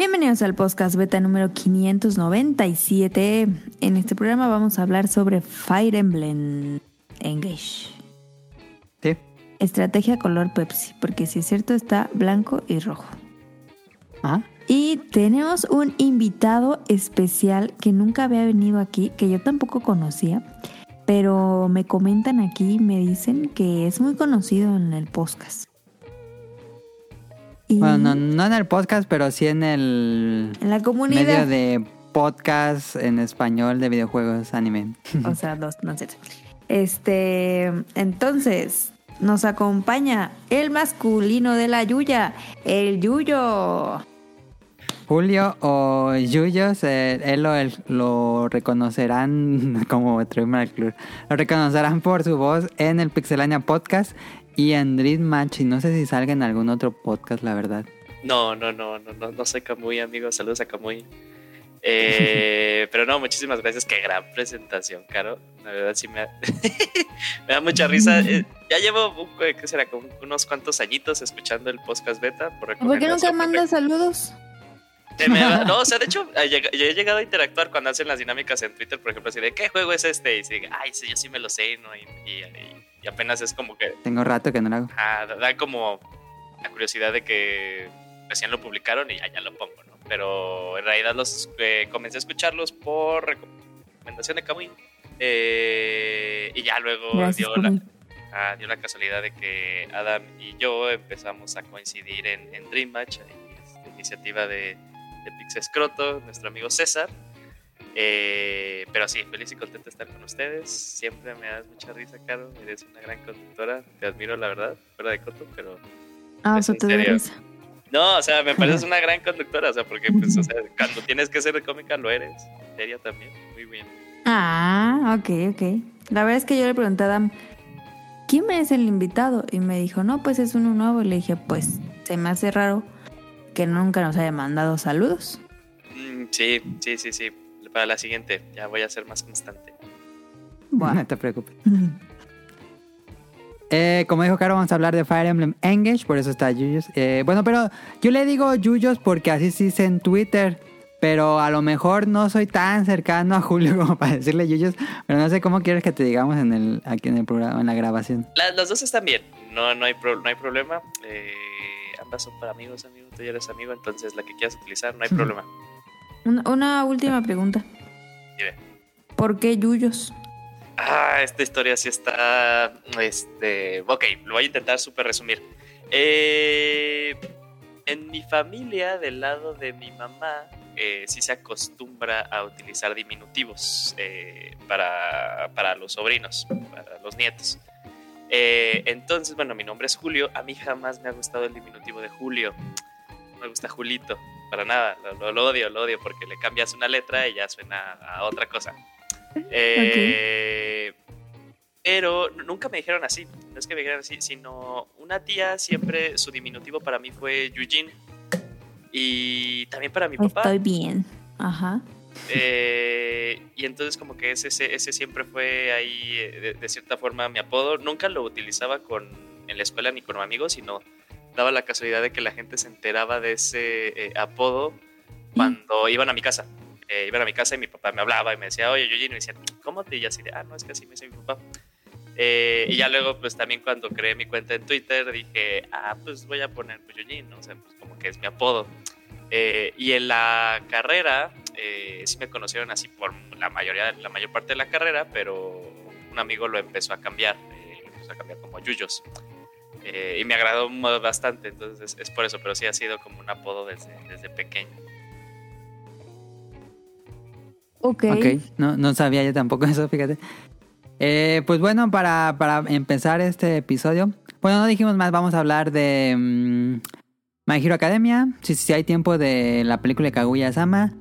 Bienvenidos al podcast beta número 597. En este programa vamos a hablar sobre Fire Emblem Engage. Sí. Estrategia color Pepsi, porque si es cierto está blanco y rojo. Ajá. Y tenemos un invitado especial que nunca había venido aquí, que yo tampoco conocía, pero me comentan aquí, me dicen que es muy conocido en el podcast. Bueno, no, no en el podcast, pero sí en el en la medio comunidad. de podcast en español de videojuegos anime. O sea, dos, no sé. Este, entonces, nos acompaña el masculino de la Yuya, el Yuyo. Julio o Yuyos, eh, él lo, él lo reconocerán como. Lo reconocerán por su voz en el Pixelania Podcast y Match. Y no sé si salga en algún otro podcast, la verdad. No, no, no, no, no, no soy Camuy, amigo. Saludos a Camuy. Eh, pero no, muchísimas gracias. Qué gran presentación, Caro. La verdad sí me, da- me da mucha risa. Eh, ya llevo, un- ¿qué será? Como unos cuantos añitos escuchando el podcast beta. Por, ¿Por qué nunca mandas saludos? No, o sea, de hecho, eh, yo he llegado a interactuar cuando hacen las dinámicas en Twitter, por ejemplo, así de ¿qué juego es este? Y se diga, ay, sí, yo sí me lo sé, ¿no? Y, y- y- y apenas es como que Tengo rato que no lo hago. Da- como la curiosidad de que recién lo publicaron y ya, ya lo pongo, ¿no? Pero en realidad los eh, comencé a escucharlos por recomendación de Camuy. Eh, y ya luego Gracias, dio la, ah, dio la casualidad de que Adam y yo empezamos a coincidir en, en Dream Match, la iniciativa de, de Pixescroto, nuestro amigo César. Eh, pero sí, feliz y contento de estar con ustedes. Siempre me das mucha risa, Caro. Eres una gran conductora. Te admiro, la verdad, fuera de coto, pero Ah, o ¿Es sea, te da serio? risa. no, o sea, me pareces una gran conductora, o sea, porque pues, o sea, cuando tienes que ser cómica lo eres. Seria también, muy bien. Ah, ok, ok. La verdad es que yo le pregunté a Adam, ¿quién es el invitado? Y me dijo, no, pues es uno nuevo. Y le dije, pues se me hace raro que nunca nos haya mandado saludos. Mm, sí, sí, sí, sí. Para la siguiente, ya voy a ser más constante. Buah. No te preocupes. Eh, como dijo Caro, vamos a hablar de Fire Emblem Engage, por eso está Yuyos. Eh, bueno, pero yo le digo Yuyos porque así se dice en Twitter. Pero a lo mejor no soy tan cercano a Julio como para decirle Yuyos. Pero no sé cómo quieres que te digamos en el, aquí en el programa, en la grabación. La- las dos están bien, no, no, hay, pro- no hay problema. Eh, ambas son para amigos, amigo. Tú ya eres amigo, entonces la que quieras utilizar, no hay problema. Una, una última pregunta. Dime. ¿Por qué Yuyos? Ah, esta historia sí está. Este. Ok, lo voy a intentar súper resumir. Eh, en mi familia, del lado de mi mamá, eh, sí se acostumbra a utilizar diminutivos eh, para, para los sobrinos, para los nietos. Entonces, bueno, mi nombre es Julio. A mí jamás me ha gustado el diminutivo de Julio. Me gusta Julito, para nada. Lo, lo- lo odio, lo odio, porque le cambias una letra y ya suena a otra cosa. Eh, Pero nunca me dijeron así. No es que me dijeran así, sino una tía siempre, su diminutivo para mí fue Eugene. Y también para mi papá. Estoy bien. Ajá. Eh, y entonces como que ese, ese, ese siempre fue ahí, eh, de, de cierta forma, mi apodo. Nunca lo utilizaba con, en la escuela ni con amigos, sino daba la casualidad de que la gente se enteraba de ese eh, apodo cuando iban a mi casa. Eh, iban a mi casa y mi papá me hablaba y me decía, oye, Eugene, y me decían, ¿cómo te? Y así de, ah, no, es que así me dice mi papá. Eh, y ya luego, pues también cuando creé mi cuenta en Twitter, dije, ah, pues voy a poner pues, Eugene, ¿no? O sea, pues como que es mi apodo. Eh, y en la carrera, sí me conocieron así por la mayoría, la mayor parte de la carrera, pero un amigo lo empezó a cambiar, lo empezó a cambiar como Yuyos. Eh, y me agradó bastante, entonces es por eso, pero sí ha sido como un apodo desde, desde pequeño. Ok. Ok, no, no sabía yo tampoco eso, fíjate. Eh, pues bueno, para, para empezar este episodio, bueno, no dijimos más, vamos a hablar de My Hero Academia, si, si hay tiempo de la película de Kaguya-sama.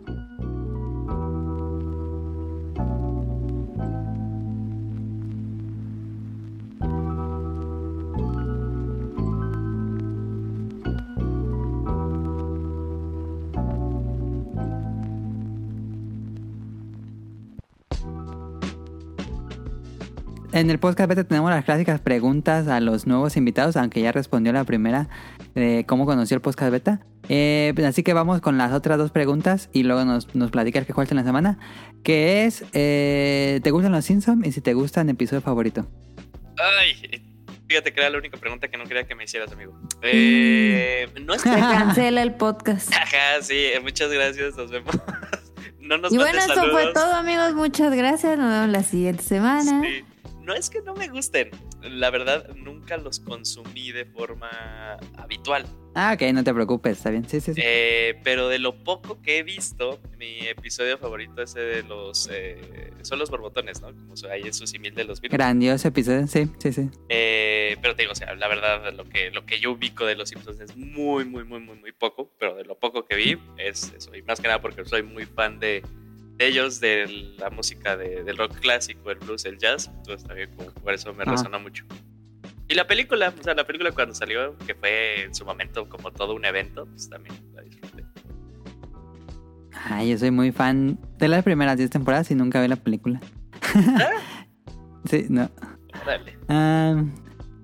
En el podcast beta tenemos las clásicas preguntas a los nuevos invitados, aunque ya respondió la primera de cómo conoció el podcast beta. Eh, pues así que vamos con las otras dos preguntas y luego nos, nos platicas qué falta en la semana. Que es, eh, ¿te gustan los Simpsons? Y si te gustan, episodio favorito. Ay, fíjate que era la única pregunta que no quería que me hicieras, amigo. Eh, no es que... Se cancela el podcast. Ajá, sí, muchas gracias, nos vemos. No nos Y bueno, eso fue todo, amigos. Muchas gracias. Nos vemos la siguiente semana. Sí. No es que no me gusten, la verdad nunca los consumí de forma habitual. Ah, ok, no te preocupes, está bien. Sí, sí, sí. Eh, pero de lo poco que he visto, mi episodio favorito es de los... eh, son los borbotones, ¿no? Como hay en su simil de los Beatles. Grandioso episodio, sí, sí, sí. Eh, pero te digo, o sea, la verdad, lo que, lo que yo ubico de los Simpsons es muy, muy, muy, muy, muy poco. Pero de lo poco que vi es eso. Y más que nada porque soy muy fan de, de ellos, de la música de- del rock clásico, el blues, el jazz. Entonces también como por eso me resonó mucho. Y la película, o sea, la película cuando salió, que fue en su momento como todo un evento, pues también la disfruté. Ay, yo soy muy fan de las primeras 10 temporadas y nunca vi la película. sí, no. Órale. Ah,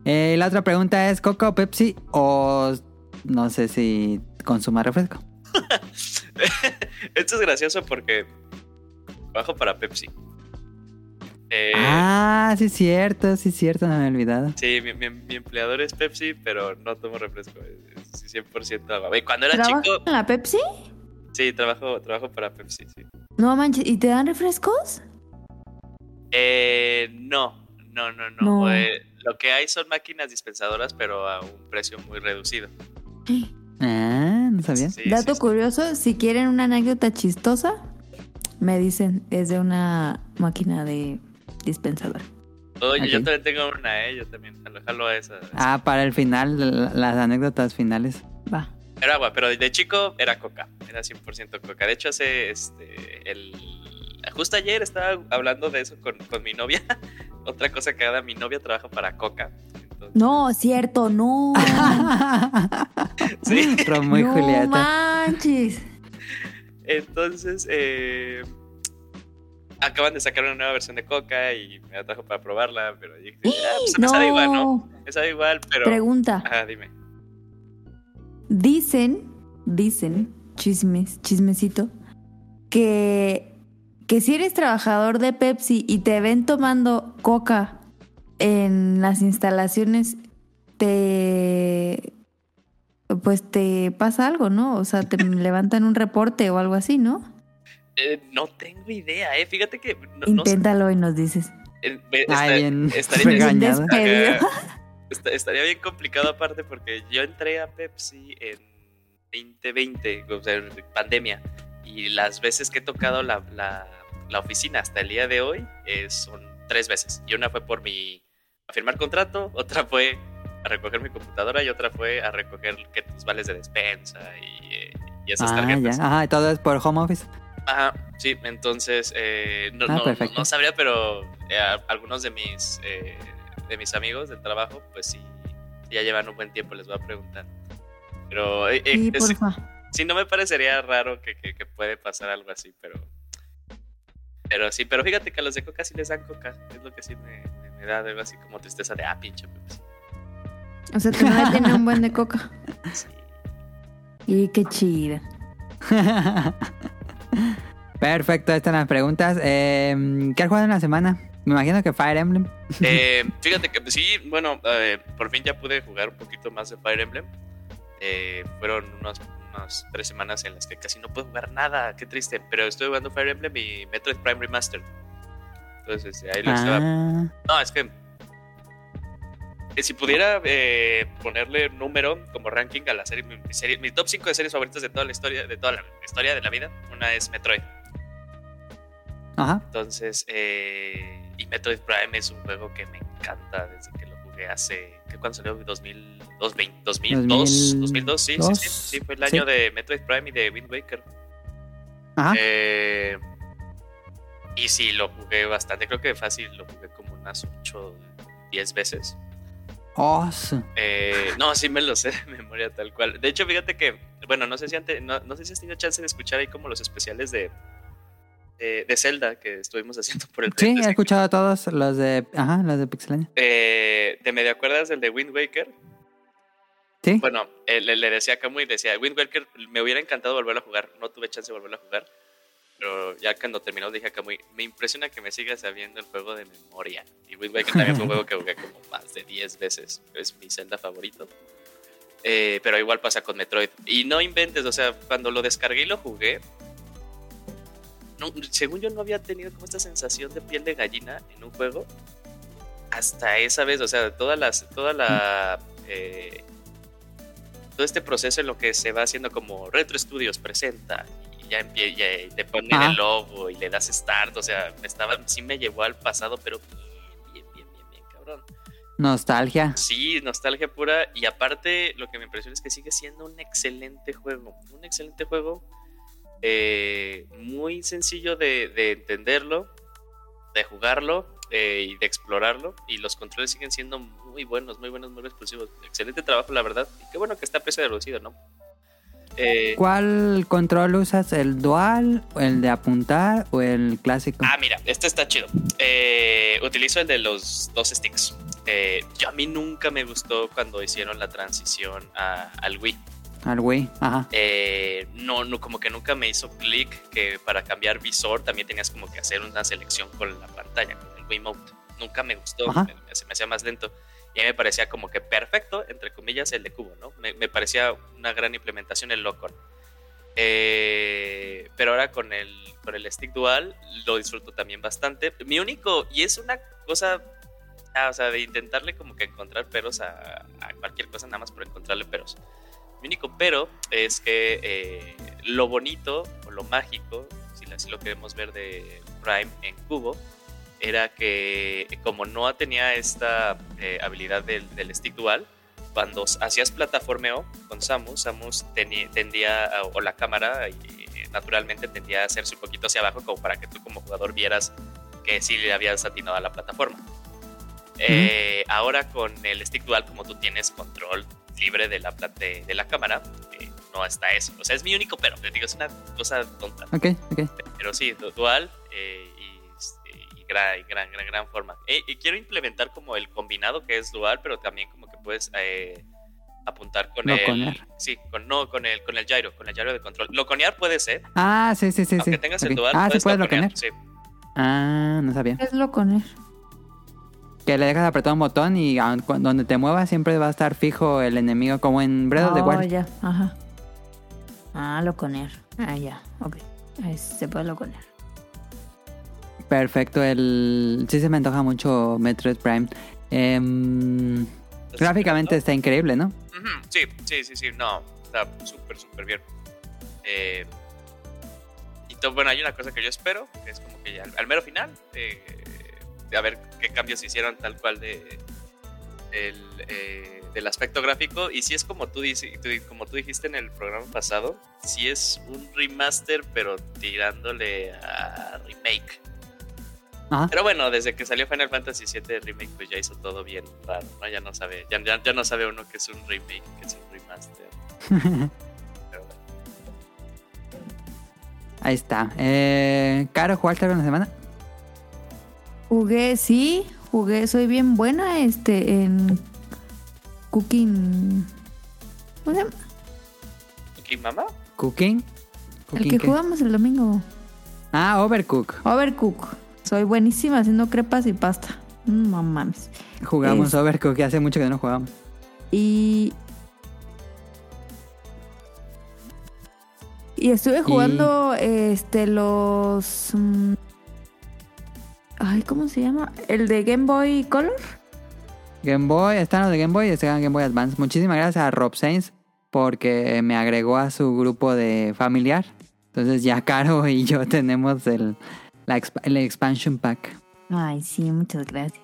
eh, la otra pregunta es, ¿Coca o Pepsi? O no sé si consuma refresco. Esto es gracioso porque trabajo para Pepsi. Eh, Ah, sí es cierto, sí es cierto, no me he olvidado. Sí, mi, mi- mi empleador es Pepsi, pero no tomo refresco. Es es 100% agua. Y Cuando era ¿Trabajas chico, en la Pepsi? sí, trabajo, trabajo para Pepsi, sí. No manches. ¿Y te dan refrescos? Eh, no, no, no, no. No. Eh, lo que hay son máquinas dispensadoras, pero a un precio muy reducido. Ah, no sabía. Sí, Dato sí, sí. curioso, si quieren una anécdota chistosa, me dicen, es de una máquina de dispensador. Oye, yo también tengo una, ¿eh? Yo también jalo, jalo a esa. Ah, para el final, la- las anécdotas finales. Va. Era agua, pero de chico era coca. Era 100% coca. De hecho, hace este. El... Justo ayer estaba hablando de eso con, con mi novia. Otra cosa que haga, mi novia trabaja para coca. Entonces, No, cierto, no. Sí. Pero muy no Julieta. manches. Entonces, eh, acaban de sacar una nueva versión de Coca y me la trajo para probarla, pero dije, ah, pues me No. sabe igual, ¿no? Me sabe igual, pero... Pregunta. Ajá, dime. Dicen, dicen, chismes, chismecito, que, que si eres trabajador de Pepsi y te ven tomando coca en las instalaciones, te pues te pasa algo, ¿no? O sea, te levantan un reporte o algo así, ¿no? Eh, no tengo idea, ¿eh? Fíjate que... No, no sé, Inténtalo y nos dices. eh, Ay, está- bien estaría. Está- estaría bien complicado aparte porque yo entré a Pepsi en 2020, o sea, en pandemia, y las veces que he tocado la, la- la oficina hasta el día de hoy eh, son tres veces. Y una fue por mi a firmar contrato, otra fue a recoger mi computadora y otra fue a recoger que tus vales de despensa y, y esas Ah, tarjetas. ya. Ajá, y todo es por home office. Ajá, sí, entonces eh, no, Ah, no- sabría, pero eh, algunos de mis eh, de mis amigos del trabajo, pues sí, ya llevan un buen tiempo, les voy a preguntar. Pero eh, Sí, sí, no me parecería raro que, que- que puede pasar algo así, pero pero sí, pero fíjate que a los de Coca sí les dan Coca, es lo que sí me, me- me da algo así como tristeza de ah, pinche Pepsi. O sea, tu novia tiene un buen de coca. Sí. Y qué chida. Perfecto, estas son las preguntas. Eh, ¿Qué has jugado en la semana? Me imagino que Fire Emblem. Eh, fíjate que sí, bueno, eh, por fin ya pude jugar un poquito más de Fire Emblem. Eh, fueron unas, unas tres semanas en las que casi no pude jugar nada, qué triste. Pero estoy jugando Fire Emblem y Metroid Prime Remastered. Entonces, ahí lo estaba. Ah, No, es que si pudiera eh, ponerle un número como ranking a la serie, mi, mi serie, mi top 5 de series favoritas de toda la historia, de toda la historia de la vida, una es Metroid. ajá. Entonces, eh, y Metroid Prime es un juego que me encanta desde que lo jugué hace. ¿qué, ¿Cuándo salió? 2000, 2020, 2002, 2002, sí, sí, sí, sí, fue el Sí. año de Metroid Prime y de Wind Waker. Ajá. Eh, y sí, lo jugué bastante, creo que fácil, lo jugué como unas 8, 10 veces. Eh, no, sí me lo sé de memoria tal cual. De hecho, fíjate que, bueno, no sé si antes, no, no sé si has tenido chance de escuchar ahí como los especiales de, de, de Zelda que estuvimos haciendo por el Sí, 30. he escuchado a todos los de. Ajá, los de Pixelania. Eh, ¿Te medio acuerdas del de Wind Waker? ¿Sí? Bueno, eh, le, le decía a Kamui, decía, Wind Waker, me hubiera encantado volver a jugar. No tuve chance de volver a jugar. Pero ya cuando terminó dije a Kamui, me impresiona que me sigas sabiendo el juego de memoria. Y Wind Waker también fue un juego que jugué como más de 10 veces. Es mi Zelda favorito. Eh, pero igual pasa con Metroid. Y no inventes, o sea, cuando lo descargué y lo jugué, no, según yo no había tenido como esta sensación de piel de gallina en un juego hasta esa vez, o sea, todas las, toda la, eh, todo este proceso en lo que se va haciendo como Retro Studios presenta ya, ya te ponen el logo y le das start, o sea, me estaba, sí me llevó al pasado, pero bien, bien, bien, bien, bien, cabrón. Nostalgia. Sí, nostalgia pura. Y aparte, lo que me impresiona es que sigue siendo un excelente juego. Un excelente juego. eh, muy sencillo de, de entenderlo, de jugarlo eh, y de explorarlo. Y los controles siguen siendo muy buenos, muy buenos, muy explosivos. Excelente trabajo, la verdad. Y qué bueno que está a precio reducido, ¿no? Eh, ¿Cuál control usas? ¿El dual, el de apuntar o el clásico? Ah, mira, este está chido. Eh, utilizo el de los dos sticks. Eh, yo a mí nunca me gustó cuando hicieron la transición a- al Wii. Al Wii, ajá. Eh, no, no, como que nunca me hizo clic que para cambiar visor también tenías como que hacer una selección con la pantalla, con el Wiimote. Nunca me gustó, me- se me hacía más lento. Y a mí me parecía como que perfecto, entre comillas, el de cubo, ¿no? Me, me parecía una gran implementación el Locon. Eh, pero ahora con el, con el stick dual lo disfruto también bastante. Mi único, y es una cosa, ah, o sea, de intentarle como que encontrar peros a, a cualquier cosa, nada más por encontrarle peros. Mi único pero es que eh, lo bonito o lo mágico, si así lo queremos ver de Prime en cubo, era que como no tenía esta eh, habilidad del, del stick dual, cuando hacías plataformeo con Samus, Samus teni- tendía, o la cámara y, eh, naturalmente tendía a hacerse un poquito hacia abajo como para que tú como jugador vieras que sí le habías atinado a la plataforma. Eh, ahora con el stick dual, como tú tienes control libre de la, de, de la cámara, eh, no está eso. O sea, es mi único pero, te digo, es una cosa tonta. Ok, ok. Pero sí, du- dual eh, gran, gran, gran, gran forma. Eh, y quiero implementar como el combinado que es dual, pero también como que puedes eh, apuntar con Loconear. el... Sí, con, no, con el, con el gyro, con el gyro de control. Loconear puede ser, Ah, sí, sí, sí. aunque sí. tengas el dual, Ah, sí puedes puedes loconear. loconear. Sí. Ah, no sabía. Es lo con él. Que le dejas apretar un botón y donde te muevas siempre va a estar fijo el enemigo, como en Breath of the Oh, ya, ajá. Ah, lo con él. Ah, ya, ok. Ahí se puede lo con él. Perfecto, el... sí se me antoja mucho Metroid Prime. Em, ¿Estás gráficamente está increíble, ¿no? Sí, sí, sí, sí, no, está súper, súper bien. Eh, y to- bueno, hay una cosa que yo espero, que es como que ya al, al mero final, eh, de a ver qué cambios hicieron tal cual de el, eh, del aspecto gráfico. Y si es como tú- como tú dijiste en el programa pasado, si es un remaster, pero tirándole a remake. Ajá. Pero bueno, desde que salió Final Fantasy VII Remake, pues ya hizo todo bien raro, ¿no? Ya no sabe, ya, ya, ya no sabe uno que es un remake, que es un remaster. Pero bueno. Ahí está. Eh, Caro, ¿jugaste algo en la semana? Jugué, sí, jugué, soy bien buena este en Cooking. ¿Cómo se llama? ¿King Mama? ¿Cooking? El ¿Cooking que qué? jugamos el domingo. Ah, Overcook. Overcook. Soy buenísima haciendo crepas y pasta. No mames. Jugamos Es- Overcook, hace mucho que no jugamos. Y. Y estuve jugando este los. mm, Ay, ¿cómo se llama? El de Game Boy Color. Game Boy, están los de Game Boy y están Game Boy Advance. Muchísimas gracias a Rob Sainz porque me agregó a su grupo de familiar. Entonces ya Caro y yo tenemos el, la exp- el expansion pack. Ay, sí, muchas gracias.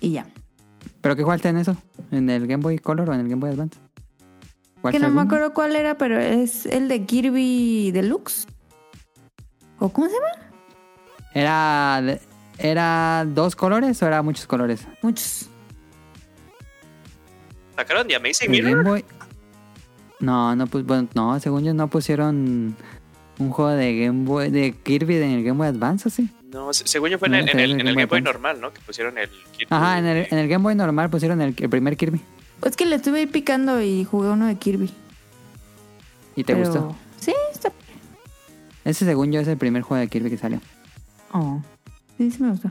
Y ya. ¿Pero qué jugaste en eso? ¿En el Game Boy Color o en el Game Boy Advance? Que ¿Jugaste no me acuerdo cuál era, pero es el de Kirby Deluxe. ¿O cómo se llama? ¿Era, de- ¿Era dos colores o era muchos colores? Muchos. ¿Sacaron The Amazing El Game Mirror? Boy... No, no, pues, bueno, no, según yo no pusieron un juego de Game Boy, de Kirby en el Game Boy Advance, ¿o sí? No, se- según yo fue en el, en fue el, el en el Game Game Boy Boy normal, ¿no? Que pusieron el... Kirby- Ajá, en el, en el Game Boy normal pusieron el, el primer Kirby. Pues que le estuve ahí picando y jugué uno de Kirby. ¿Y te pero- gustó? Sí, está. Ese según yo es el primer juego de Kirby que salió. Oh. Sí, sí me gustó.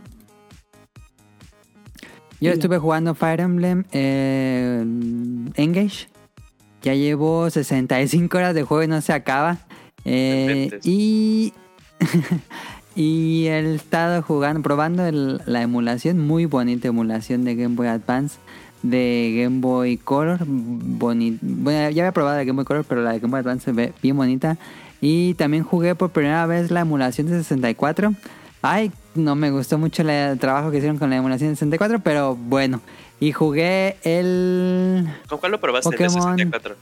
Yo Sí. estuve jugando Fire Emblem eh, Engage. Ya llevo 65 horas de juego y no se acaba. Eh, y y he estado jugando, probando el- la emulación, muy bonita emulación de Game Boy Advance, de Game Boy Color. boni- bueno, ya había probado la de Game Boy Color, pero la de Game Boy Advance se ve bien bonita. Y también jugué por primera vez la emulación de 64. Ay, no me gustó mucho el trabajo que hicieron con la emulación de 64, pero bueno. Y jugué el ¿Con cuál lo probaste? El Pokémon. de 64.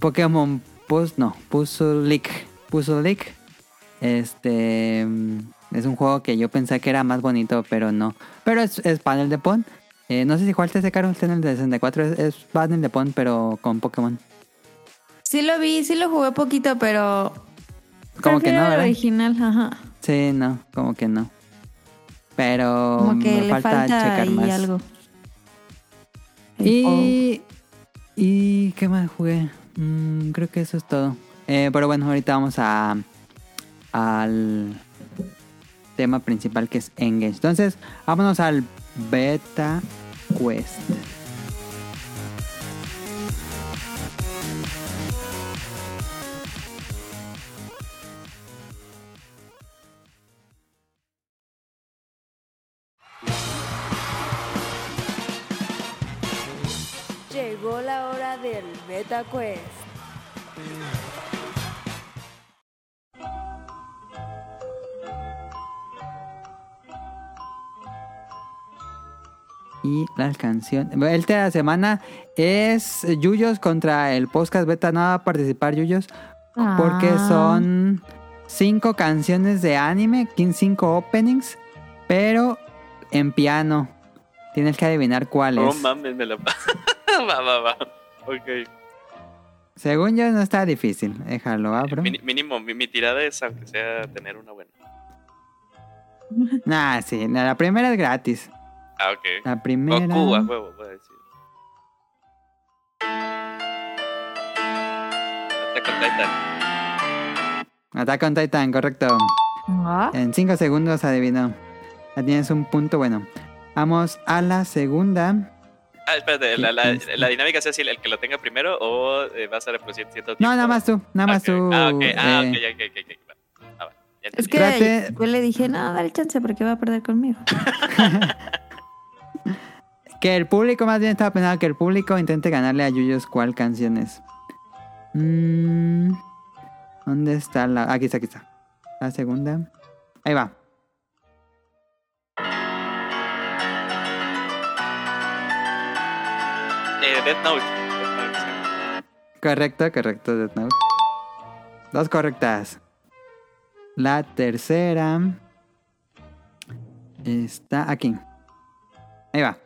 Pokémon Puz, no, Puzzle League. Puzzle League. Este es un juego que yo pensé que era más bonito, pero no. Pero es, es panel de Pon. Eh, no sé si jugaste ese caro, está en el de 64. Es, es panel de Pon, pero con Pokémon. Sí lo vi, sí lo jugué poquito, pero. Como que no, ¿verdad? original, ajá. Sí, no, como que no. Pero Como que me le falta, falta, checar más. algo. Y, y qué más jugué. Mm, creo que eso es todo. Eh, pero bueno, ahorita vamos al tema principal que es Engage. Entonces, vámonos al Beta Quest. Llegó la hora del Beta Quest. Y las canciones. El tema de la semana es Yuyos contra el podcast Beta. No va a participar Yuyos porque Ah. son cinco canciones de anime, cinco openings, pero en piano. Tienes que adivinar cuál No es. mames, me la. va, va, va. Ok. Según yo no está difícil. Déjalo, abro. Mini- mínimo, mi, mi tirada es, aunque sea tener una buena. Nah, sí, la primera es gratis. Ah, ok. La primera. Goku, a huevo, voy a decir. Attack on Titan. Attack on Titan, correcto. Ah, En 5 segundos adivinó. Ya tienes un punto bueno. Vamos a la segunda. Ah, espérate, la, la, la dinámica es así, el que lo tenga primero o eh, va a ser reproduciendo cierto No, tiempo? nada más tú, nada más tú. Ah, ok, ah, eh, ok, ok, ok, ok, va. Ah, es que Trate- yo le dije, no, dale chance porque va a perder conmigo. Que el público, más bien estaba pensando que el público intente ganarle a Yuyos cuál canción es. Mm, ¿Dónde está la...? Aquí está, aquí está. La segunda. Ahí va. Death Note. Death Note, sí. Correcto, correcto, Death Note. Dos correctas. La tercera está aquí. Ahí va.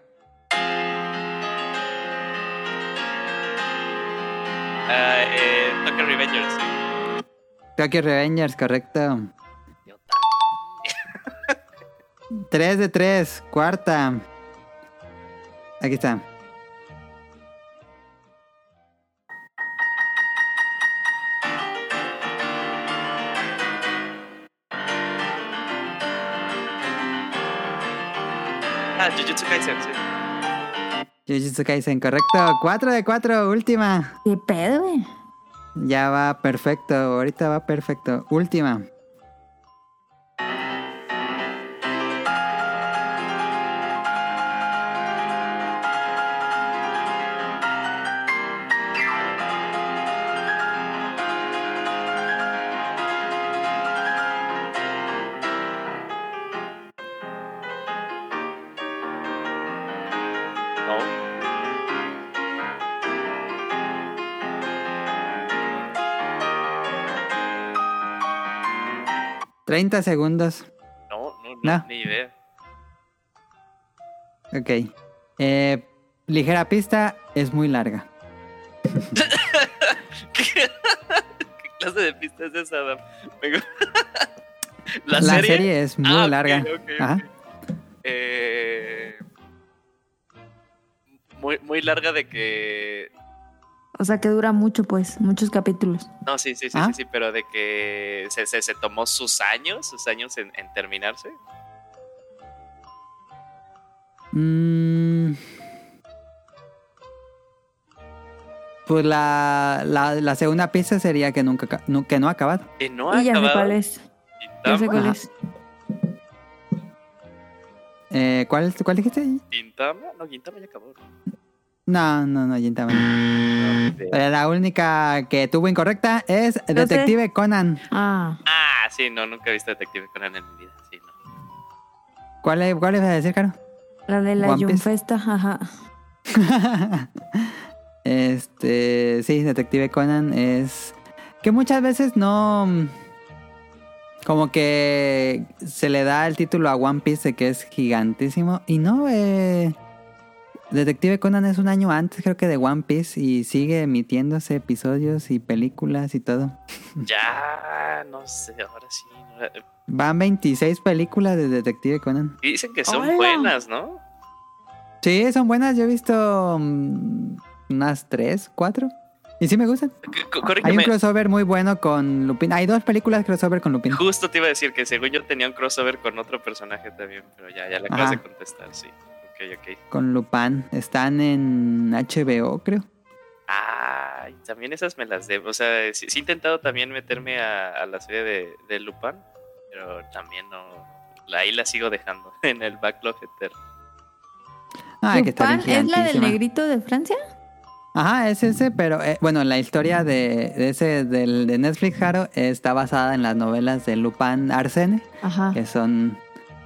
Ah, eh, Tokyo Revengers, sí. Tokyo Revengers, correcto. Idiota. 3 de 3, cuarta. Aquí está. Jujutsu Kaisen, sí. Jujutsu Kaisen, correcto. 4 de 4, última. ¿Qué pedo, güey? Ya va perfecto, ahorita va perfecto. Última. 30 segundos. No, no, no, No. ni idea. Ok. Eh, ligera pista, es muy larga. ¿Qué, ¿Qué clase de pista es esa, Adam? ¿La, La serie? serie es muy Ah, larga. Ajá. Eh, muy, muy larga de que. O sea, que dura mucho, pues, muchos capítulos. No, sí, sí, sí, ¿Ah? sí, sí, pero de que se, se, se tomó sus años, sus años en, en terminarse. Mm. Pues la, la, la segunda pista sería que nunca ca- no, que no ha acabado. Que no ha y ya sé acabado. cuál es. Ya sé cuál es. Eh, ¿cuál, ¿Cuál dijiste? ¿Gintama? No, Gintama ya acabó. No, no, no, Gintama no. De- Eh, La única que tuvo incorrecta es. Detective Conan. Ah, Ah, sí, no, nunca he visto Detective Conan en mi vida. Sí, no. ¿Cuál, es- ¿Cuál ibas a decir, Caro? la de la. Yunfesta, ajá. este, sí, Detective Conan es que muchas veces no como que se le da el título a One Piece de que es gigantísimo y no eh, Detective Conan es un año antes creo que de One Piece y sigue emitiéndose episodios y películas y todo. Ya, no sé, ahora sí. Van 26 películas de Detective Conan. Y Dicen que son ¡Hola! buenas, ¿no? Sí, son buenas. Yo he visto mm, unas 3, 4 y sí me gustan. C- Hay un crossover muy bueno con Lupin. Hay dos películas crossover con Lupin. Justo te iba a decir que según yo tenía un crossover con otro personaje también, pero ya, ya le acabas Ajá. de contestar, sí. Ok, ok. Con Lupin. Están en HBO, creo. Ah, y también esas me las debo. O sea, sí, sí he intentado también meterme a, a la serie de, de Lupin, pero también no. la- Ahí la sigo dejando en el backlog eterno. Ah, que está bien Lupin es la del negrito de Francia. Ajá, es ese, pero eh, bueno, la historia de, de ese del, de Netflix, Haro, está basada en las novelas de Lupin Arsène, Ajá. que son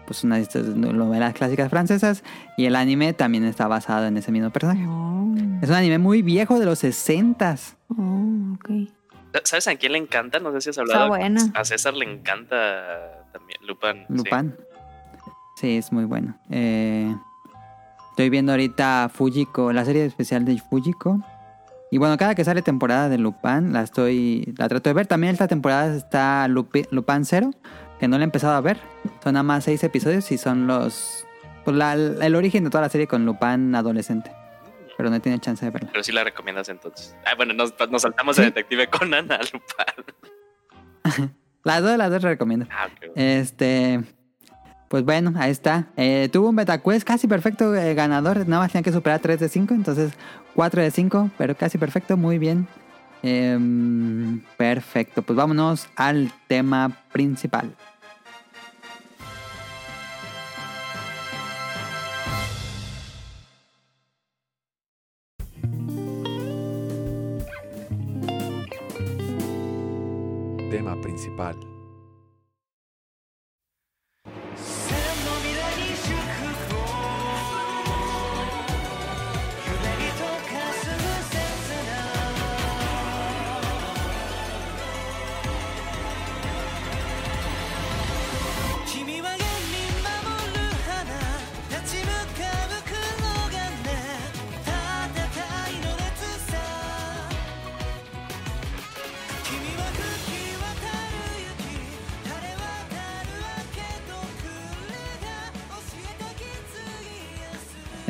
pues unas de estas novelas clásicas francesas, y el anime también está basado en ese mismo personaje. Oh, Es un anime muy viejo de los 60s. oh, ok. ¿Sabes a quién le encanta? No sé si has hablado. Está buena. A César le encanta también Lupin. Lupin. Sí, es muy bueno. Eh, estoy viendo ahorita Fujiko, la serie especial de Fujiko. Y bueno, cada que sale temporada de Lupin, la estoy, la trato de ver. También esta temporada está Lupi- Lupin Zero, que no la he empezado a ver. Son nada más seis episodios y son los, pues la- el origen de toda la serie con Lupin adolescente. Pero no tenido chance de verla. Pero sí la recomiendas entonces. Ah, bueno, nos, nos saltamos de Sí. Detective Conan a Lupin. Las dos, las dos recomiendo. Ah, ok. Este. Pues bueno, ahí está. Eh, tuvo un betaquest casi perfecto eh, ganador. Nada más tenía que superar 3 de 5. Entonces 4 de 5, pero casi perfecto. Muy bien. Em, perfecto. Pues vámonos al tema principal. Tema principal.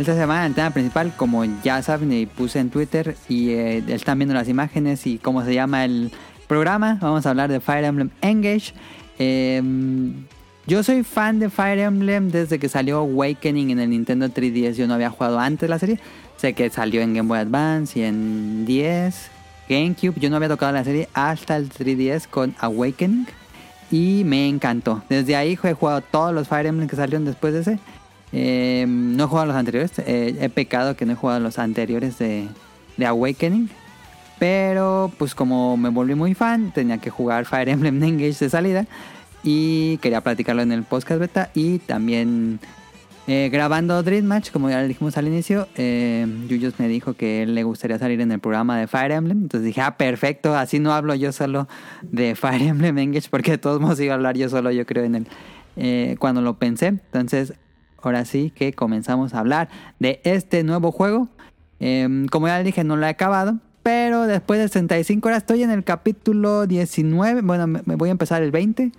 Esta semana el tema principal, como ya saben y puse en Twitter y eh, están viendo las imágenes y cómo se llama el programa, vamos a hablar de Fire Emblem Engage. Em, yo soy fan de Fire Emblem desde que salió Awakening en el Nintendo 3DS. Yo no había jugado antes la serie. Sé que salió en Game Boy Advance y en 10, GameCube. Yo no había tocado la serie hasta el 3DS con Awakening. Y me encantó. Desde ahí he jugado todos los Fire Emblem que salieron después de ese. Eh, no he jugado los anteriores. eh, he pecado que no he jugado los anteriores de, Awakening. Pero pues como me volví muy fan, tenía que jugar Fire Emblem Engage de salida. Y quería platicarlo en el podcast beta. Y también eh, grabando Dream Match, como ya le dijimos al inicio. Eh, Yuyos me dijo que él le gustaría salir en el programa de Fire Emblem. Entonces dije, ah, perfecto. Así no hablo yo solo de Fire Emblem Engage. Porque de todos modos iba a hablar yo solo, yo creo, en el... eh, cuando lo pensé. Entonces ahora sí que comenzamos a hablar de este nuevo juego. Em, como ya dije, no lo he acabado. Pero después de 65 horas estoy en el capítulo 19. Bueno, me, me voy a empezar el 20.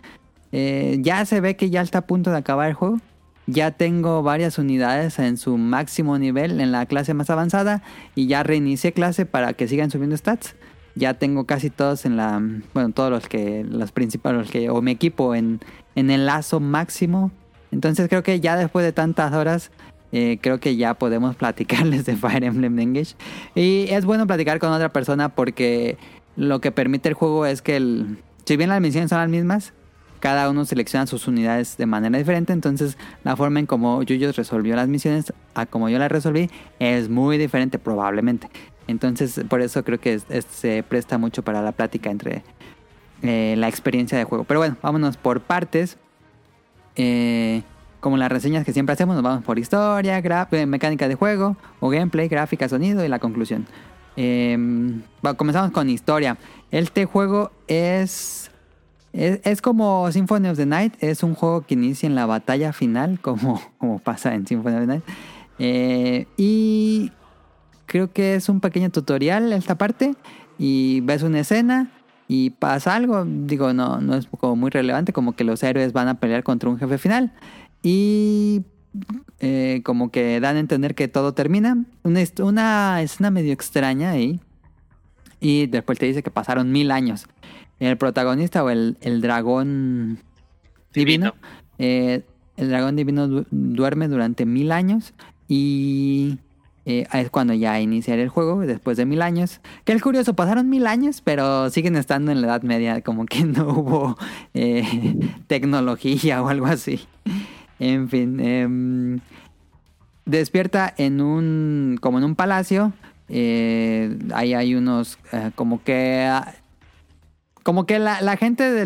Eh, ya se ve que ya está a punto de acabar el juego. ya tengo varias unidades en su máximo nivel en la clase más avanzada y ya reinicié clase para que sigan subiendo stats. Ya tengo casi todos en la, bueno, todos los que, los principales, los que, o mi equipo en, en el lazo máximo. Entonces creo que ya después de tantas horas, eh, creo que ya podemos platicarles de Fire Emblem Engage. Y es bueno platicar con otra persona porque lo que permite el juego es que, el, si bien las misiones son las mismas, cada uno selecciona sus unidades de manera diferente. Entonces, la forma en como Yuyos resolvió las misiones a como yo las resolví es muy diferente, probablemente. Entonces, por eso creo que se presta mucho para la plática entre eh, la experiencia de juego. Pero bueno, vámonos por partes. Eh, como las reseñas que siempre hacemos, nos vamos por historia, eh, mecánica de juego, o gameplay, gráfica, sonido y la conclusión. Va- comenzamos con historia. Este juego es, es. Es como Symphony of the Night. Es un juego que inicia en la batalla final, como, como pasa en Symphony of the Night. Eh, y creo que es un pequeño tutorial esta parte. Y ves una escena y pasa algo. Digo, no, no es como muy relevante, como que los héroes van a pelear contra un jefe final. Y eh, como que dan a entender que todo termina. Una, una escena medio extraña ahí. Y después te dice que pasaron mil años. El protagonista o el, el dragón divino. Divino. eh, el dragón divino du- duerme durante mil años. Y eh, es cuando ya iniciará el juego, después de mil años. Que es curioso, pasaron mil años, pero siguen estando en la Edad Media, como que no hubo eh, tecnología o algo así. En fin, em, despierta en un, como en un palacio. eh, ahí hay unos, como que... como que la, la gente de,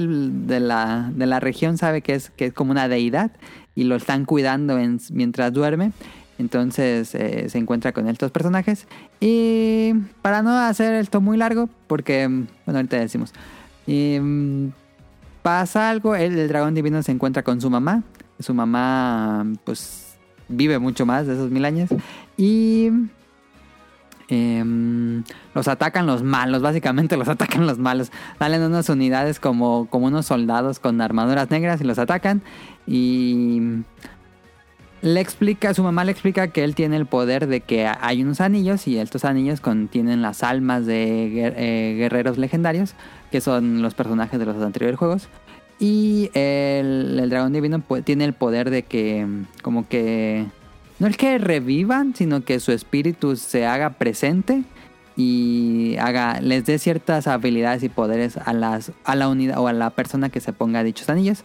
la, de la región sabe que es, que es como una deidad y lo están cuidando en- mientras duerme. Entonces eh, se encuentra con estos personajes. Y para no hacer esto muy largo, porque, mm, bueno, ahorita decimos, mm, pasa algo, el, el dragón divino se encuentra con su mamá. Su mamá, pues, vive mucho más de esos mil años. Y em, los atacan los malos, básicamente los atacan los malos. Salen unas unidades como, como unos soldados con armaduras negras y los atacan. Y le explica, su mamá le explica que él tiene el poder de que hay unos anillos y estos anillos contienen las almas de eh, guerreros legendarios, que son los personajes de los anteriores juegos. Y el, dragón divino pues, tiene el poder de que, como que, no es que revivan, sino que su espíritu se haga presente y haga, les dé ciertas habilidades y poderes a, las, a la unidad o a la persona que se ponga dichos anillos.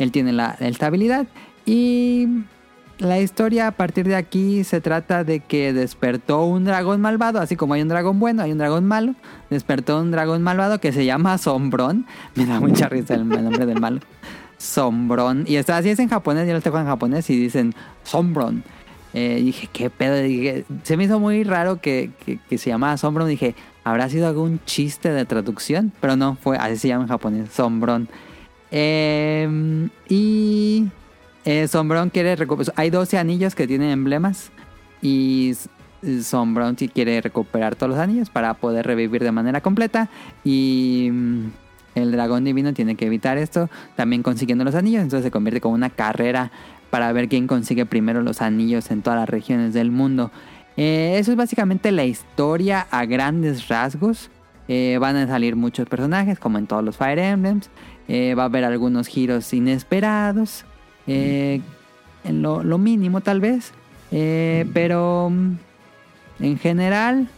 Él tiene la, esta habilidad y la historia a partir de aquí se trata de que despertó un dragón malvado, así como hay un dragón bueno, hay un dragón malo. Despertó un dragón malvado que se llama Sombrón. Me da mucha risa el nombre del malo. Sombrón. Y está así es en japonés, yo lo tengo en japonés y dicen Sombrón. Eh, dije, ¿qué pedo? Se me hizo muy raro que, que, se llamaba Sombrón. Dije, ¿habrá sido algún chiste de traducción? Pero no, fue así se llama en japonés, Sombrón. Eh, y eh, Sombrón quiere recuperar. Hay 12 anillos que tienen emblemas. Y Sombrón sí quiere recuperar todos los anillos para poder revivir de manera completa. Y mm, el dragón divino tiene que evitar esto. También consiguiendo los anillos. Entonces se convierte como una carrera para ver quién consigue primero los anillos en todas las regiones del mundo. Eh, eso es básicamente la historia a grandes rasgos. Eh, van a salir muchos personajes, como en todos los Fire Emblems. Eh, va a haber algunos giros inesperados. Eh, en lo, lo mínimo tal vez. Eh, pero mm, en general,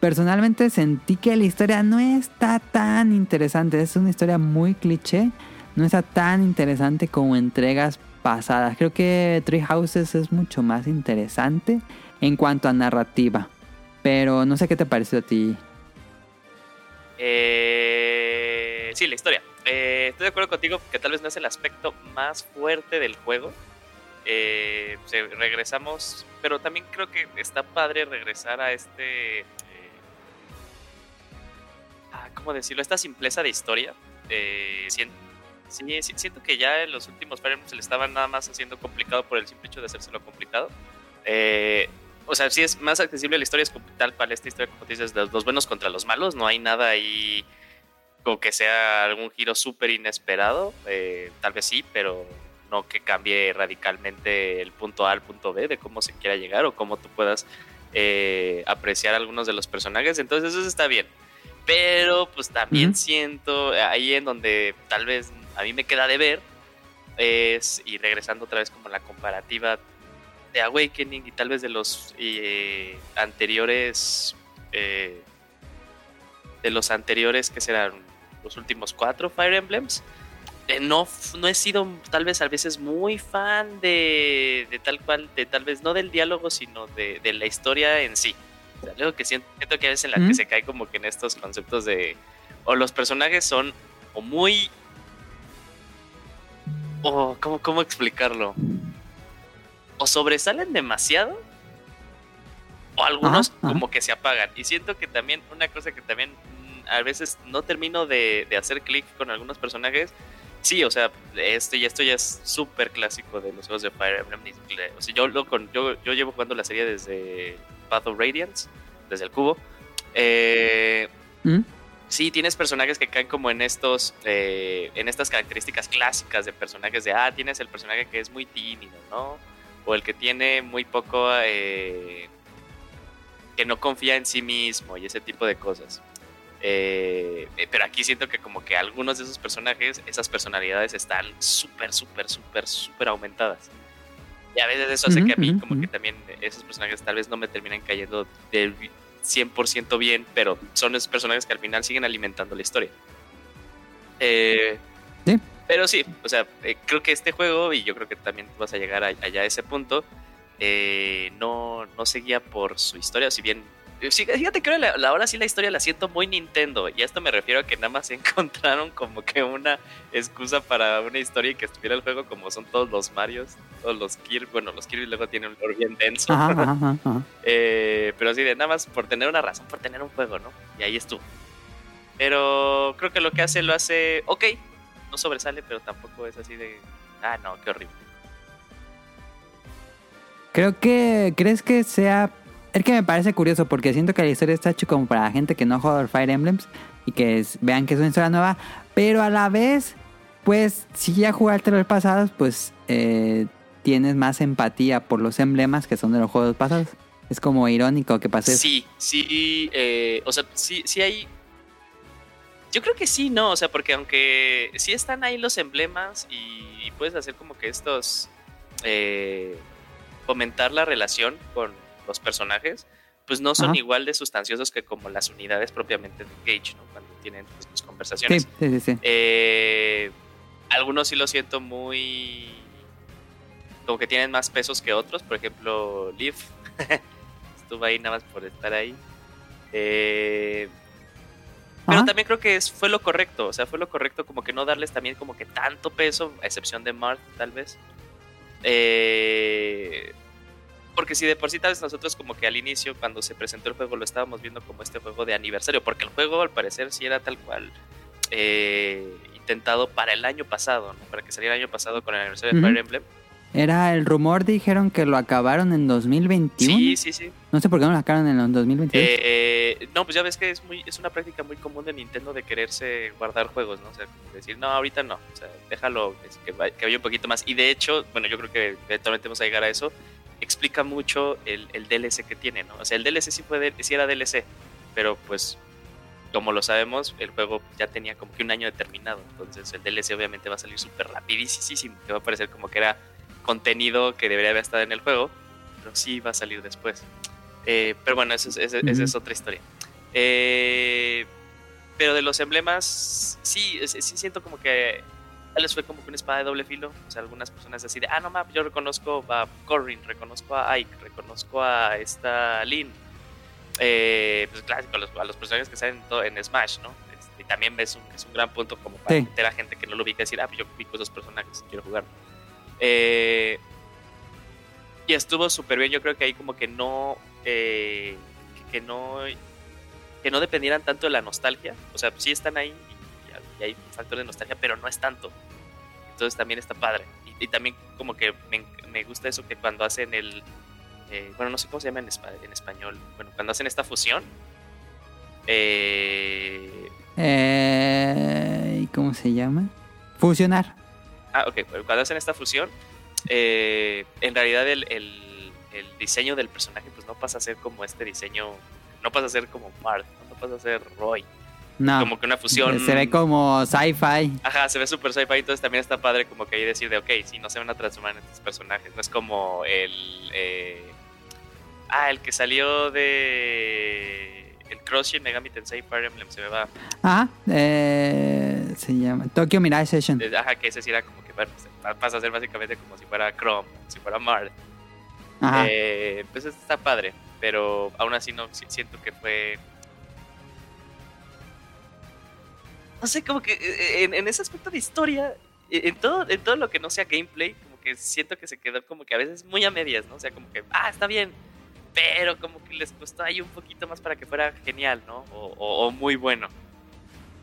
personalmente sentí que la historia no está tan interesante. Es una historia muy cliché. No está tan interesante como entregas pasadas. Creo que Three Houses es mucho más interesante en cuanto a narrativa. Pero no sé qué te pareció a ti. Eh, sí, la historia. Eh, estoy de acuerdo contigo que tal vez no es el aspecto más fuerte del juego. Eh, regresamos, pero también creo que está padre regresar a este... eh, ah, ¿Cómo decirlo? Esta simpleza de historia. Eh, siento que ya en los últimos Fire se le estaba nada más haciendo complicado por el simple hecho de hacérselo complicado. O sea, sí es más accesible la historia, es tal para esta historia, como dices, de los buenos contra los malos. No hay nada ahí como que sea algún giro súper inesperado. eh, tal vez sí, pero no que cambie radicalmente el punto A al punto B de cómo se quiera llegar o cómo tú puedas eh, apreciar algunos de los personajes. Entonces eso está bien. Pero pues también siento ahí en donde tal vez a mí me queda de ver es, y regresando otra vez como la comparativa de Awakening y tal vez de los eh, anteriores eh, de los anteriores que serán los últimos cuatro Fire Emblems eh, no, no he sido tal vez a veces muy fan de, de tal cual, de tal vez no del diálogo, sino de, de la historia en sí. O sea, algo que siento, siento que a veces en la que se cae como que en estos conceptos de o los personajes son o muy o cómo, cómo explicarlo o sobresalen demasiado o algunos Ajá, ajá. como que se apagan y siento que también una cosa que también a veces no termino de, de hacer clic con algunos personajes sí o sea esto y esto ya es súper clásico de los juegos de Fire Emblem o sea, yo lo con yo, yo llevo jugando la serie desde Path of Radiance desde el cubo eh, ¿Mm? Sí, tienes personajes que caen como en estos, eh, en estas características clásicas de personajes de, ah, tienes el personaje que es muy tímido, ¿no? O el que tiene muy poco, eh, que no confía en sí mismo y ese tipo de cosas. Eh, eh, pero aquí siento que como que algunos de esos personajes, esas personalidades están súper, súper, súper, súper aumentadas. Y a veces eso hace que a mí como que también esos personajes tal vez no me terminan cayendo del 100% bien, pero son esos personajes que al final siguen alimentando la historia. Eh, Sí. Pero sí, o sea, eh, creo que este juego, y yo creo que también vas a llegar a- allá a ese punto, eh, no, no seguía por su historia, si bien... eh, sí, Fíjate que ahora, la, ahora sí la historia la siento muy Nintendo, y a esto me refiero a que nada más encontraron como que una excusa para una historia y que estuviera el juego como son todos los Marios, todos los Kirby, bueno, los Kirby luego tienen un lore bien denso. Ajá, ajá, ajá. Eh, pero así de nada más por tener una razón, por tener un juego, ¿no? Y ahí estuvo. Pero creo que lo que hace lo hace, ok, no sobresale, pero tampoco es así de, ah, no, qué horrible. Creo que. ¿Crees que sea.? Que me parece curioso porque siento que la historia está hecha como para gente que no al Fire Emblems y que vean que es una historia nueva, pero a la vez, pues, si ya jugaste los pasados, pues eh, tienes más empatía por los emblemas que son de los juegos pasados. Es como irónico que pase. Sí, sí, eh, o sea, sí, sí hay... Yo creo que sí, ¿no? O sea, porque aunque sí están ahí los emblemas y, y puedes hacer como que estos... eh, fomentar la relación con los personajes, pues no son Ajá. igual de sustanciosos que como las unidades propiamente de Gage, ¿no? Cuando tienen pues, sus conversaciones. sí, sí. sí. Eh, algunos sí lo siento muy. Como que tienen más pesos que otros. Por ejemplo, Leaf. Estuvo ahí nada más por estar ahí. Eh, pero Ajá. también creo que es, fue lo correcto. O sea, fue lo correcto como que no darles también como que tanto peso, a excepción de Marth, tal vez. Eh, porque si de por sí tal vez nosotros como que al inicio, cuando se presentó el juego, lo estábamos viendo como este juego de aniversario. Porque el juego al parecer sí era tal cual eh, intentado para el año pasado, ¿no? Para que saliera el año pasado con el aniversario de. Fire Emblem. Era el rumor, dijeron que lo acabaron en 2021. Sí, sí, sí. No sé por qué no lo sacaron en el 2022. Eh, no, pues ya ves que es muy es una práctica muy común de Nintendo de quererse guardar juegos, ¿no? O sea, decir, no, ahorita no, o sea, déjalo que vaya un poquito más. Y de hecho, bueno, yo creo que eventualmente vamos a llegar a eso, explica mucho el, el DLC que tiene, ¿no? O sea, el DLC sí, fue de- sí era DLC, pero pues, como lo sabemos, el juego ya tenía como que un año determinado, entonces el DLC obviamente va a salir súper rapidísimo, que va a parecer como que era contenido que debería haber estado en el juego, pero sí va a salir después. Eh, pero bueno, esa es, esa- es otra historia. Eh, pero de los emblemas, sí, sí siento como que tal vez fue como que una espada de doble filo. O sea, algunas personas así de, ah, no, map, yo reconozco a Corrin, reconozco a Ike, reconozco a esta Lynn. Eh, pues clásico, a los, a los personajes que salen en, todo- en Smash, ¿no? Este, y también ves un, es un gran punto como para Sí. meter a gente que no lo ubica y decir, ah, pues yo ubico esos personajes, quiero jugar. Eh, y estuvo súper bien, yo creo que ahí como que no, eh, que no, que no dependieran tanto de la nostalgia, o sea, sí están ahí y, y hay un factor de nostalgia, pero no es tanto. Entonces también está padre. Y, y también como que me, me gusta eso que cuando hacen el, eh, bueno, no sé cómo se llama en, espa- en español, bueno, cuando hacen esta fusión, eh, Eh, ¿y ¿Cómo se llama? Fusionar. Ah, ok, cuando hacen esta fusión, eh, en realidad el, el- el diseño del personaje pues no pasa a ser como este diseño, no pasa a ser como no, No pasa a ser Roy. No. Como que una fusión... Se ve como sci-fi. Ajá, se ve super sci-fi, entonces también está padre como que ahí decir de, ok, sí, no se van a transformar en estos personajes, no es como el... eh, ah, el que salió de... El Cross Shin Megami Tensei Fire Emblem, se me va... Ah, eh, se llama Tokyo Mirage Session. eh, Ajá, que ese sí era como que bueno, pues, pasa a ser básicamente como si fuera Chrome, si fuera Mars. Ajá. Eh, pues está padre, pero aún así no si- siento que fue... No sé, como que eh, en, en ese aspecto de historia, eh, en todo, en todo lo que no sea gameplay, como que siento que se quedó como que a veces muy a medias, ¿no? O sea, como que, ah, está bien, pero como que les costó ahí un poquito más para que fuera genial, ¿no? O, o- o muy bueno.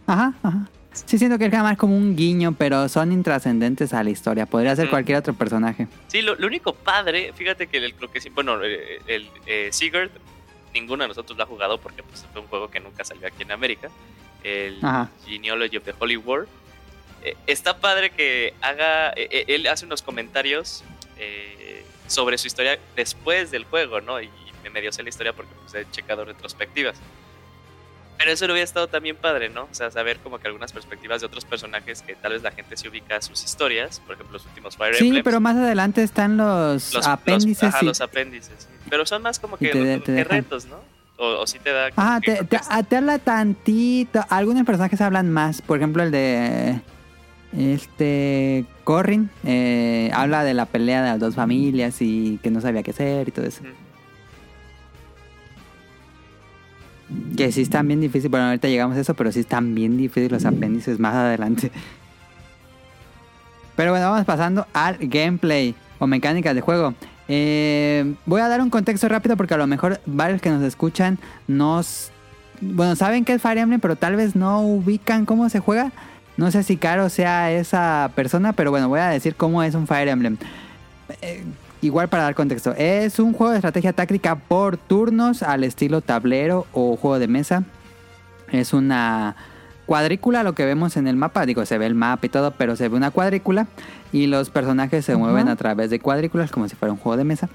Ajá, ajá. Sí, siento que es más como un guiño, pero son intrascendentes a la historia. Podría ser cualquier otro personaje. Sí, lo, lo único padre, fíjate que el, lo que sí, bueno, eh, el eh, Sigurd, ninguno de nosotros lo ha jugado porque pues, fue un juego que nunca salió aquí en América. El Ajá. Genealogy of the Holy War. Eh, está padre que haga, eh, eh, él hace unos comentarios eh, sobre su historia después del juego, ¿no? Y me medio sé la historia porque pues, he checado retrospectivas. Pero eso lo hubiera estado también padre, ¿no? O sea, saber como que algunas perspectivas de otros personajes que tal vez la gente se ubica a sus historias, por ejemplo, los últimos Fire Sí, Emblems. pero más adelante están los, Los apéndices. Los, ajá, sí. los apéndices. sí. Pero son más como que, te- te que dejan. retos, ¿no? O, o sí te da. te, te, ah, te habla tantito. Algunos personajes hablan más. Por ejemplo, el de. Este. Corrin. eh, habla de la pelea de las dos familias y que no sabía qué hacer y todo eso. Que sí están bien difíciles. Bueno, ahorita llegamos a eso, pero sí están bien difíciles los apéndices más adelante. Pero bueno, vamos pasando al gameplay o mecánicas de juego. Eh, voy a dar un contexto rápido porque a lo mejor varios que nos escuchan nos... Bueno, saben que es Fire Emblem, pero tal vez no ubican cómo se juega. No sé si Caro sea esa persona, pero bueno, voy a decir cómo es un Fire Emblem. Eh, igual para dar contexto. Es un juego de estrategia táctica por turnos al estilo tablero o juego de mesa. Es una cuadrícula lo que vemos en el mapa. Digo, se ve el mapa y todo, pero se ve una cuadrícula. Y los personajes se mueven a través de cuadrículas como si fuera un juego de mesa.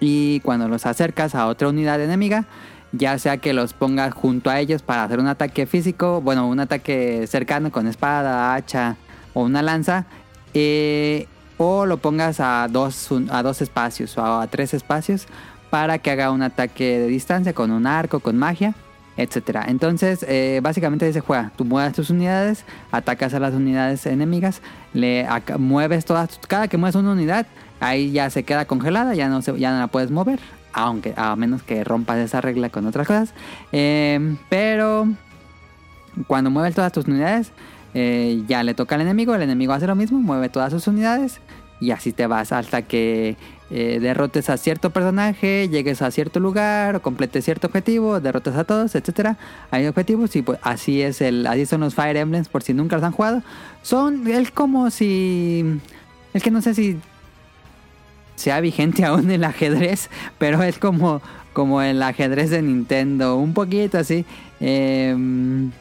Y cuando los acercas a otra unidad enemiga, ya sea que los pongas junto a ellos para hacer un ataque físico, bueno, un ataque cercano con espada, hacha o una lanza, eh, o lo pongas a dos, un- a dos espacios o a tres espacios para que haga un ataque de distancia con un arco, con magia, etcétera. Entonces, eh, básicamente se juega. Tú mueves tus unidades, atacas a las unidades enemigas, le mueves todas, cada que mueves una unidad, ahí ya se queda congelada, ya no, se, ya no la puedes mover, aunque a menos que rompas esa regla con otras cosas. Eh, pero cuando mueves todas tus unidades, eh, ya le toca al enemigo, el enemigo hace lo mismo, mueve todas sus unidades y así te vas hasta que eh, derrotes a cierto personaje, llegues a cierto lugar completes cierto objetivo, derrotes a todos, etcétera. Hay objetivos y pues así es el, así son los Fire Emblems por si nunca los han jugado. Son es como si es que no sé si sea vigente aún el ajedrez, pero es como como el ajedrez de Nintendo, un poquito así. Em,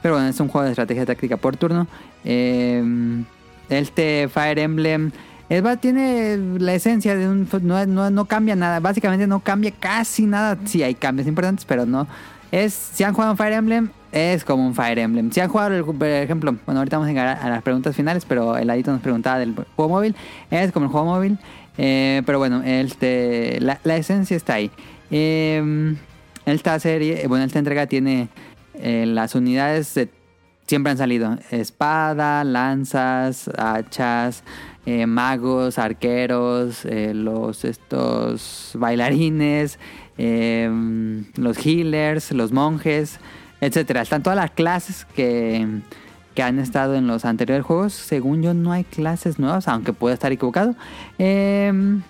pero bueno, es un juego de estrategia táctica por turno. Eh, este Fire Emblem es, va- tiene la esencia de un... No, no, no cambia nada. Básicamente no cambia casi nada. Sí, hay cambios importantes, pero no. Es, si han jugado un Fire Emblem, es como un Fire Emblem. Si han jugado, el- por ejemplo, bueno, ahorita vamos a llegar a las preguntas finales, pero el adito nos preguntaba del juego móvil. Es como el juego móvil. Eh, pero bueno, este, la, la esencia está ahí. Eh, esta serie, bueno, esta entrega tiene eh, las unidades de- siempre han salido espada, lanzas, hachas, eh, magos, arqueros, eh, los estos bailarines, eh, los healers, los monjes, etcétera. Están todas las clases que, que han estado en los anteriores juegos. Según yo, no hay clases nuevas, aunque pueda estar equivocado. Em,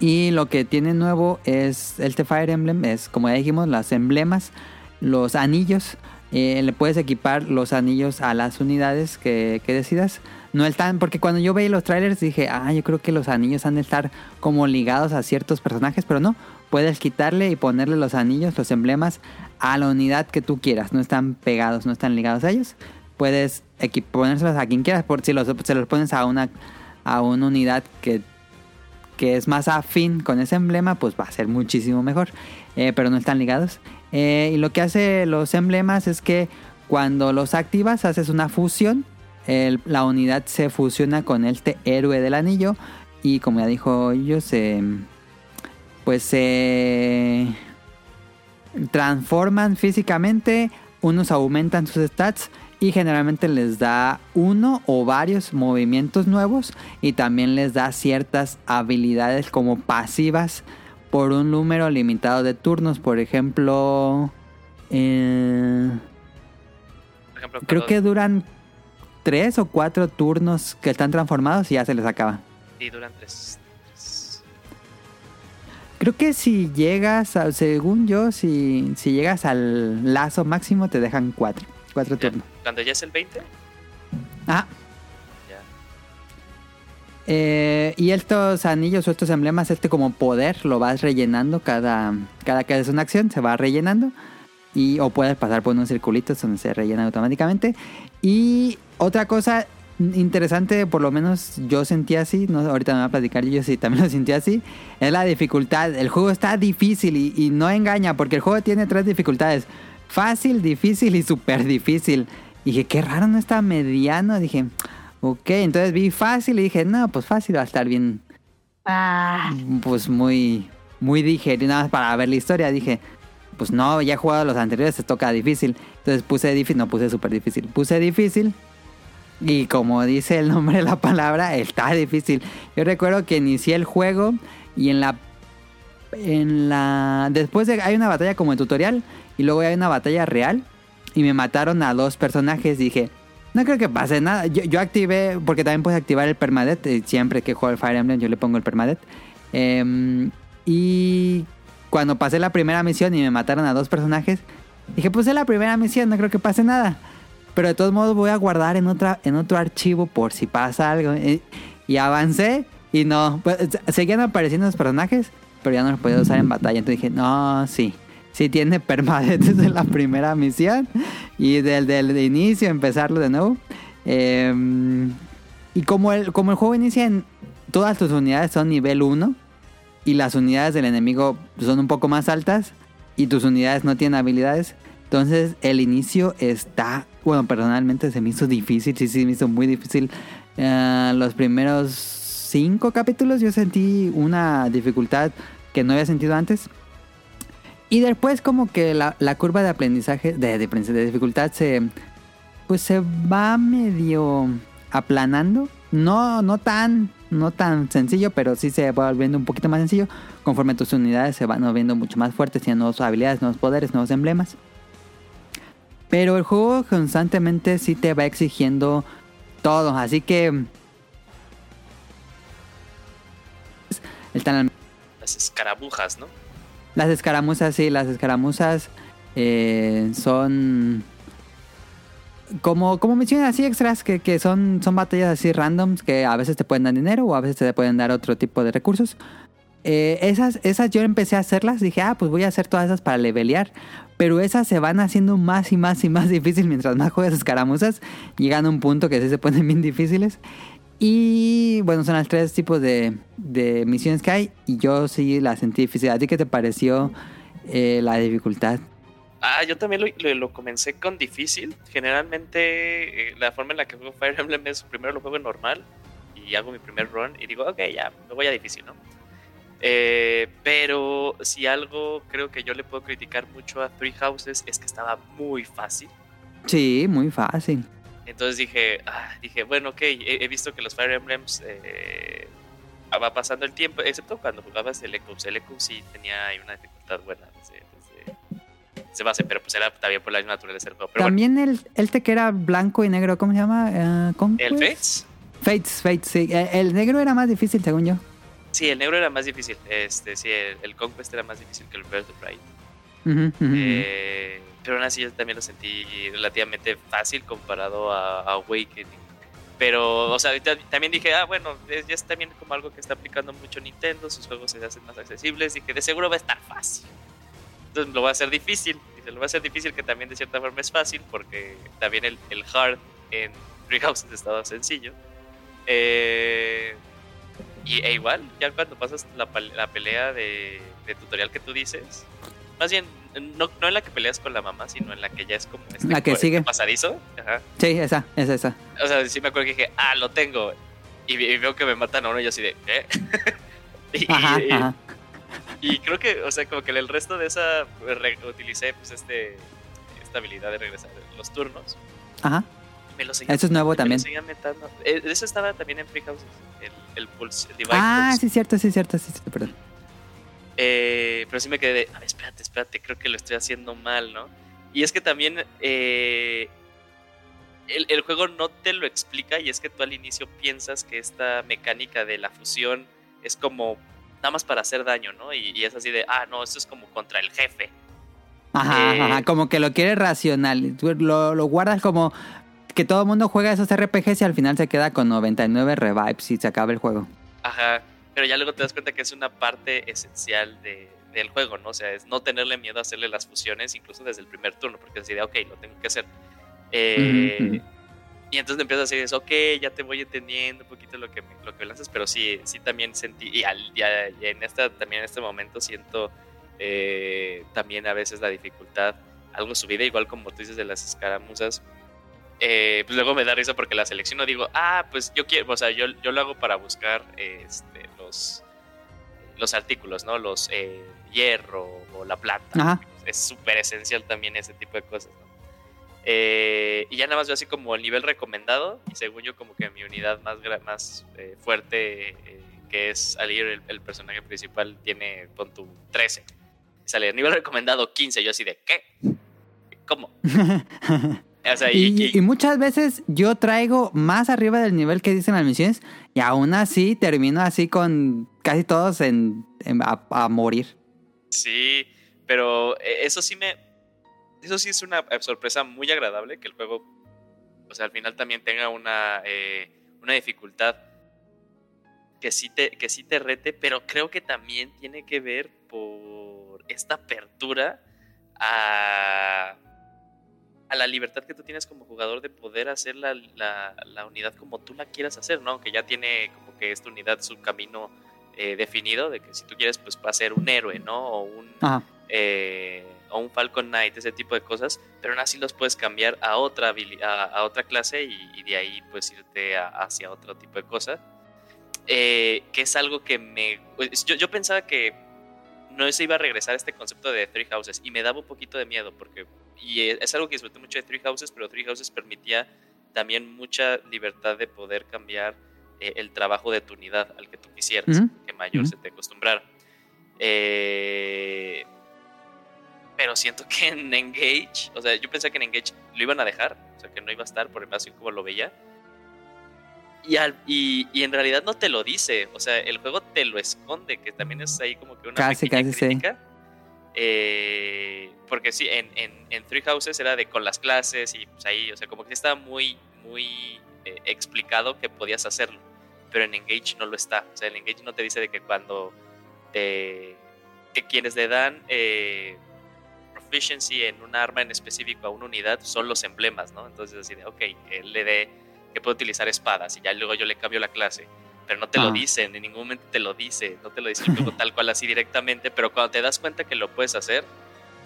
y lo que tiene nuevo es el Fire Emblem, es como ya dijimos, las emblemas, los anillos. Le puedes equipar los anillos a las unidades que, que decidas. No están, porque cuando yo veía los trailers dije, ah, yo creo que los anillos han de estar como ligados a ciertos personajes, pero no. Puedes quitarle y ponerle los anillos, los emblemas, a la unidad que tú quieras. No están pegados, no están ligados a ellos. Puedes ponérselos a quien quieras. Por si los, se los pones a una, a una unidad que, que es más afín con ese emblema, pues va a ser muchísimo mejor. Eh, pero no están ligados. Eh, y lo que hace los emblemas es que cuando los activas haces una fusión. El- la unidad se fusiona con este héroe del anillo. Y como ya dijo yo, se... Pues se transforman físicamente, unos aumentan sus stats y generalmente les da uno o varios movimientos nuevos y también les da ciertas habilidades como pasivas por un número limitado de turnos. Por ejemplo, eh, Por ejemplo, creo que duran tres o cuatro turnos que están transformados y ya se les acaba. Sí, duran tres. tres. Creo que si llegas, a- según yo, si, si llegas al lazo máximo te dejan cuatro. Cuatro Ya, turnos. Cuando ya es el 20, Ah, ya. eh, y estos anillos o estos emblemas, este como poder, lo vas rellenando cada, cada que haces una acción, se va rellenando. Y, o puedes pasar por unos circulitos donde se rellenan automáticamente. Y otra cosa interesante, por lo menos yo sentí así, no, ahorita me va a platicar yo si también lo sentí así, es la dificultad. El juego está difícil y, y no engaña, porque el juego tiene tres dificultades. Fácil, difícil y súper difícil. Y dije, qué raro, no está mediano. Dije, ok, entonces vi fácil y dije, no, pues fácil va a estar bien, Ah, pues muy, muy digerido, nada más para ver la historia. Dije, pues no, ya he jugado los anteriores, se toca difícil. Entonces puse difícil, no puse súper difícil. Puse difícil y como dice el nombre de la palabra, está difícil. Yo recuerdo que inicié el juego y en la... En la... Después de... Hay una batalla como el tutorial y luego hay una batalla real y me mataron a dos personajes. Dije, no creo que pase nada. Yo, yo activé, porque también puedes activar el permadeath. eh, Siempre que juego el Fire Emblem yo le pongo el permadeath. Em, y cuando pasé la primera misión y me mataron a dos personajes, dije, pues es la primera misión, no creo que pase nada. Pero de todos modos voy a guardar en, otra, en otro archivo por si pasa algo. Eh, Y avancé y no, pues, seguían apareciendo los personajes, pero ya no los podía usar en batalla. Entonces dije, no, sí, sí tiene permadeath desde la primera misión y desde el inicio empezarlo de nuevo. Em, y como el, como el juego inicia en todas tus unidades son nivel 1 y las unidades del enemigo son un poco más altas y tus unidades no tienen habilidades, entonces el inicio está, bueno, personalmente se me hizo difícil, sí, sí, me hizo muy difícil. Eh, los primeros cinco capítulos yo sentí una dificultad que no había sentido antes. Y después como que la, curva de aprendizaje, de, de, de dificultad se, pues se va medio aplanando. No, no tan, no tan sencillo, pero sí se va volviendo un poquito más sencillo conforme tus unidades se van volviendo mucho más fuertes, tienen nuevas habilidades, nuevos poderes, nuevos emblemas. Pero el juego constantemente sí te va exigiendo todo, así que están Las escaramujas, ¿no? las escaramuzas, sí, las escaramuzas eh, son como, como misiones así extras que, que son, son batallas así randoms que a veces te pueden dar dinero o a veces te pueden dar otro tipo de recursos. Eh, esas, esas yo empecé a hacerlas, dije, ah, pues voy a hacer todas esas para levelear. Pero esas se van haciendo más y más y más difícil mientras más juegas escaramuzas. Llegan a un punto que sí se ponen bien difíciles. Y bueno, son los tres tipos de, de misiones que hay. Y yo sí la sentí difícil. ¿A ti qué te pareció eh, la dificultad? Ah, yo también lo, lo- lo comencé con difícil. Generalmente, eh, la forma en la que juego Fire Emblem es primero lo juego normal y hago mi primer run y digo, ok, ya, me voy a difícil, ¿no? Eh, pero si algo creo que yo le puedo criticar mucho a Three Houses es que estaba muy fácil. Sí, muy fácil. Entonces dije, ah, dije, bueno, ok, he, he visto que los Fire Emblems eh, va pasando el tiempo, excepto cuando jugabas el Eclipse. El Eclipse sí tenía ahí una dificultad buena desde, desde, desde base, pero pues era también por la naturaleza del juego. Pero También el, el te que era blanco y negro, ¿cómo se llama? Eh, el? Fates, Fates, Fates, sí. Eh, El negro era más difícil, según yo. Sí, el negro era más difícil. Este, sí, el, el Conquest era más difícil que el Birth of Pride. Eh, pero aún así yo también lo sentí relativamente fácil comparado a, a Awakening. Pero, o sea, también dije, ah, bueno, es, ya es también como algo que está aplicando mucho Nintendo, sus juegos se hacen más accesibles, dije, de seguro va a estar fácil. Entonces lo va a hacer difícil, dice, lo va a hacer difícil que también de cierta forma es fácil, porque también el, el hard en Three Houses estaba sencillo. Eh, y e igual, ya cuando pasas la, la pelea de, de tutorial que tú dices, más bien, no, no en la que peleas con la mamá, sino en la que ya es como este, La que sigue. pasadizo. Ajá. Sí, esa, esa, esa. O sea, sí me acuerdo que dije, ah, lo tengo. Y, veo que me matan a uno y yo así de, ¿qué? y, Ajá, y- ajá. y creo que, o sea, como que el resto de esa re- utilicé pues este esta habilidad de regresar los turnos. Ajá. Me lo seguía, Eso es nuevo me también. metiendo. Eh, Eso estaba también en Free Houses, el, el Pulse, el Divine Ah, Pulse. sí, cierto, sí, cierto, sí, cierto, perdón. Eh, pero sí me quedé de, a ver, espérate, espérate, creo que lo estoy haciendo mal, ¿no? Y es que también eh, el, el juego no te lo explica y es que tú al inicio piensas que esta mecánica de la fusión es como nada más para hacer daño, ¿no? Y, y es así de, ah, no, esto es como contra el jefe. Ajá, Eh, ajá, como que lo quieres racional. Lo, lo guardas como que todo el mundo juega esos RPGs y al final se queda con 99 revives y se acaba el juego. Ajá, pero ya luego te das cuenta que es una parte esencial de, del juego, ¿no? O sea, es no tenerle miedo a hacerle las fusiones, incluso desde el primer turno, porque es de, ok, lo tengo que hacer. Eh. Y entonces empiezas a decir, eso, ok, ya te voy entendiendo un poquito lo que, me- lo que lanzas, pero sí, sí también sentí, y, al, y en esta, también en este momento siento eh, también a veces la dificultad, algo subida, igual como tú dices de las escaramuzas. Eh, pues luego me da risa porque la selecciono digo, ah, pues yo quiero, o sea, yo, yo lo hago para buscar este, los, los artículos, ¿no? Los eh, hierro o la plata. Ajá. Es súper esencial también ese tipo de cosas, ¿no? Eh, y ya nada más veo así como el nivel recomendado y según yo como que mi unidad más, más fuerte que es salir el, el personaje principal tiene pon tu 13 sale nivel recomendado 15 yo así de ¿qué? ¿cómo? O sea, y, Y, y- y muchas veces yo traigo más arriba del nivel que dicen las misiones y aún así termino así con casi todos en, en- a, a morir. sí pero eh, eso sí me eso sí es una eh, sorpresa muy agradable que el juego o sea al final también tenga una eh, una dificultad que sí te que sí te rete pero creo que también tiene que ver por esta apertura a a la libertad que tú tienes como jugador de poder hacer la, la- la unidad como tú la quieras hacer, ¿no? Aunque ya tiene como que esta unidad su camino eh, definido, de que si tú quieres, pues va a ser un héroe, ¿no? O un, eh, o un Falcon Knight, ese tipo de cosas, pero aún así los puedes cambiar a otra, a, a otra clase y, y de ahí pues irte a- hacia otro tipo de cosas. Eh, que es algo que me... pues, yo, yo pensaba que no se iba a regresar este concepto de Three Houses y me daba un poquito de miedo porque... Y es algo que disfruté mucho de Three Houses, pero Three Houses permitía también mucha libertad de poder cambiar eh, el trabajo de tu unidad al que tú quisieras, Ujú. que mayor Ujú. se te acostumbrara. Eh, pero siento que en Engage, o sea, yo pensé que en Engage lo iban a dejar, o sea, que no iba a estar por el así como lo veía. Y, al- y, y en realidad no te lo dice, o sea, el juego te lo esconde, que también es ahí como que una Casi, casi, sí. Eh, porque sí, en, en, Three Houses era de con las clases y pues ahí, o sea, como que estaba muy, muy eh, explicado que podías hacerlo. Pero en Engage no lo está. O sea, en Engage no te dice de que cuando eh, que quienes le dan eh, proficiency en un arma en específico a una unidad son los emblemas, ¿no? Entonces así de, ok, él le dé que puede utilizar espadas y ya luego yo le cambio la clase. Pero no te lo Ah. dicen, en ningún momento te lo dice, no te lo dice como tal cual así directamente, pero cuando te das cuenta que lo puedes hacer,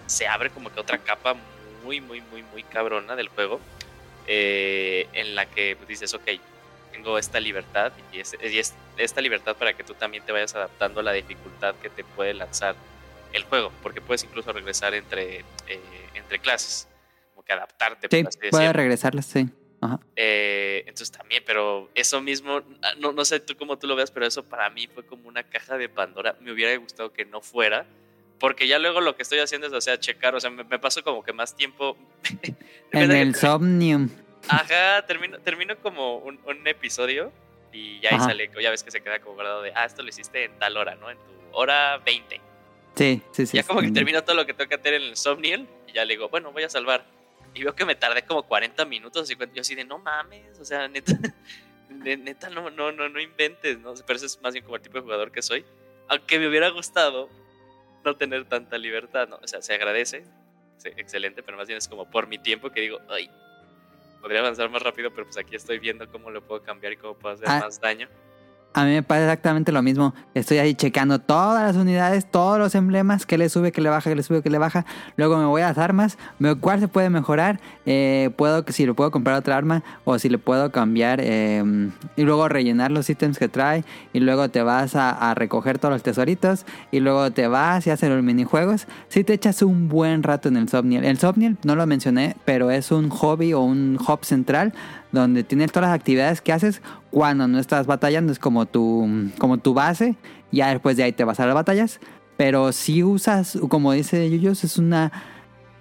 se abre como que otra capa muy, muy, muy, muy cabrona del juego, eh, en la que dices, ok, tengo esta libertad y, es, y es esta libertad para que tú también te vayas adaptando a la dificultad que te puede lanzar el juego, porque puedes incluso regresar entre, eh, entre clases, como que adaptarte, Sí, por así puede decirlo. regresarlas, sí. Ajá. Eh, entonces también, pero eso mismo, ah, no, no sé tú cómo tú lo veas, pero eso para mí fue como una caja de Pandora. Me hubiera gustado que no fuera, porque ya luego lo que estoy haciendo es, o sea, checar, o sea, me, me paso como que más tiempo. En el que- Somnium. Ajá, termino, termino como un, un episodio y ya ahí Ajá. sale, ya ves que se queda como guardado de, ah, esto lo hiciste en tal hora, ¿no? En tu hora 20. Sí, sí, sí. ya como que termino todo lo que tengo que hacer en el Somniel y ya le digo, bueno, voy a salvar. Y veo que me tardé como 40 minutos y yo así de, no mames, o sea, neta, ne- neta, no, no, no, no inventes, ¿no? Pero eso es más bien como el tipo de jugador que soy. Aunque me hubiera gustado no tener tanta libertad, ¿no? O sea, se agradece, sí, excelente, pero más bien es como por mi tiempo que digo, ay, podría avanzar más rápido, pero pues aquí estoy viendo cómo lo puedo cambiar y cómo puedo hacer Ah. más daño. A mí me pasa exactamente lo mismo. Estoy ahí checando todas las unidades, todos los emblemas, que le sube, que le baja, que le sube, que le baja. Luego me voy a las armas, veo cuál se puede mejorar. eh, puedo, si le puedo comprar otra arma o si le puedo cambiar. eh, y luego rellenar los ítems que trae. Y luego te vas a, a recoger todos los tesoritos. Y luego te vas y haces los minijuegos. Si te echas un buen rato en el Somniel. El Somniel no lo mencioné, pero es un hobby o un hub central donde tienes todas las actividades que haces cuando no estás batallando, es como tu, como tu base, ya después de ahí te vas a las batallas, pero si usas, como dice Yuyos, es una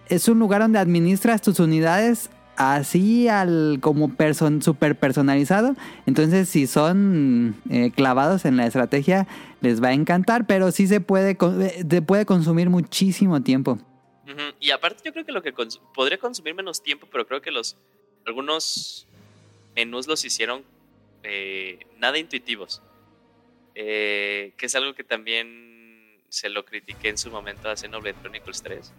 es un lugar donde administras tus unidades así al como person, super personalizado, entonces si son eh, clavados en la estrategia les va a encantar, pero sí se puede puede consumir muchísimo tiempo. Y aparte yo creo que lo que podría consumir menos tiempo, pero creo que los algunos menús los hicieron eh, nada intuitivos. Eh, que es algo que también se lo critiqué en su momento a Xenoblade Chronicles 3.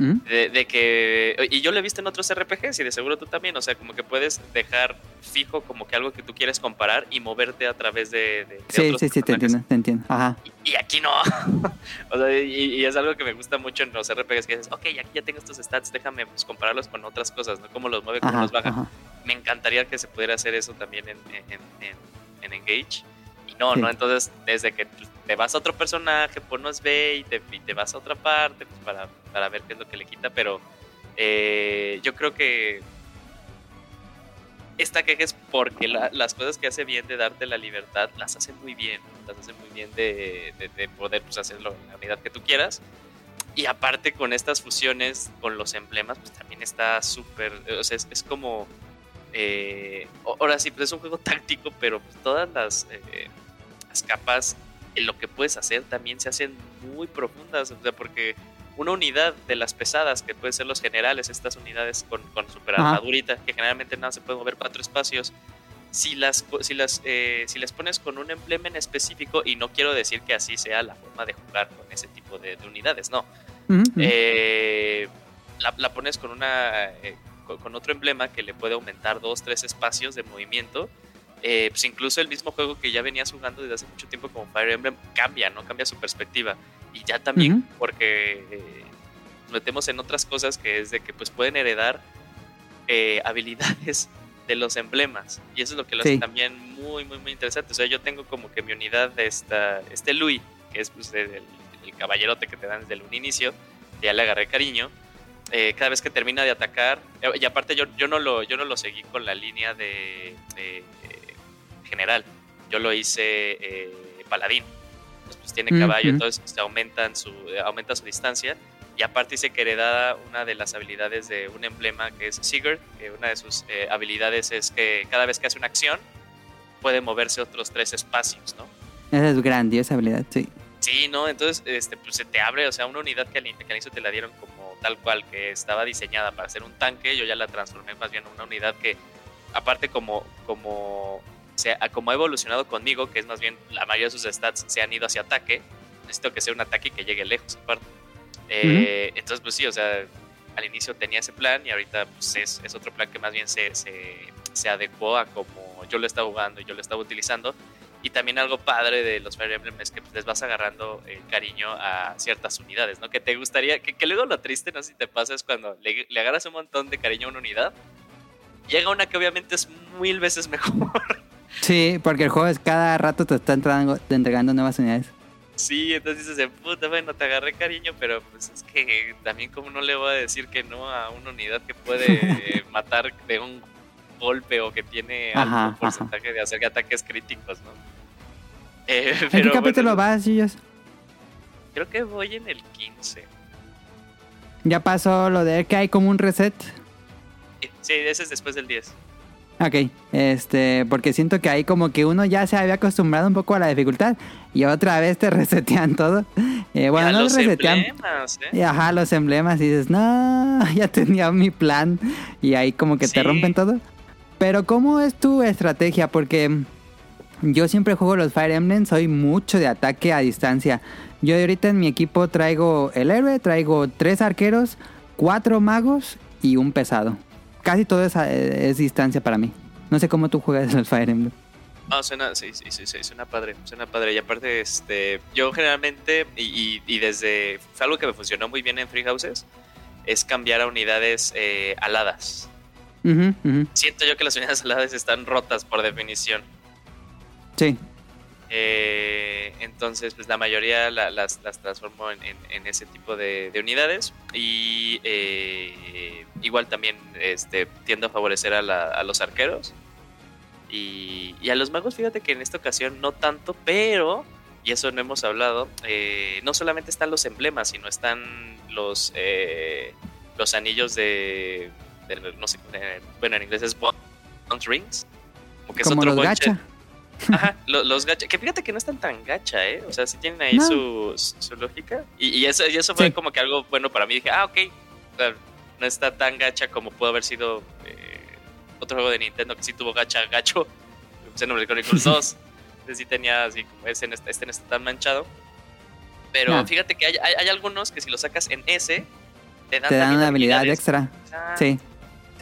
¿Mm? De, de que. Y yo lo he visto en otros RPGs y de seguro tú también. O sea, como que puedes dejar fijo como que algo que tú quieres comparar y moverte a través de. de- de Sí, otros sí, sí, te entiendo, te entiendo. Ajá. Y, y aquí no. o sea, y, y es algo que me gusta mucho en los RPGs que dices, ok, aquí ya tengo estos stats, déjame pues, compararlos con otras cosas, ¿no? Cómo los mueve, cómo Ajá, los baja. ajá. Me encantaría que se pudiera hacer eso también en, en, en- en Engage. Y no, Sí. ¿no? Entonces, desde que te vas a otro personaje, pones B y te, y te vas a otra parte pues, para, para ver qué es lo que le quita, pero eh, yo creo que esta queja es porque la- las cosas que hace bien de darte la libertad las hace muy bien, las hace muy bien de, de- de poder pues, hacerlo en la unidad que tú quieras. Y aparte con estas fusiones con los emblemas, pues también está súper, o sea, es, es como, eh, ahora sí, pues es un juego táctico, pero pues, todas las, eh, las capas en lo que puedes hacer también se hacen muy profundas, o sea, porque una unidad de las pesadas, que pueden ser los generales, estas unidades con, con super armadurita, que generalmente nada se puede mover cuatro espacios, si las, si, las, eh, si las pones con un emblema en específico, y no quiero decir que así sea la forma de jugar con ese tipo de, de unidades, no, eh, la, la pones con una eh, con, otro emblema que le puede aumentar dos, tres espacios de movimiento. Eh, pues incluso el mismo juego que ya venías jugando desde hace mucho tiempo como Fire Emblem cambia, ¿no? Cambia su perspectiva. Y ya también porque eh, nos metemos en otras cosas que es de que pues pueden heredar eh, habilidades de los emblemas. Y eso es lo que lo Sí. hace también muy, muy, muy interesante. O sea, yo tengo como que mi unidad de esta, este Louis, que es pues, el, el caballerote que te dan desde un inicio, ya le agarré cariño. Eh, cada vez que termina de atacar, eh, y aparte yo, yo, no lo, yo no lo seguí con la línea de, de, eh, general, yo lo hice eh, paladín. Entonces, pues tiene caballo, entonces se aumentan su, aumenta su distancia. Y aparte dice que heredada una de las habilidades de un emblema que es Sigurd, que una de sus eh, habilidades es que cada vez que hace una acción puede moverse otros tres espacios, ¿no? Esa es grandiosa habilidad, sí. Sí, ¿no? Entonces, este, pues se te abre, o sea, una unidad que al, que al inicio te la dieron como tal cual, que estaba diseñada para ser un tanque, yo ya la transformé más bien en una unidad que, aparte como, como, se ha- como ha evolucionado conmigo, que es más bien la mayoría de sus stats se han ido hacia ataque, necesito que sea un ataque que llegue lejos, aparte. Eh, Entonces, pues sí, o sea, al inicio tenía ese plan y ahorita pues, es, es otro plan que más bien se, se, se adecuó a como yo lo estaba jugando y yo lo estaba utilizando. Y también algo padre de los Fire Emblem es que pues, les vas agarrando eh, cariño a ciertas unidades, ¿no? Que te gustaría, que, que luego lo triste, no sé si te pasa, es cuando le, le agarras un montón de cariño a una unidad, llega una que obviamente es mil veces mejor. Sí, porque el juego es cada rato te está entregando, te entregando nuevas unidades. Sí, entonces dices, de puta, bueno, te agarré cariño, pero pues es que también como no le voy a decir que no a una unidad que puede eh, matar de un golpe o que tiene Ajá, ajá. porcentaje de hacer ataques críticos, ¿no? Eh, ¿En qué pero capítulo bueno, vas, Yuyos? Creo que voy en el 15. Ya pasó lo de que hay como un reset. Sí, ese es después del 10. Ok, este, porque siento que ahí como que uno ya se había acostumbrado un poco a la dificultad y otra vez te resetean todo. Eh, bueno, no los resetean. emblemas, ¿eh? Y Ajá, los emblemas y dices, no, ya tenía mi plan y ahí como que te Sí. rompen todo. Pero ¿cómo es tu estrategia? Porque yo siempre juego los Fire Emblem, soy mucho de ataque a distancia. Yo ahorita en mi equipo traigo el héroe, traigo tres arqueros, cuatro magos y un pesado. casi todo es, es distancia para mí. No sé cómo tú juegas el Fire Emblem. No, suena, sí, sí, sí, sí, suena padre, suena padre. Y aparte, este, yo generalmente, y, y- y desde, fue algo que me funcionó muy bien en Free Houses, es cambiar a unidades eh, aladas. Siento yo que las unidades aladas están rotas por definición. Sí. Eh, entonces, pues la mayoría la- las, las transformo en, en- en ese tipo de, de unidades. Y eh, igual también este, tiendo a favorecer a, la- a los arqueros. Y, y a los magos, fíjate que en esta ocasión no tanto, pero, y eso no hemos hablado, eh, no solamente están los emblemas, sino están los, eh, los anillos de, de- no sé, bueno, en inglés es bond rings. Como que es Como otro los gacha. Ajá, lo- los, gacha. Que fíjate que no están tan gacha, ¿eh? O sea, sí tienen ahí No. su, su, lógica. Y, y eso, y eso fue Sí. como que algo bueno para mí. Dije, ah, ok. No está tan gacha como pudo haber sido eh, otro juego de Nintendo que sí tuvo gacha, gacho. Xenoblade Chronicles 2. Ese sí tenía así como ese no está- este no está tan manchado. Pero No. fíjate que hay, hay, hay algunos que si los sacas en S, te dan, Te dan una habilidad habilidades. extra. Ah, Sí.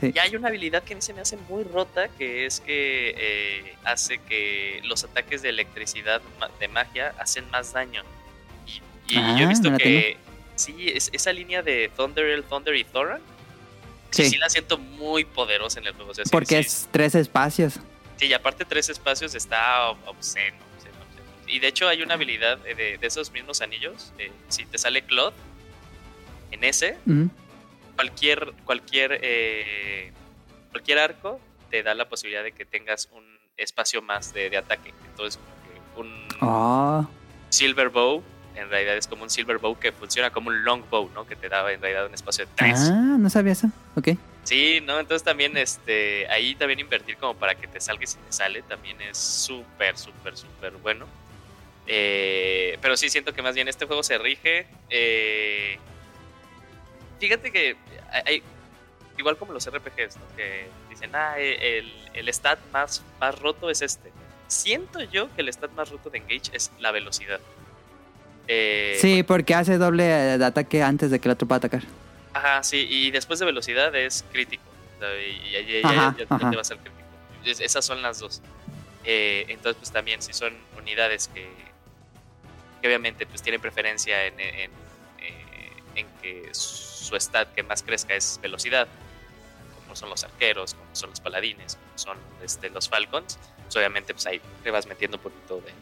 Sí. y hay una habilidad que a mí se me hace muy rota, que es que eh, hace que los ataques de electricidad de magia hacen más daño. Y, y Ah, yo he visto no la que sí, es, esa línea de Thunder, el Thunder y Thoran, sí. La siento muy poderosa en el juego. o sea, sí- Porque sí, es tres espacios. Sí, y aparte tres espacios está ob- obsceno. obsceno, obsceno. Y de hecho hay una habilidad eh, de, de esos mismos anillos. eh, si te sale Cloud en ese. Cualquier cualquier eh, cualquier arco te da la posibilidad de que tengas un espacio más de, de ataque entonces un Oh. silver bow en realidad es como un silver bow que funciona como un long bow no que te da en realidad un espacio de tres Ah, no sabía eso. Ok. sí no entonces también este ahí también invertir como para que te salga y si te sale también es súper súper súper bueno Eh, pero sí siento que más bien este juego se rige eh, fíjate que hay, igual como los RPGs, ¿no? que dicen, ah, el, el stat más, más roto es este. Siento yo que el stat más roto de Engage es la velocidad. Eh, Sí, porque hace doble eh, de ataque antes de que el otro pueda atacar. Ajá, sí, y después de velocidad es crítico. y Ajá, ya, te vas al crítico. Es- esas son las dos. Eh, entonces, pues también, si son unidades que, que obviamente pues tienen preferencia en, en, eh, en que su stat que más crezca es velocidad, como son los arqueros, como son los paladines, como son este, los falcons, pues obviamente pues ahí le vas metiendo un poquito de,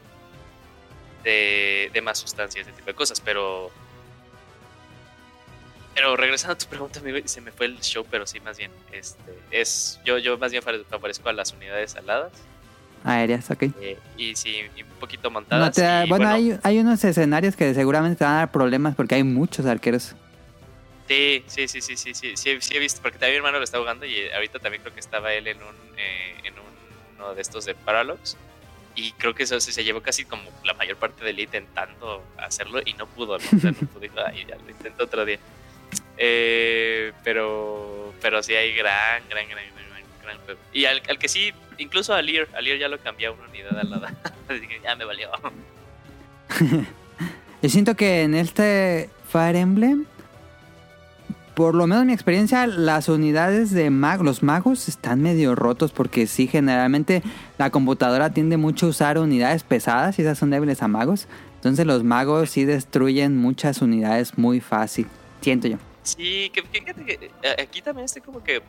de, de más sustancia, ese tipo de cosas, pero pero regresando a tu pregunta, amigo, se me fue el show, pero sí, más bien, este, es, yo, yo más bien fa- favorezco a las unidades aladas, Aéreas, ok. eh, y sí, un poquito No montadas. te da- y, bueno, hay, hay unos escenarios que seguramente te van a dar problemas porque hay muchos arqueros. Sí, sí, sí, sí, sí, sí, sí, he- sí he visto, porque también mi hermano lo está jugando y eh, ahorita también creo que estaba él en un, eh, en un- uno de estos de Paralox. Y creo que eso sí se llevó casi como la mayor parte del día intentando hacerlo y no pudo, ¿no? O sea, no pudo, dijo, "Ay, ya lo intento otro día. Eh, pero, pero sí hay gran, gran, gran, gran, gran, gran juego. Y al, al que sí, incluso a Lear, a Lear ya lo cambié a una unidad alada. Así que ya me valió. Yo siento que en este Fire Emblem, por lo menos en mi experiencia, las unidades de mag los magos están medio rotos porque sí, generalmente la computadora tiende mucho a usar unidades pesadas y esas son débiles a magos. Entonces los magos sí destruyen muchas unidades muy fácil, siento yo. Sí, que que fíjate que eh, aquí también estoy como que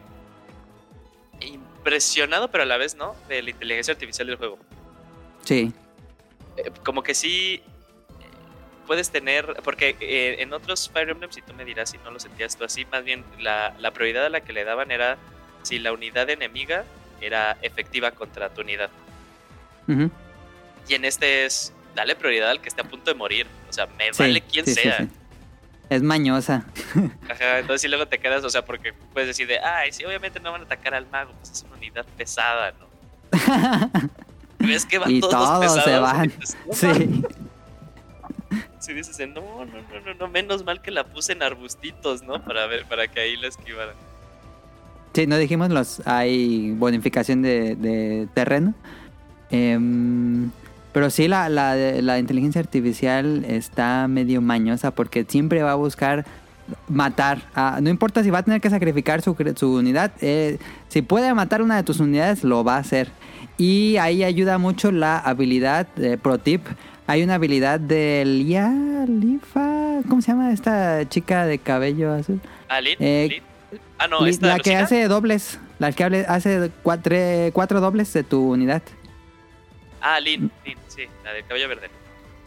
impresionado, pero a la vez no, de la inteligencia artificial del juego. Sí. Eh, Como que sí puedes tener, porque eh, en otros Fire Emblem, si tú me dirás si no lo sentías tú así, más bien la, la prioridad a la que le daban era si la unidad enemiga era efectiva contra tu unidad. Y en este es, dale prioridad al que esté a punto de morir. O sea, me Sí, vale quien sí, sea. sí. Es mañosa. Ajá, entonces si luego te quedas, o sea, porque puedes decir de, ay, sí, obviamente no van a atacar al mago, pues es una unidad pesada, ¿no? ¿Ves que van y todos, todos pesados? se van. Y dices, "No Sí. mames". Si dices, no, no, no, no, no, menos mal que la puse en arbustitos, ¿no? Para ver, para que ahí la esquivaran. Sí, no dijimos los hay bonificación de, de terreno. Em, pero sí, la, la, la inteligencia artificial está medio mañosa porque siempre va a buscar matar. Ah, no importa si va a tener que sacrificar su, su unidad. eh, si puede matar una de tus unidades, lo va a hacer. Y ahí ayuda mucho la habilidad, eh, pro tip. Hay una habilidad de Lia, Lifa, ¿cómo se llama esta chica de cabello azul? Ah, Lin, Eh. Ah, no, esta la que Lucina. hace dobles, la que hace cuatro, cuatro dobles de tu unidad. Ah, Lin, Lin, sí, la del cabello verde.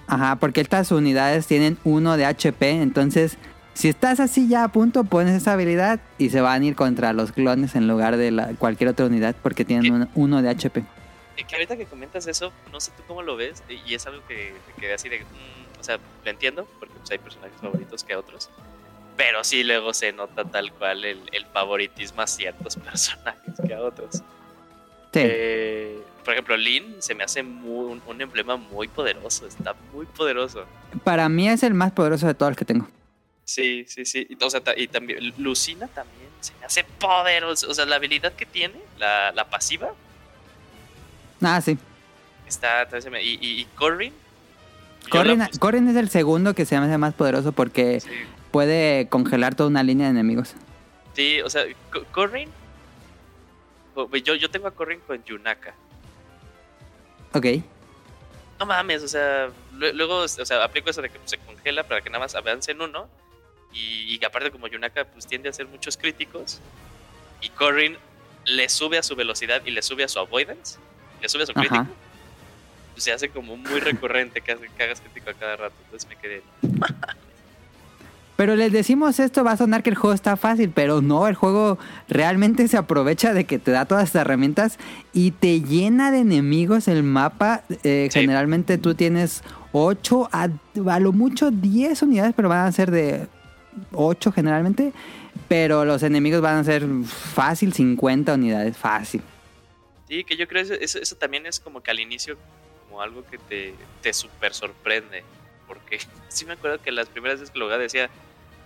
Ajá, porque estas unidades tienen uno de HP, entonces si estás así ya a punto, pones esa habilidad y se van a ir contra los clones en lugar de la- cualquier otra unidad porque tienen uno de HP. Que ahorita que comentas eso, no sé tú cómo lo ves, y es algo que me quedé así de. mm, o sea, lo entiendo, porque pues, hay personajes favoritos que otros. Pero sí, luego se nota tal cual el, el favoritismo a ciertos personajes que a otros. Sí, Eh, por ejemplo, Lin se me hace muy- un, un emblema muy poderoso, está muy poderoso. para mí es el más poderoso de todos los que tengo. Sí, sí, sí. Y, o sea, ta- y también Lucina también se me hace poderoso. O sea, la habilidad que tiene, la, la pasiva, Ah, sí. está. me- Y, y, y Corrin. Corrin, Corrin es el segundo que se me hace más poderoso porque Sí, puede congelar toda una línea de enemigos. Sí, o sea, Co- Corrin. Yo, yo tengo a Corrin con Yunaka. Ok. No mames, o sea, lue- luego, o sea, aplico eso de que pues, se congela para que nada más avance en uno. Y, y aparte, como Yunaka pues tiende a hacer muchos críticos. Y Corrin le sube a su velocidad y le sube a su avoidance. Le sube a su Ajá. crítico. Pues se hace como muy recurrente que hagas crítico a cada rato. Entonces me quedé. Pero les decimos esto, va a sonar que el juego está fácil, pero no, el juego realmente se aprovecha de que te da todas estas herramientas y te llena de enemigos el mapa. Eh, Sí. Generalmente tú tienes 8, a, a lo mucho 10 unidades, pero van a ser de 8 generalmente. Pero los enemigos van a ser fácil 50 unidades, fácil. Sí, que yo creo que eso, eso también es como que al inicio, como algo que te, te súper sorprende. Porque sí me acuerdo que las primeras veces que lo decía,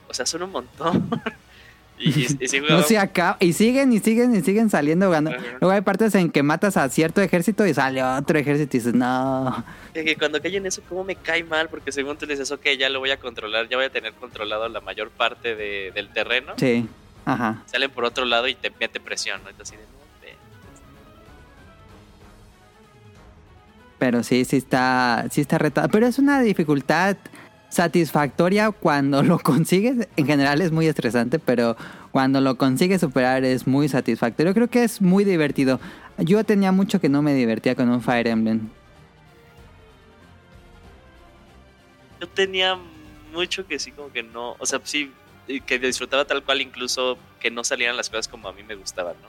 o sea, son un montón. y, y, No se acaba. Y siguen y siguen y siguen saliendo. Ganando. Ajá. Luego hay partes en que matas a cierto ejército y sale otro ejército y dices, no. de que cuando caen en eso, ¿cómo me cae mal? Porque según tú le dices, ok, ya lo voy a controlar, ya voy a tener controlado la mayor parte de- del terreno. Sí. Ajá. Salen por otro lado y te mete presión, ¿no? Ve. Pero sí, sí está, sí está retado. Pero es una dificultad satisfactoria cuando lo consigues. En general es muy estresante, pero cuando lo consigues superar es muy satisfactorio. Creo que es muy divertido. Yo tenía mucho que no me divertía con un Fire Emblem. Yo tenía mucho que sí, como que no, o sea, sí, y que disfrutaba tal cual, incluso que no salieran las cosas como a mí me gustaban, ¿no?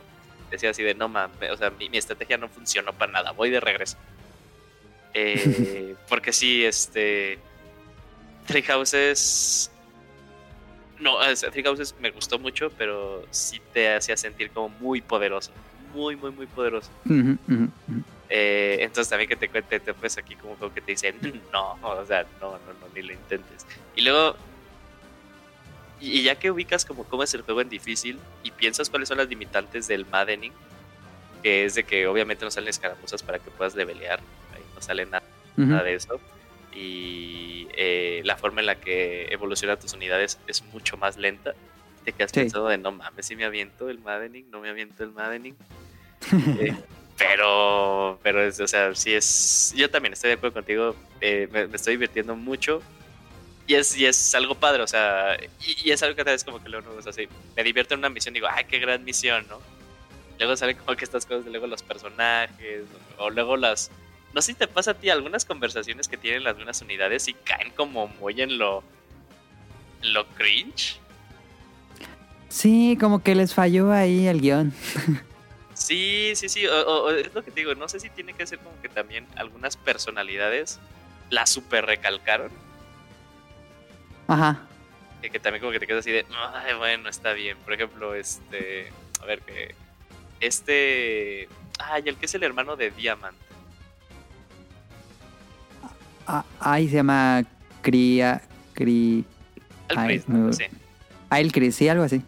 Decía así de, no mames, o sea, mi, mi estrategia no funcionó para nada, voy de regreso. Eh, porque sí, este. Three Houses. No, Three Houses me gustó mucho, pero sí te hacía sentir como muy poderoso. Muy, muy, muy poderoso. Eh, entonces también que te cuente, te pues aquí como juego que te dicen, no, o sea, no, no, no, ni lo intentes. Y luego, y, y ya que ubicas como cómo es el juego en difícil y piensas cuáles son las limitantes del Maddening, que es de que obviamente no salen escaramuzas para que puedas levelear, ahí no sale nada, nada de eso. Y eh, la forma en la que evolucionan tus unidades es mucho más lenta. Te quedas Sí. pensando de no mames, si me aviento el Maddening, no me aviento el Maddening. Eh, pero, pero es, o sea, sí es. Yo también estoy de acuerdo contigo. eh, me, me estoy divirtiendo mucho. Y es, y es algo padre, o sea, y, y es algo que tal vez como que luego no es así. Me divierto en una misión, digo, ay, qué gran misión, ¿no? Luego salen como que estas cosas de luego los personajes, o, o luego las. No sé si te pasa a ti, algunas conversaciones que tienen las unidades y caen como muy en lo. en lo cringe. Sí, como que les falló ahí el guion. Sí, sí, sí. O, o- o es lo que te digo. No sé si tiene que ser como que también algunas personalidades la super recalcaron. Ajá. Que, que también como que te quedas así de, ay, bueno, está bien. Por ejemplo, este. A ver, que. Este. Ay, el que es el hermano de Diamant. Ah, ahí se llama Cría. Cri. Al Ay, Chris, me- ¿no? Sí. Ah, sí, algo así.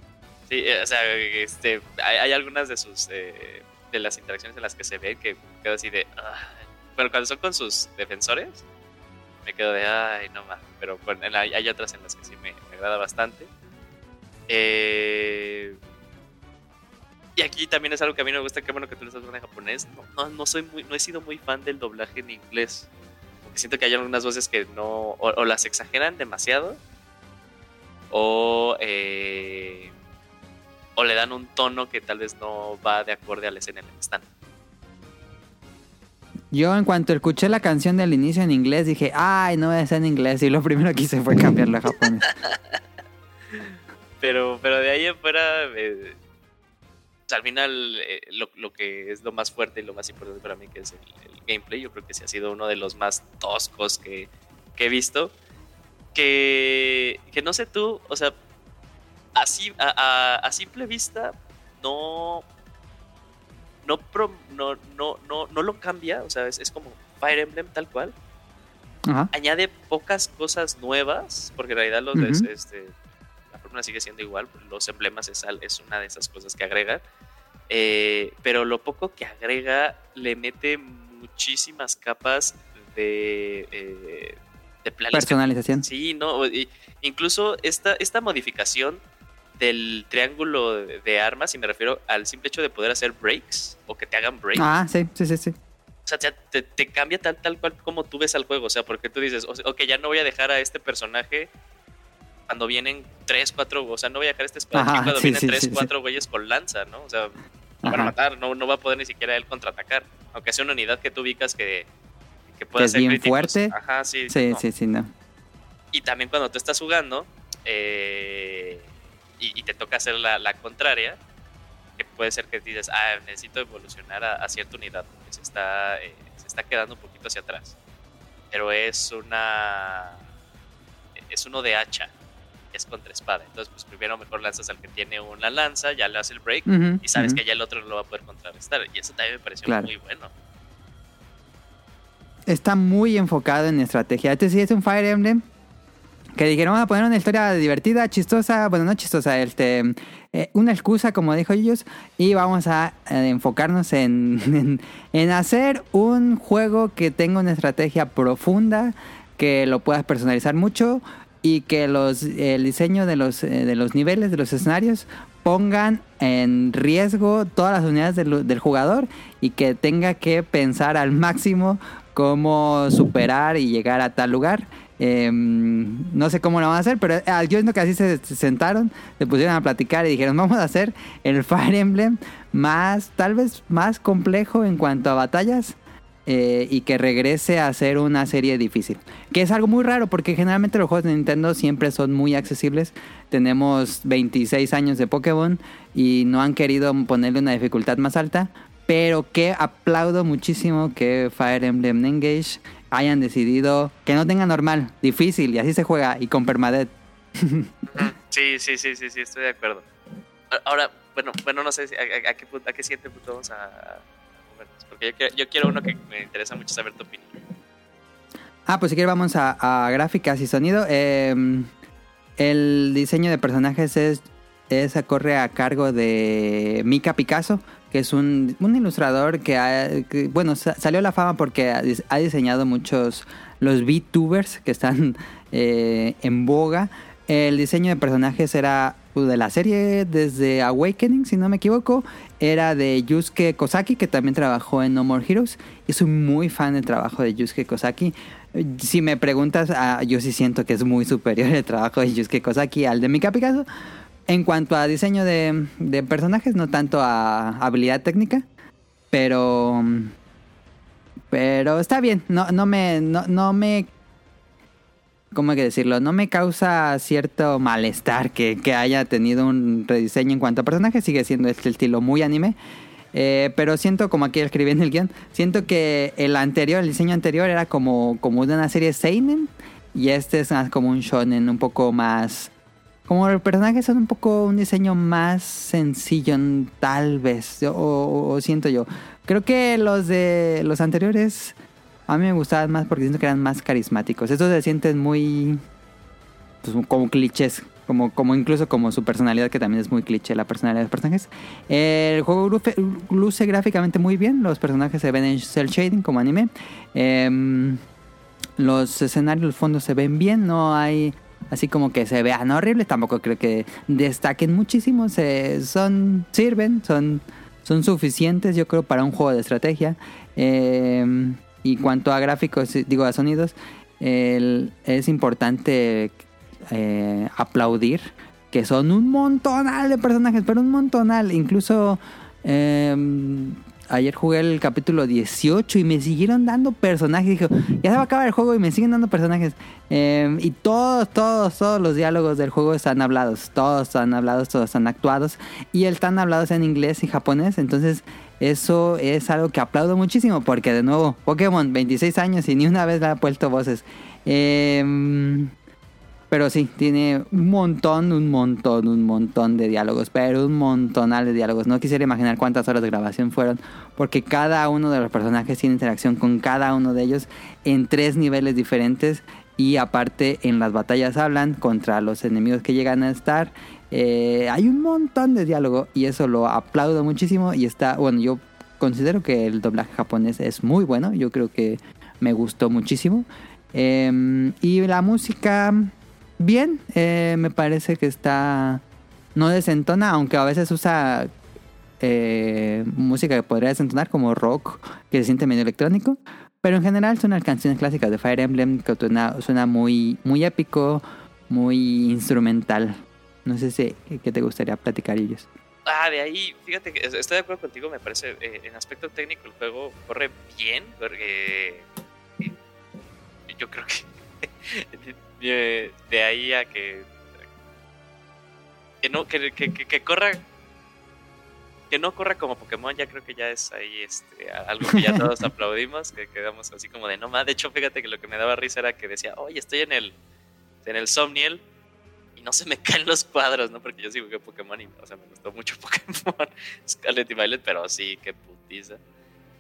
Sí, eh, o sea, este, hay, hay algunas de sus eh, de las interacciones en las que se ve que quedo así de, ah. bueno, cuando son con sus defensores, me quedo de, ay, no más. Pero la- hay otras en las que sí me, me agrada bastante. Eh, y aquí también es algo que a mí me gusta, qué bueno que tú lo estás viendo en japonés. No, no, no soy muy, no he sido muy fan del doblaje en inglés. Porque siento que hay algunas voces que no, o, o las exageran demasiado, o, eh, o le dan un tono que tal vez no va de acorde a la escena en la que están. Yo en cuanto escuché la canción del inicio en inglés dije, ay, no es en inglés. Y lo primero que hice fue cambiarlo a japonés. Pero, pero de ahí en fuera, eh, sea, al final, eh, lo, lo que es lo más fuerte y lo más importante para mí, que es el, el gameplay, yo creo que sí ha sido uno de los más toscos que, que he visto. Que, que no sé tú, o sea, así, a, a- a simple vista, no. No, pro- no, no, no, no lo cambia, o sea, es, es como Fire Emblem tal cual. Ajá. añade pocas cosas nuevas, porque en realidad los este, la fórmula sigue siendo igual, los emblemas es, al- es una de esas cosas que agrega, Eh, pero lo poco que agrega le mete muchísimas capas de, eh, de planes que- Personalización. Sí, no, y- incluso esta, esta modificación del triángulo de, armas, y me refiero al simple hecho de poder hacer breaks o que te hagan breaks. Ah, sí, sí, sí, sí. O sea, te, te- cambia tal, tal cual como tú ves al juego. O sea, porque tú dices, ok, ya no voy a dejar a este personaje cuando vienen tres, cuatro, o sea, no voy a dejar a este espadachín cuando sí, vienen sí, tres, sí. cuatro güeyes con lanza, ¿no? O sea, lo van a matar, no, no va a poder ni siquiera él contraatacar. Aunque sea una unidad que tú ubicas que, que Que pueda es ser bien críticos. fuerte. Ajá, sí. Sí, no. sí, sí, no. Y también cuando tú estás jugando eh, y, y te toca hacer la, la contraria, que puede ser que dices, ah, necesito evolucionar a, a cierta unidad, porque se está, eh, se está quedando un poquito hacia atrás. Pero es una. Es uno de hacha, es contra espada. Entonces, pues primero mejor lanzas al que tiene una lanza, ya le hace el break, y sabes que ya el otro no lo va a poder contrarrestar. Y eso también me pareció Claro. muy bueno. Está muy enfocado en estrategia. Este sí es un Fire Emblem que dijeron vamos a poner una historia divertida, chistosa, bueno, no chistosa, este, eh, una excusa, como dijo ellos, y vamos a eh, enfocarnos en, en, en hacer un juego que tenga una estrategia profunda, que lo puedas personalizar mucho y que los, el diseño de los, eh, de los niveles, de los escenarios, pongan en riesgo todas las unidades del, del jugador y que tenga que pensar al máximo cómo superar y llegar a tal lugar. Eh, no sé cómo lo van a hacer, pero ah, yo siento que así se sentaron, se pusieron a platicar y dijeron, vamos a hacer el Fire Emblem más, tal vez más complejo en cuanto a batallas. Eh, y que regrese a ser una serie difícil. Que es algo muy raro porque generalmente los juegos de Nintendo siempre son muy accesibles. Tenemos 26 años de Pokémon y no han querido ponerle una dificultad más alta. Pero que aplaudo muchísimo que Fire Emblem Engage hayan decidido que no tenga normal, difícil y así se juega y con permadeath. Sí, sí, sí, sí, sí, estoy de acuerdo. Ahora, bueno, bueno, no sé a, a- a qué, a qué siguiente punto vamos a, porque yo quiero, uno que me interesa mucho saber tu opinión. Ah, pues si quieres vamos a, gráficas y sonido. Eh, el diseño de personajes es, es corre a cargo de Mika Picasso, que es un, un ilustrador que, ha- bueno, sa- salió a la fama porque ha diseñado muchos los VTubers que están eh, en boga. El diseño de personajes era uh, de la serie desde Awakening, si no me equivoco. Era de Yusuke Kosaki, que también trabajó en No More Heroes. Y soy muy fan del trabajo de Yusuke Kosaki. Si me preguntas, ah, yo sí siento que es muy superior el trabajo de Yusuke Kosaki al de Mika Picasso. En cuanto a diseño de, de personajes, no tanto a habilidad técnica. Pero. Pero está bien. No, no me. No, no me. ¿Cómo hay que decirlo? No me causa cierto malestar que, que haya tenido un rediseño en cuanto a personajes. Sigue siendo este estilo muy anime. Eh, pero siento, como aquí escribí en el guion, siento que el anterior, el diseño anterior era como, como una serie Seinen. Y este es como un shonen un poco más... Como los personajes son un poco un diseño más sencillo, tal vez, o- o siento yo. Creo que los de los anteriores a mí me gustaban más porque siento que eran más carismáticos. Estos se sienten muy pues, como clichés, como, como incluso como su personalidad, que también es muy cliché la personalidad de los personajes. El juego luce, gráficamente muy bien, los personajes se ven en cel shading como anime. Em, los escenarios, los fondos se ven bien, no hay así como que se vean horribles, tampoco creo que destaquen muchísimo, se, son, sirven, son, son suficientes yo creo para un juego de estrategia. Eh, y cuanto a gráficos, digo a sonidos, el- es importante eh, aplaudir que son un montonal de personajes, pero un montonal. Incluso eh, ayer jugué el capítulo 18 y me siguieron dando personajes. Dijo, ya se va a acabar el juego y me siguen dando personajes. Eh, y todos, todos, todos los diálogos del juego están hablados. Todos están hablados, todos están actuados. Y están hablados en inglés y japonés. Entonces, eso es algo que aplaudo muchísimo. Porque, de nuevo, Pokémon, 26 años y ni una vez le ha puesto voces. Eh, pero sí, tiene un montón, un montón, un montón de diálogos, pero un montonal de diálogos. No quisiera imaginar cuántas horas de grabación fueron, porque cada uno de los personajes tiene interacción con cada uno de ellos en tres niveles diferentes y aparte en las batallas hablan contra los enemigos que llegan a estar. Eh, hay un montón de diálogo y eso lo aplaudo muchísimo y está, bueno, yo considero que el doblaje japonés es muy bueno, yo creo que me gustó muchísimo. Eh, y la música, bien, eh, me parece que está, no desentona, aunque a veces usa eh, música que podría desentonar como rock, que se siente medio electrónico. Pero en general son las canciones clásicas de Fire Emblem que suena, suena muy, muy épico, muy instrumental. No sé si qué te gustaría platicar ellos. Ah, de ahí, fíjate que estoy de acuerdo contigo, me parece, eh, en aspecto técnico el juego corre bien, porque eh, yo creo que de, de ahí a que que no que, que, que- que corra que no corra como Pokémon ya creo que ya es ahí este algo que ya todos aplaudimos que quedamos así como de no más de hecho fíjate que lo que me daba risa era que decía oye estoy en el en el Somniel no se me caen los cuadros no porque yo sí jugué Pokémon y o sea me gustó mucho Pokémon Scarlet y Violet pero sí qué putiza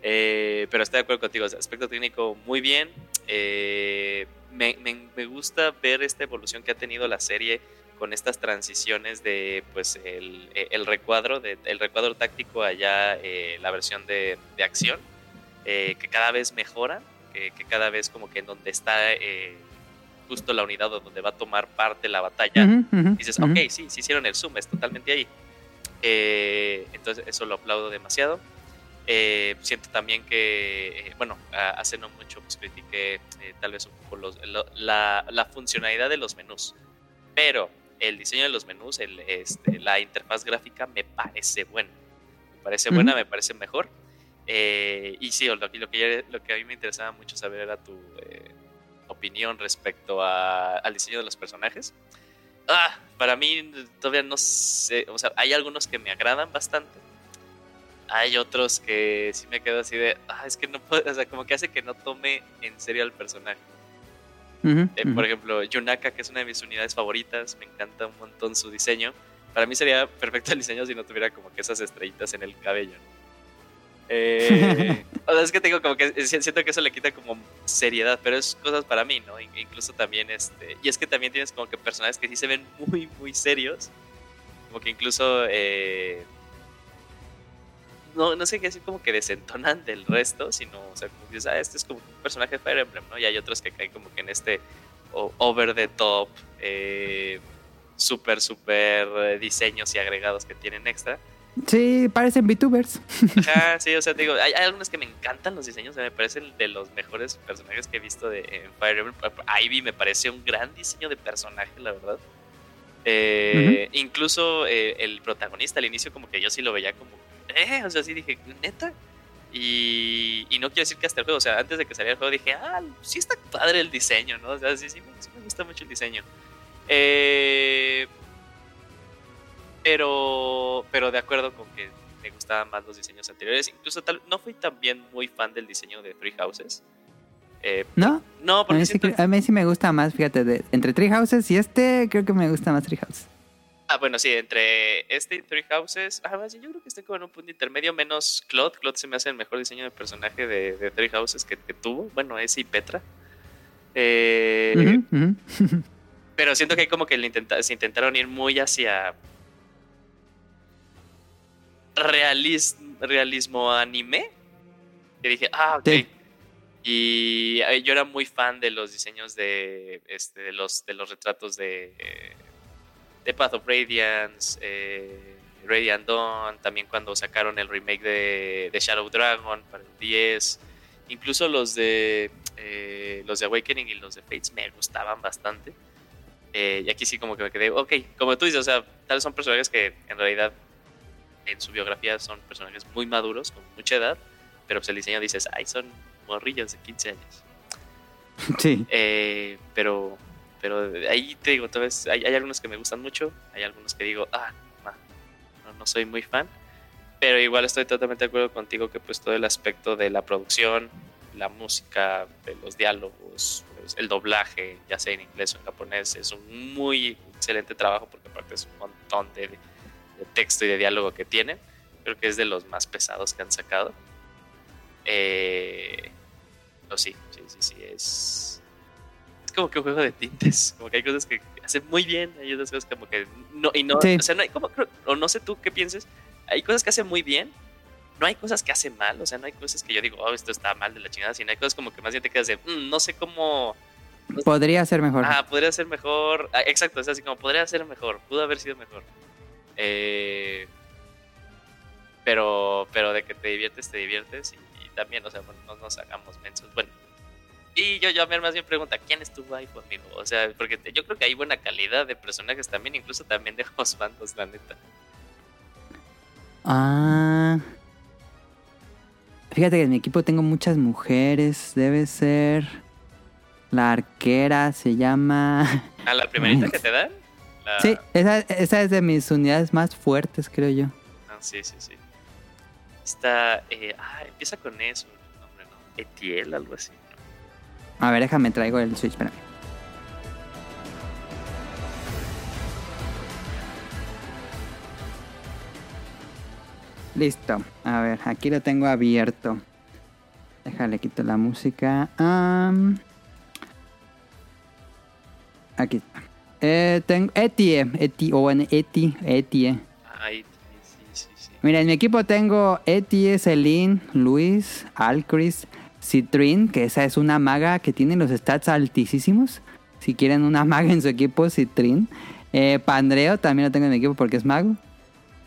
eh, pero estoy de acuerdo contigo, aspecto técnico muy bien. Eh, me, me- gusta ver esta evolución que ha tenido la serie con estas transiciones de pues el, el recuadro, de, el recuadro táctico allá, eh, la versión de, de acción, eh, que cada vez mejora, que, que cada vez como que en donde está eh, justo la unidad donde va a tomar parte la batalla, Ujú, ujú, dices, ujú. ok, sí, sí hicieron el zoom, es totalmente ahí. Eh, entonces, eso lo aplaudo demasiado. Eh, siento también que, eh, bueno, hace no mucho pues critiqué eh, tal vez un poco los- lo- la, la funcionalidad de los menús, pero el diseño de los menús, el, este, la interfaz gráfica me parece buena. Me parece buena, me parece mejor. Eh, y sí, lo, que- lo, que, lo que a mí me interesaba mucho saber era tu eh, opinión respecto a- al diseño de los personajes. Ah, para mí todavía no sé, o sea, hay algunos que me agradan bastante. Hay otros que sí me quedo así de, ah, es que no puedo, o sea, como que hace que no tome en serio al personaje. Eh, ujú. Por ejemplo, Yunaka, que es una de mis unidades favoritas, me encanta un montón su diseño. Para mí sería perfecto el diseño si no tuviera como que esas estrellitas en el cabello. ¿no? Eh, o sea, es que tengo como que si- siento que eso le quita como seriedad, pero es cosas para mí, ¿no? In- Incluso también este, y es que también tienes como que personajes que sí se ven muy, muy serios, como que incluso eh, no, no sé qué decir como que desentonan del resto, sino, o sea, como que dices, ah, este es como un personaje de Fire Emblem, ¿no? Y hay otros que caen como que en este over the top, eh, súper, súper eh, diseños y agregados que tienen extra. Sí, parecen VTubers. Ajá, sí, o sea, te digo, hay, hay algunos que me encantan los diseños, me parecen de los mejores personajes que he visto de, en Fire Emblem. Ivy me parece un gran diseño de personaje, la verdad. Eh, Incluso eh, el protagonista al inicio como que yo sí lo veía como, eh, o sea, sí dije, neta. Y, y no quiero decir que hasta el juego, o sea, antes de que saliera el juego dije, ah, sí está padre el diseño, ¿no? O sea, sí, sí, me- sí me gusta mucho el diseño. Eh, pero, pero de acuerdo con que me gustaban más los diseños anteriores. Incluso tal, no fui también muy fan del diseño de Three Houses. Eh, ¿No? no, A porque mí, sí, siento- a mí sí me gusta más, fíjate, de, entre Tree Houses y este, creo que me gusta más Tree Houses. Ah, bueno, sí, entre este y Three Houses, ah, más bien, yo creo que estoy como en un punto intermedio, menos Claude. Claude se me hace el mejor diseño de personaje de, de Three Houses que, que tuvo. Bueno, ese y Petra. Eh. Pero siento que como que le intenta- se intentaron ir muy hacia realis- realismo anime. Que dije, ah, ok. Sí. Y eh, yo era muy fan de los diseños de, este, de, los, de los retratos de, de Path of Radiance, eh, Radiant Dawn, también cuando sacaron el remake de, de Shadow Dragon para el 10. Incluso los de eh, los de Awakening y los de Fates me gustaban bastante. Y aquí sí como que me quedé, ok, como tú dices, o sea, tal vez son personajes que en realidad en su biografía son personajes muy maduros, con mucha edad, pero pues el diseño dices, ay, son morrillos de 15 años. Sí. Eh, pero, pero ahí te digo, tal vez hay, hay algunos que me gustan mucho, hay algunos que digo, ah, no, no, no soy muy fan, pero igual estoy totalmente de acuerdo contigo que pues todo el aspecto de la producción, la música, de los diálogos, pues, el doblaje, ya sea en inglés o en japonés, es un muy excelente trabajo porque aparte es un montón de, de texto y de diálogo que tiene. Creo que es de los más pesados que han sacado. Eh, sí, sí, sí, sí, es, es como que un juego de tintes. Como que hay cosas que hacen muy bien, hay otras cosas como que no, y no, Sí. o sea, no hay como, o no sé tú qué pienses, hay cosas que hacen muy bien, no hay cosas que hacen mal, o sea, no hay cosas que yo digo, oh, esto está mal de la chingada, sino hay cosas como que más bien te quedas de, "Mm, no sé cómo, Podría ser mejor. ah, podría ser mejor, Ah, exacto, es así como podría ser mejor, pudo haber sido mejor. Eh, pero, pero de que te diviertes, te diviertes y, y también, o sea, bueno, no nos hagamos mensos. Bueno, y yo, yo a mí más bien pregunta, ¿quién estuvo ahí conmigo? O sea, porque te- yo creo que hay buena calidad de personajes también, incluso también de los bandos, la neta. Ah. Fíjate que en mi equipo tengo muchas mujeres. Debe ser. La arquera se llama. Ah, la primerita que te dan. La- Sí, esa, esa es de mis unidades más fuertes, creo yo. Ah, sí, sí, sí. Está, eh, ah, empieza con eso, el nombre, ¿no? Etiel, algo así. A ver, déjame traigo el Switch, espérame. Listo. A ver, aquí lo tengo abierto. Déjale, quito la música. Aquí está. Eh, tengo Etie, Eti, o bueno, Eti, Etie. Ay, sí, sí, sí. Mira, en mi equipo tengo Etie, Celine, Luis, Alcris, Citrin, que esa es una maga que tiene los stats altísimos. Si quieren una maga en su equipo, Citrin. Eh, Pandreo también lo tengo en mi equipo porque es mago.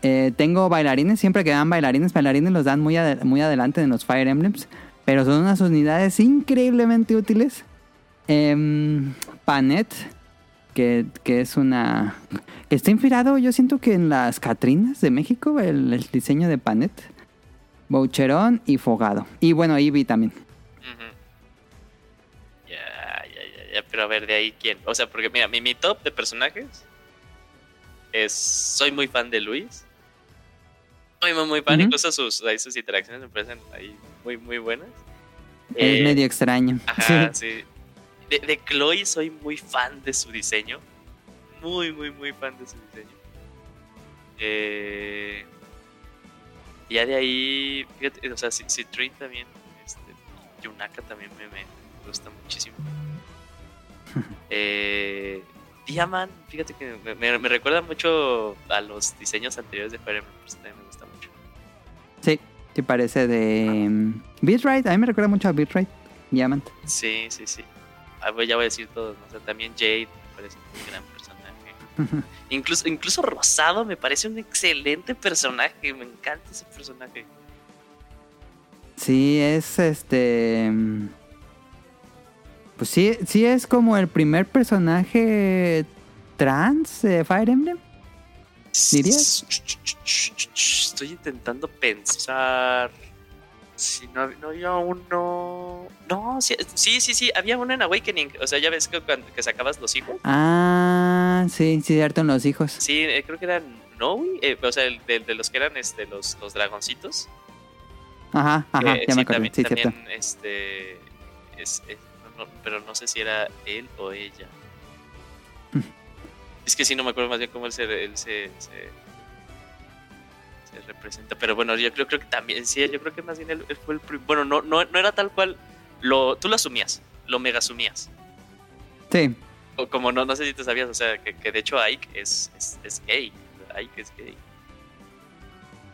Eh, tengo bailarines, siempre que dan bailarines, bailarines los dan muy, muy adelante en los Fire Emblems. Pero son unas unidades increíblemente útiles. Em, Panet, que, que es una... que está inspirado, yo siento que en las Catrinas de México, el, el diseño de Panet. Boucherón y Fogado. Y bueno, Eevee también. Ya, ya, ya, pero a ver, de ahí quién. O sea, porque mira, mi, mi top de personajes es. Soy muy fan de Luis. Soy muy, muy fan, Ujú. incluso sus, ahí sus interacciones me parecen ahí muy, muy buenas. es Eh, medio extraño. Ajá, Sí. sí. De, de Chloe soy muy fan de su diseño. Muy, muy, muy fan de su diseño. Eh, ya de ahí, fíjate, o sea, Trin también, este, Yunaka también me, me gusta muchísimo. eh, Diamond, fíjate que me, me- me recuerda mucho a los diseños anteriores de Fire Emblem, por eso también me gusta mucho. Sí, sí parece de... Beatright, a mí me recuerda mucho a Beatright. Diamant. Sí, sí, sí. Ah, ya voy a decir todos, ¿no? O sea, también Jade me parece un gran personaje. Incluso, incluso Rosado me parece un excelente personaje. Me encanta ese personaje. Sí, es este. Pues sí, sí es como el primer personaje trans de Fire Emblem. ¿Dirías? Estoy intentando pensar. Si no, no había uno. No, sí, sí, sí, sí, había uno en Awakening. O sea, ya ves que cuando que sacabas los hijos. Ah, sí, sí, cierto, en los hijos. Sí, eh, creo que eran Noe. eh, o sea, el de, de los que eran este, los, los dragoncitos. Ajá, ajá, Eh, ya sí, me también, sí, también, cierto. este. es- es- no, no, pero no sé si era él o ella. Mm. es que sí, no me acuerdo más bien cómo él se, él se, se, se representa. Pero bueno, yo creo, creo que también, sí, yo creo que más bien él, él fue el prim- Bueno, no, no, no era tal cual. Lo, tú lo asumías, lo mega asumías. Sí, O como no, no sé si te sabías, o sea, que, que de hecho Ike es, es, es gay. Ike es gay.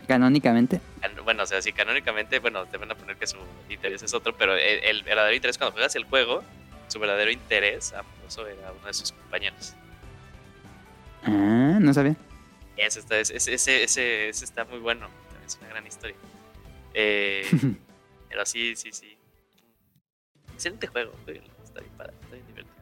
Canónicamente. Can- Bueno, o sea, si canónicamente, bueno, te van a poner que su interés es otro, pero el, el verdadero interés cuando juegas el juego, su verdadero interés amoroso era uno de sus compañeros. Ah, no sabía. Ese está, ese, ese, ese, ese está muy bueno, también es una gran historia. Eh, pero sí, sí, sí. Excelente juego, está bien padre, está bien divertido.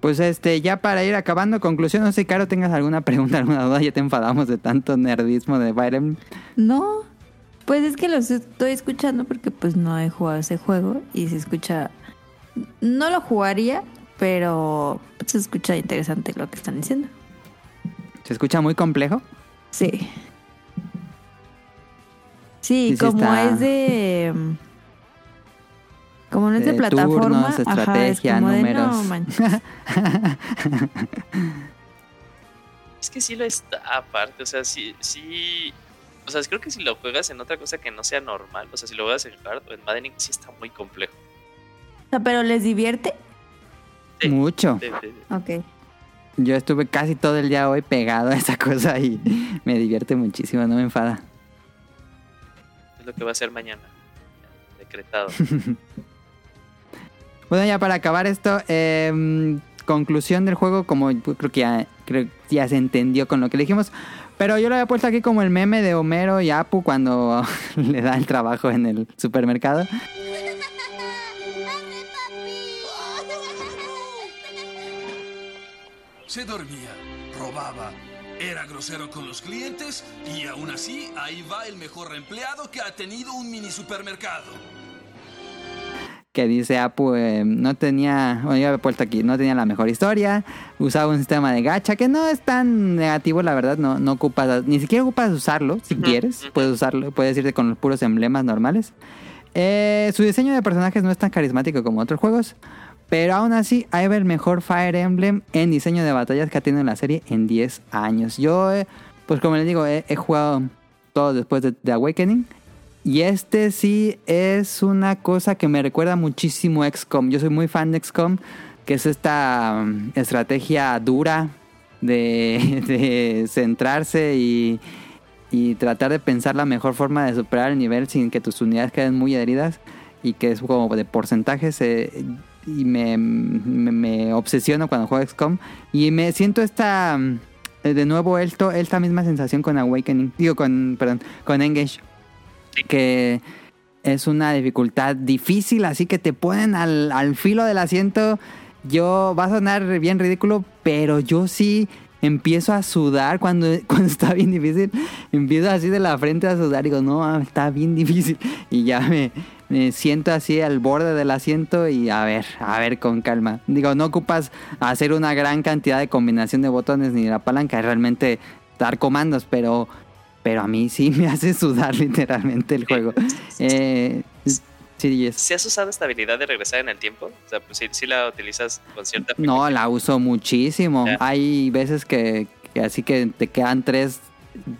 Pues este, ya para ir acabando, conclusión, no sé, Caro, tengas alguna pregunta, alguna duda, ya te enfadamos de tanto nerdismo de Emblem. No, pues es que los estoy escuchando porque pues no he jugado ese juego y se escucha... No lo jugaría, pero se escucha interesante lo que están diciendo. ¿Se escucha muy complejo? Sí. Sí, como está- es de... Como no es de, De plataforma, turnos, ajá, es estrategia, como de, números. no manches. Es que sí lo está aparte, o sea, sí, sí. O sea, creo que si lo juegas en otra cosa que no sea normal, o sea, si lo juegas en hard o en Madden, sí está muy complejo. O sea, pero les divierte. Sí. Mucho. Sí, sí, sí. Ok. Yo estuve casi todo el día hoy pegado a esa cosa y me divierte muchísimo, no me enfada. Es lo que va a ser mañana. Decretado. Bueno, ya para acabar esto, eh, conclusión del juego, como creo que ya, creo que ya se entendió con lo que le dijimos. Pero yo lo había puesto aquí como el meme de Homero y Apu cuando le da el trabajo en el supermercado. Se dormía, robaba, era grosero con los clientes y aún así ahí va el mejor empleado que ha tenido un mini supermercado. que dice Apu eh, no tenía, bueno, yo había puesto aquí, no tenía la mejor historia, usaba un sistema de gacha que no es tan negativo, la verdad, no, no ocupas, ni siquiera ocupas usarlo, si quieres, puedes usarlo, puedes irte con los puros emblemas normales. Eh, su diseño de personajes no es tan carismático como otros juegos, pero aún así hay el mejor Fire Emblem en diseño de batallas que ha tenido la serie en 10 años. Yo, eh, pues como les digo, he, jugado todo después de, de Awakening. Y este sí es una cosa que me recuerda muchísimo a XCOM. Yo soy muy fan de XCOM, que es esta um, estrategia dura de, centrarse y, y tratar de pensar la mejor forma de superar el nivel sin que tus unidades queden muy heridas y que es como de porcentajes. eh, y me, me, me obsesiono cuando juego XCOM. Y me siento esta. um, De nuevo, esto, esta misma sensación con Awakening. Digo, con. Perdón, con Engage que es una dificultad difícil, así que te ponen al, al filo del asiento. Yo va a sonar bien ridículo, pero yo sí empiezo a sudar cuando, cuando está bien difícil. Empiezo así de la frente a sudar y digo, no, está bien difícil. Y ya me, me siento así al borde del asiento y a ver, a ver con calma. Digo, no ocupas hacer una gran cantidad de combinación de botones ni la palanca, es realmente dar comandos, pero pero a mí sí me hace sudar literalmente el juego. Eh, sí, yes. ¿Si has usado esta habilidad de regresar en el tiempo? O sea, pues si la utilizas con cierta No, la uso muchísimo. Hay veces que, que así que te quedan tres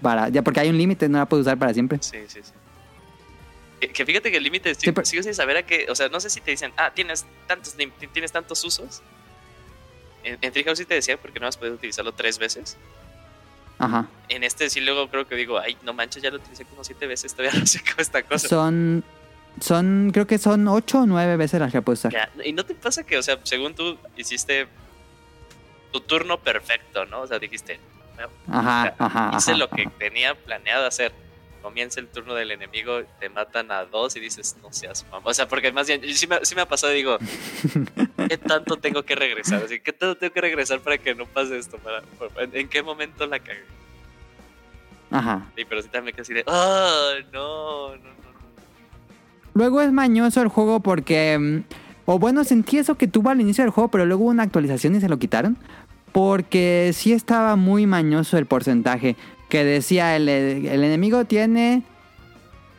para... Ya porque hay un límite, no la puedes usar para siempre. Sí, sí, sí. Que, que fíjate que el límite, Sí, sigo sin saber a qué, o sea, no sé si te dicen, ah, tienes tantos, tienes tantos usos. En, en Treehouse sí te decía porque no has podido utilizarlo tres veces. Ajá. En este sí luego creo que digo, ay, no manches, ya lo utilicé como siete veces, todavía no sé cómo esta cosa. Son... Son, creo que son ocho o nueve veces las que puedes usar. Ya, Y no te pasa que, o sea, según tú hiciste tu turno perfecto, ¿no? O sea, dijiste, Ajá, ajá, hice ajá, lo que tenía planeado hacer. Comienza el turno del enemigo, te matan a dos y dices, no seas mamá. O sea, porque más bien, sí me, sí me ha pasado, digo, ¿qué tanto tengo que regresar? Así, ¿Qué tanto tengo que regresar para que no pase esto? Para- ¿En, en qué momento la cagué? Ajá. Sí, pero sí también así de, ¡ah, no, no, no! no". Luego es mañoso el juego porque... mm, O bueno, sentí eso que tuvo al inicio del juego, pero luego hubo una actualización y se lo quitaron. Porque sí estaba muy mañoso el porcentaje. Que decía, el, el enemigo tiene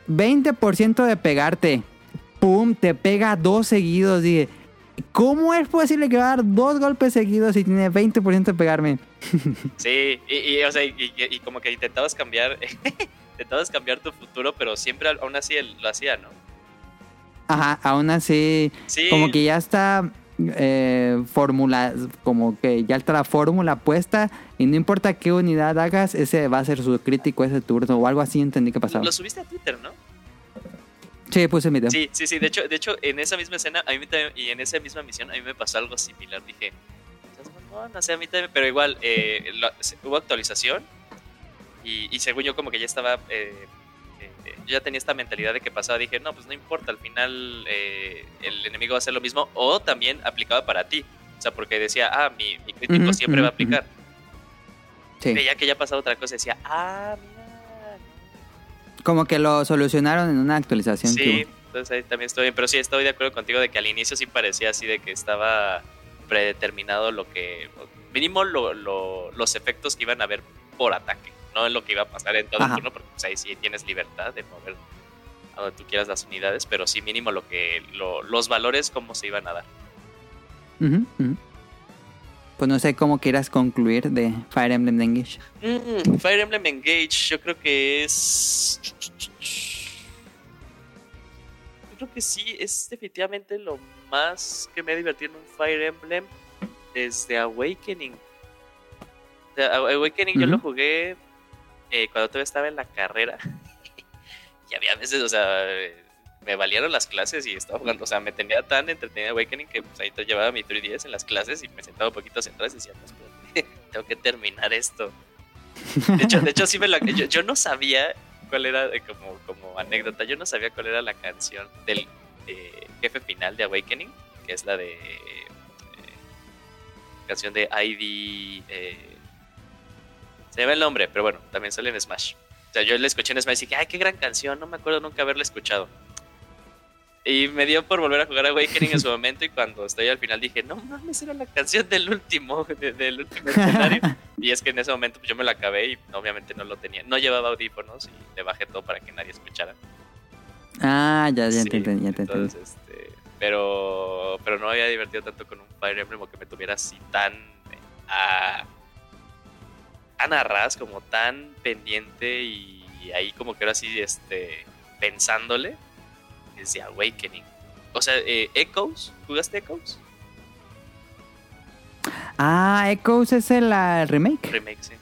20% de pegarte. ¡Pum! Te pega dos seguidos. Dije, ¿cómo es posible que va a dar dos golpes seguidos si tiene 20% de pegarme? Sí, y, y, o sea, y, y- y como que intentabas cambiar, intentabas cambiar tu futuro, pero siempre aún así él lo hacía, ¿no? Ajá, aún así... Sí, Como que ya está. Eh, fórmula, como que ya está la fórmula puesta y no importa qué unidad hagas, ese va a ser su crítico ese turno o algo así entendí que pasaba. Lo subiste a Twitter, ¿no? Sí, puse mi. Sí, sí, sí. De hecho, de hecho, en esa misma escena, a mí también- y en esa misma misión, a mí me pasó algo similar. Dije, no, no sé, a mí también, pero igual, eh, lo- hubo actualización y, y según yo, como que ya estaba. eh, yo ya tenía esta mentalidad de que pasaba. Dije, no, pues no importa, al final eh, el enemigo va a hacer lo mismo, o también aplicaba para ti. O sea, porque decía, ah, mi, mi crítico siempre va a aplicar. Sí. Veía que ya pasaba otra cosa, decía, ah, mira. Como que lo solucionaron en una actualización. Sí, entonces ahí también estoy bien. Pero sí, estoy de acuerdo contigo de que al inicio sí parecía así de que estaba predeterminado lo que. Mínimo lo, lo- los efectos que iban a haber por ataque, no en lo que iba a pasar en todo el turno, porque pues, ahí sí tienes libertad de mover a donde tú quieras las unidades, pero sí mínimo lo que lo- los valores cómo se iban a dar. Pues no sé cómo quieras concluir de Fire Emblem Engage. Mm, Fire Emblem Engage, yo creo que es. Yo creo que sí, es definitivamente lo más que me ha divertido en un Fire Emblem desde Awakening. Awakening yo lo jugué eh, cuando todavía estaba en la carrera. y había veces, o sea, me valieron las clases y estaba jugando. O sea, me tenía tan entretenida Awakening que pues, ahí te llevaba mi 3DS en las clases y me sentaba un poquito hacia atrás y decía, "No, espérate, tengo que terminar esto. De hecho, de hecho sí me la, yo, no sabía cuál era, eh, como, como anécdota, yo no sabía cuál era la canción del jefe final de Awakening, que es la de eh, canción de ID. Se llama el nombre, pero bueno, también sale en Smash. O sea, yo la escuché en Smash y dije, ay, qué gran canción, no me acuerdo nunca haberla escuchado. Y me dio por volver a jugar Awakening en su momento y cuando estoy al final dije, no mames, era la canción del último, de- del último escenario. Y es que en ese momento pues, yo me lo acabé y obviamente no lo tenía. No llevaba audífonos y le bajé todo para que nadie escuchara. Ah, ya, ya Sí, te entendí, ya te entendí. entonces, este, pero, pero no había divertido tanto con un Fire Emblem o que me tuviera así tan eh, a, tan a ras, como tan pendiente y, ahí como que era así este, pensándole desde Awakening. O sea, eh, Echoes, ¿jugaste Echoes? Ah, Echoes es el ah, remake. Remake, sí.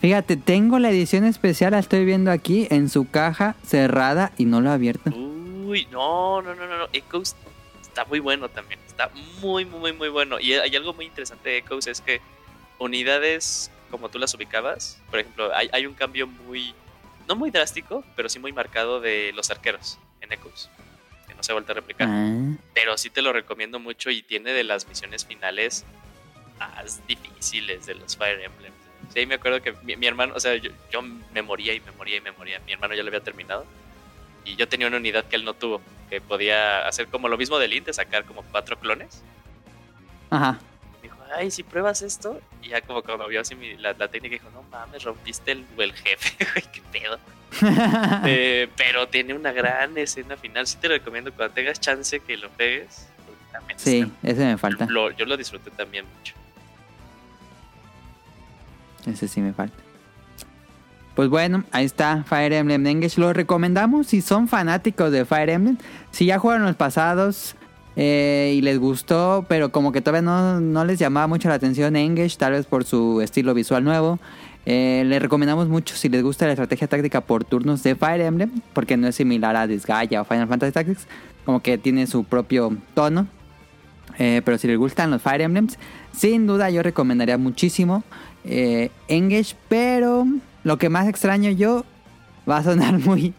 Fíjate, tengo la edición especial, la estoy viendo aquí en su caja cerrada y no la he abierto. Uy, no, no, no, no, no. Echoes está muy bueno también. Está muy, muy, muy, muy bueno. Y hay algo muy interesante de Echoes es que unidades como tú las ubicabas, por ejemplo, hay, hay un cambio muy, no muy drástico, pero sí muy marcado de los arqueros en Echoes. Que no se ha vuelto a replicar. Ah, Pero sí te lo recomiendo mucho y tiene de las misiones finales más difíciles de los Fire Emblem. Sí, me acuerdo que mi, mi hermano, o sea, yo, yo me moría y me moría y me moría. Mi hermano ya lo había terminado. Y yo tenía una unidad que él no tuvo, que podía hacer como lo mismo del Int, de sacar como cuatro clones. Ajá. Ay, si pruebas esto. Y ya como cuando vio así mi- la, la técnica, dijo, no mames, rompiste el, el jefe, güey, qué pedo. Eh, pero tiene una gran escena final. Sí te lo recomiendo cuando tengas chance que lo pegues. porque también sí, está- ese me falta. lo- yo lo disfruté también mucho. Ese sí me falta. Pues bueno, ahí está Fire Emblem Engage. Lo recomendamos si son fanáticos de Fire Emblem. Si ya jugaron los pasados eh, y les gustó, pero como que todavía no, no les llamaba mucho la atención Engage, tal vez por su estilo visual nuevo. Eh, les recomendamos mucho si les gusta la estrategia táctica por turnos de Fire Emblem, porque no es similar a Disgaea o Final Fantasy Tactics, como que tiene su propio tono. Eh, pero si les gustan los Fire Emblems, sin duda yo recomendaría muchísimo eh, Engage. Pero lo que más extraño yo va a sonar muy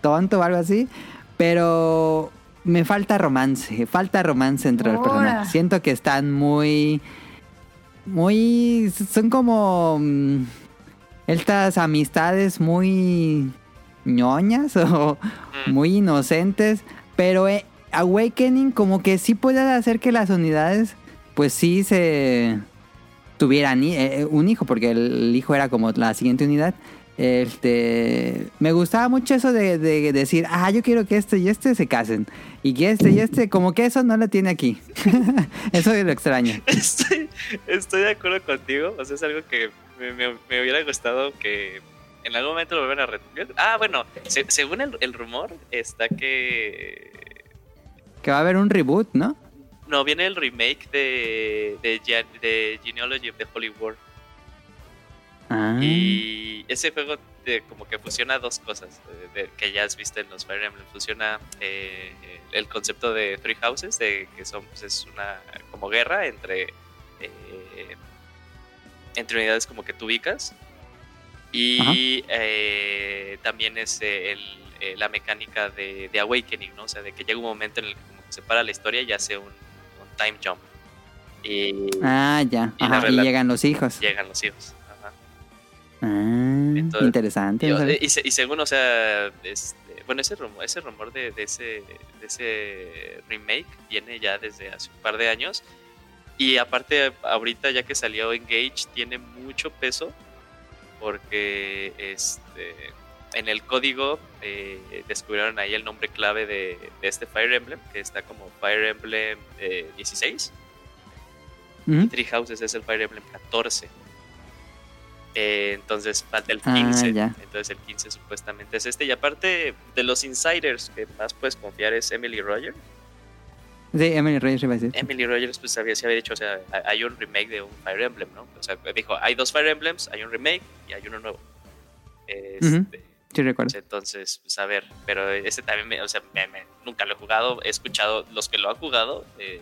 tonto o algo así. Pero me falta romance. Falta romance entre los personajes. Siento que están muy. Muy. Son como. mm, Estas amistades muy. ñoñas o muy inocentes. Pero eh, Awakening como que sí puede hacer que las unidades pues sí se tuvieran hi- eh, un hijo, porque el hijo era como la siguiente unidad. Este, me gustaba mucho eso de, de decir, ah, yo quiero que este y este se casen. Y que este y este, como que eso no lo tiene aquí. eso es lo extraño. Estoy, estoy de acuerdo contigo. O sea, es algo que me, me- me hubiera gustado que en algún momento lo vuelvan a retomar. Ah, bueno, se- según el, el rumor, está que. Que va a haber un reboot, ¿no? No, viene el remake de, de, de Genealogy of the Holy War. Ah. Y ese juego de- como que fusiona dos cosas eh, de- que ya has visto en los Fire Emblem. Fusiona eh, el concepto de Three Houses, de que son, pues, es una como guerra entre, eh, entre unidades como que tú ubicas. Y eh, también es eh, el, la mecánica de, Awakening, ¿no? O sea, de que llega un momento en el que como que se para la historia y hace un, un time jump. Y Ah, ya. Y Ajá, y llegan los hijos. llegan los hijos. Ah, Entonces, interesante. Y, sabía. y se- y según, o sea, este, bueno, ese rumor, ese rumor de, de ese, de ese remake viene ya desde hace un par de años. Y aparte, ahorita ya que salió Engage, tiene mucho peso porque este, en el código eh, descubrieron ahí el nombre clave de, de este Fire Emblem, que está como Fire Emblem eh, 16. Ujú. Three Houses es el Fire Emblem 14. Eh, entonces falta el Ah, 15. ya. Entonces el 15 supuestamente es este. Y aparte de los insiders que más puedes confiar es Emily Rogers. Sí, Emily Reyes iba a decir. Emily Rogers pues había, se había dicho, o sea, ha- hay un remake de un Fire Emblem, ¿no? O sea, dijo, hay dos Fire Emblems, hay un remake y hay uno nuevo. Este, Sí, recuerdo. Entonces, pues a ver, pero ese también, me, o sea, me- me- nunca lo he jugado, he escuchado los que lo han jugado eh,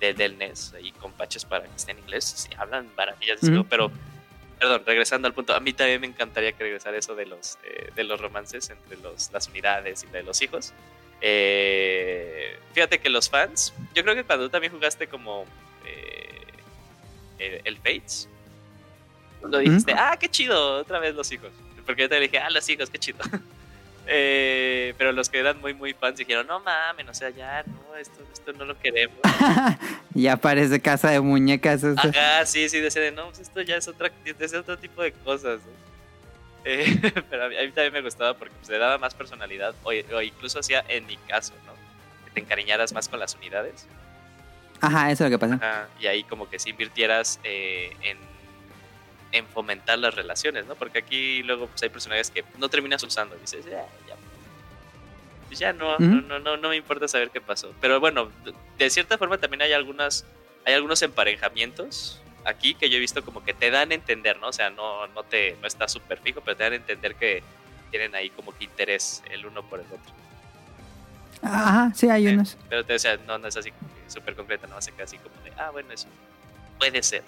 de, del NES y con patches para que esté en inglés, sí, hablan maravillas pero, perdón, regresando al punto, a mí también me encantaría que regresara eso de los, eh, de los romances entre los, las unidades y de los hijos. Eh, fíjate que los fans, yo creo que cuando tú también jugaste como eh, el, el Fates, cuando dijiste, ah, qué chido, otra vez los hijos. Porque yo te dije, ah, los hijos, qué chido. Eh, pero los que eran muy, muy fans dijeron, no mames, o sea, ya, no, esto, esto no lo queremos. ya parece casa de muñecas. esto. Ajá, sí, sí, decía, no, pues esto ya es, otra, es otro tipo de cosas. ¿no? Eh, pero a mí, a mí también me gustaba porque pues, le daba más personalidad, o, o incluso hacía, en mi caso, ¿no? Que te encariñaras más con las unidades. Ajá, eso es lo que pasa. Ajá, y ahí como que si invirtieras eh, en, en fomentar las relaciones, ¿no? Porque aquí luego pues, hay personajes que no terminas usando. Dices, "Ya, ya, pues ya no, no, no, no, no me importa saber qué pasó. Pero bueno, de- cierta forma también hay algunas, hay algunos emparejamientos aquí que yo he visto como que te dan a entender, ¿no? O sea, no, no te, no está súper fijo, pero te dan a entender que tienen ahí como que interés el uno por el otro. Ajá, sí, hay Eh, unos. Pero o sea, no, no es así súper concreta, no hace casi como de, ah, bueno, eso puede ser.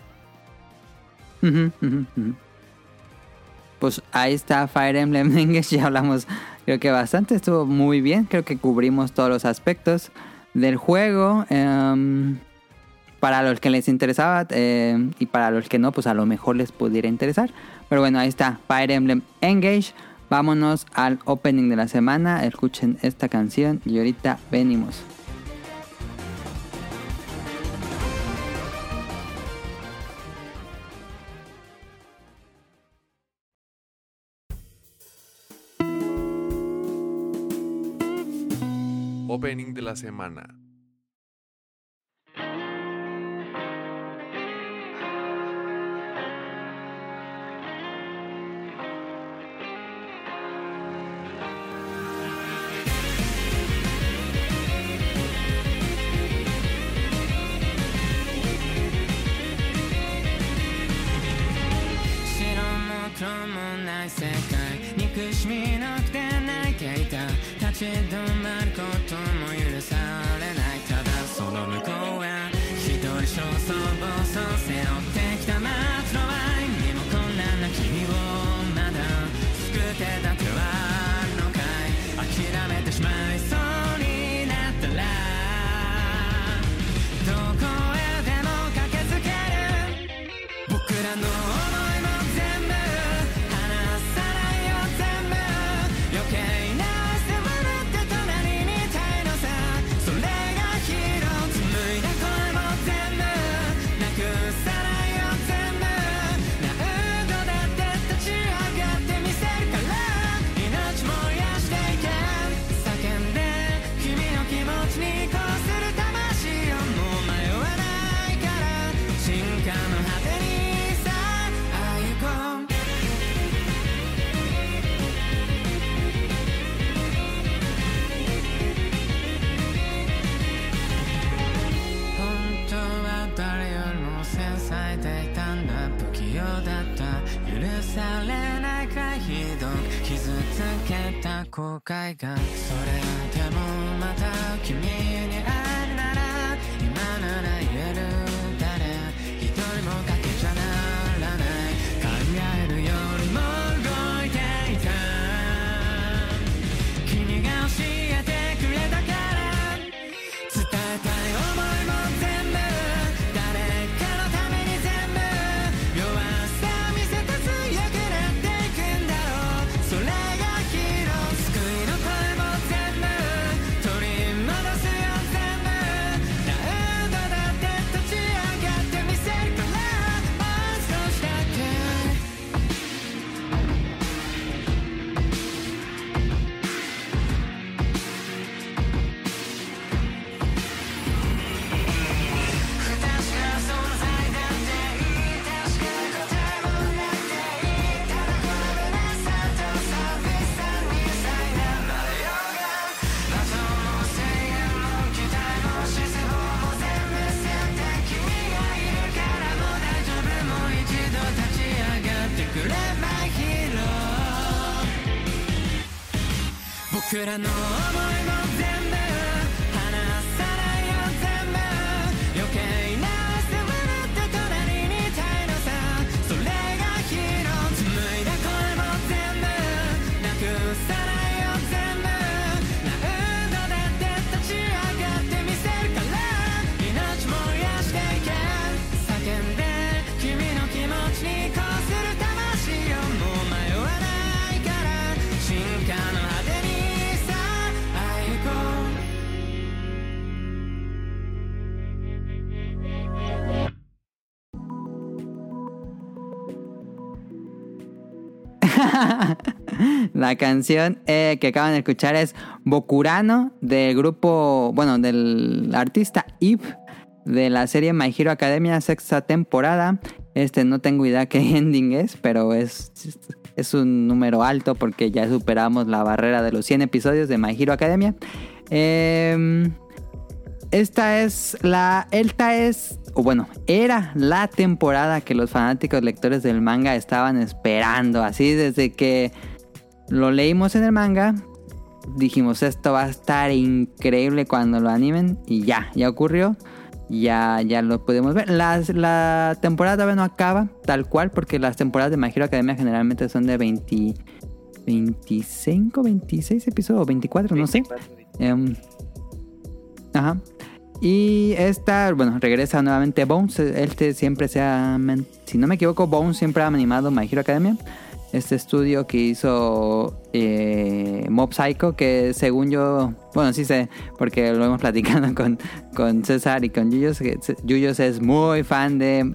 Pues ahí está Fire Emblem Engage, ya hablamos creo que bastante, estuvo muy bien, creo que cubrimos todos los aspectos del juego. em, para los que les interesaba em, y para los que no, pues a lo mejor les pudiera interesar. Pero bueno, ahí está Fire Emblem Engage. Vámonos al opening de la semana, escuchen esta canción y ahorita venimos. Opening de la semana.「白も傷つけた後悔がそれでもまた君に会え僕らの想いも La canción eh, que acaban de escuchar es Bokurano del grupo, bueno, del artista Eve de la serie My Hero Academia sexta temporada. Este no tengo idea qué ending es, pero es, es un número alto porque ya superamos la barrera de los 100 episodios de My Hero Academia. Em, esta es la. Esta es. O bueno, era la temporada que los fanáticos lectores del manga estaban esperando. Así desde que lo leímos en el manga. Dijimos, esto va a estar increíble cuando lo animen. Y ya, ya ocurrió. Ya, ya lo podemos ver. Las- la temporada todavía no acaba tal cual. Porque las temporadas de My Hero Academia generalmente son de 20, 25, 26 episodios. O 24, no sé. 24. Em, ajá. Y esta, bueno, regresa nuevamente Bones. Este siempre se ha. Si no me equivoco, Bones siempre ha animado My Hero Academia. Este estudio que hizo eh, Mob Psycho, que según yo. Bueno, sí sé, porque lo hemos platicado con, con César y con Yuyos. que Yuyos es muy fan de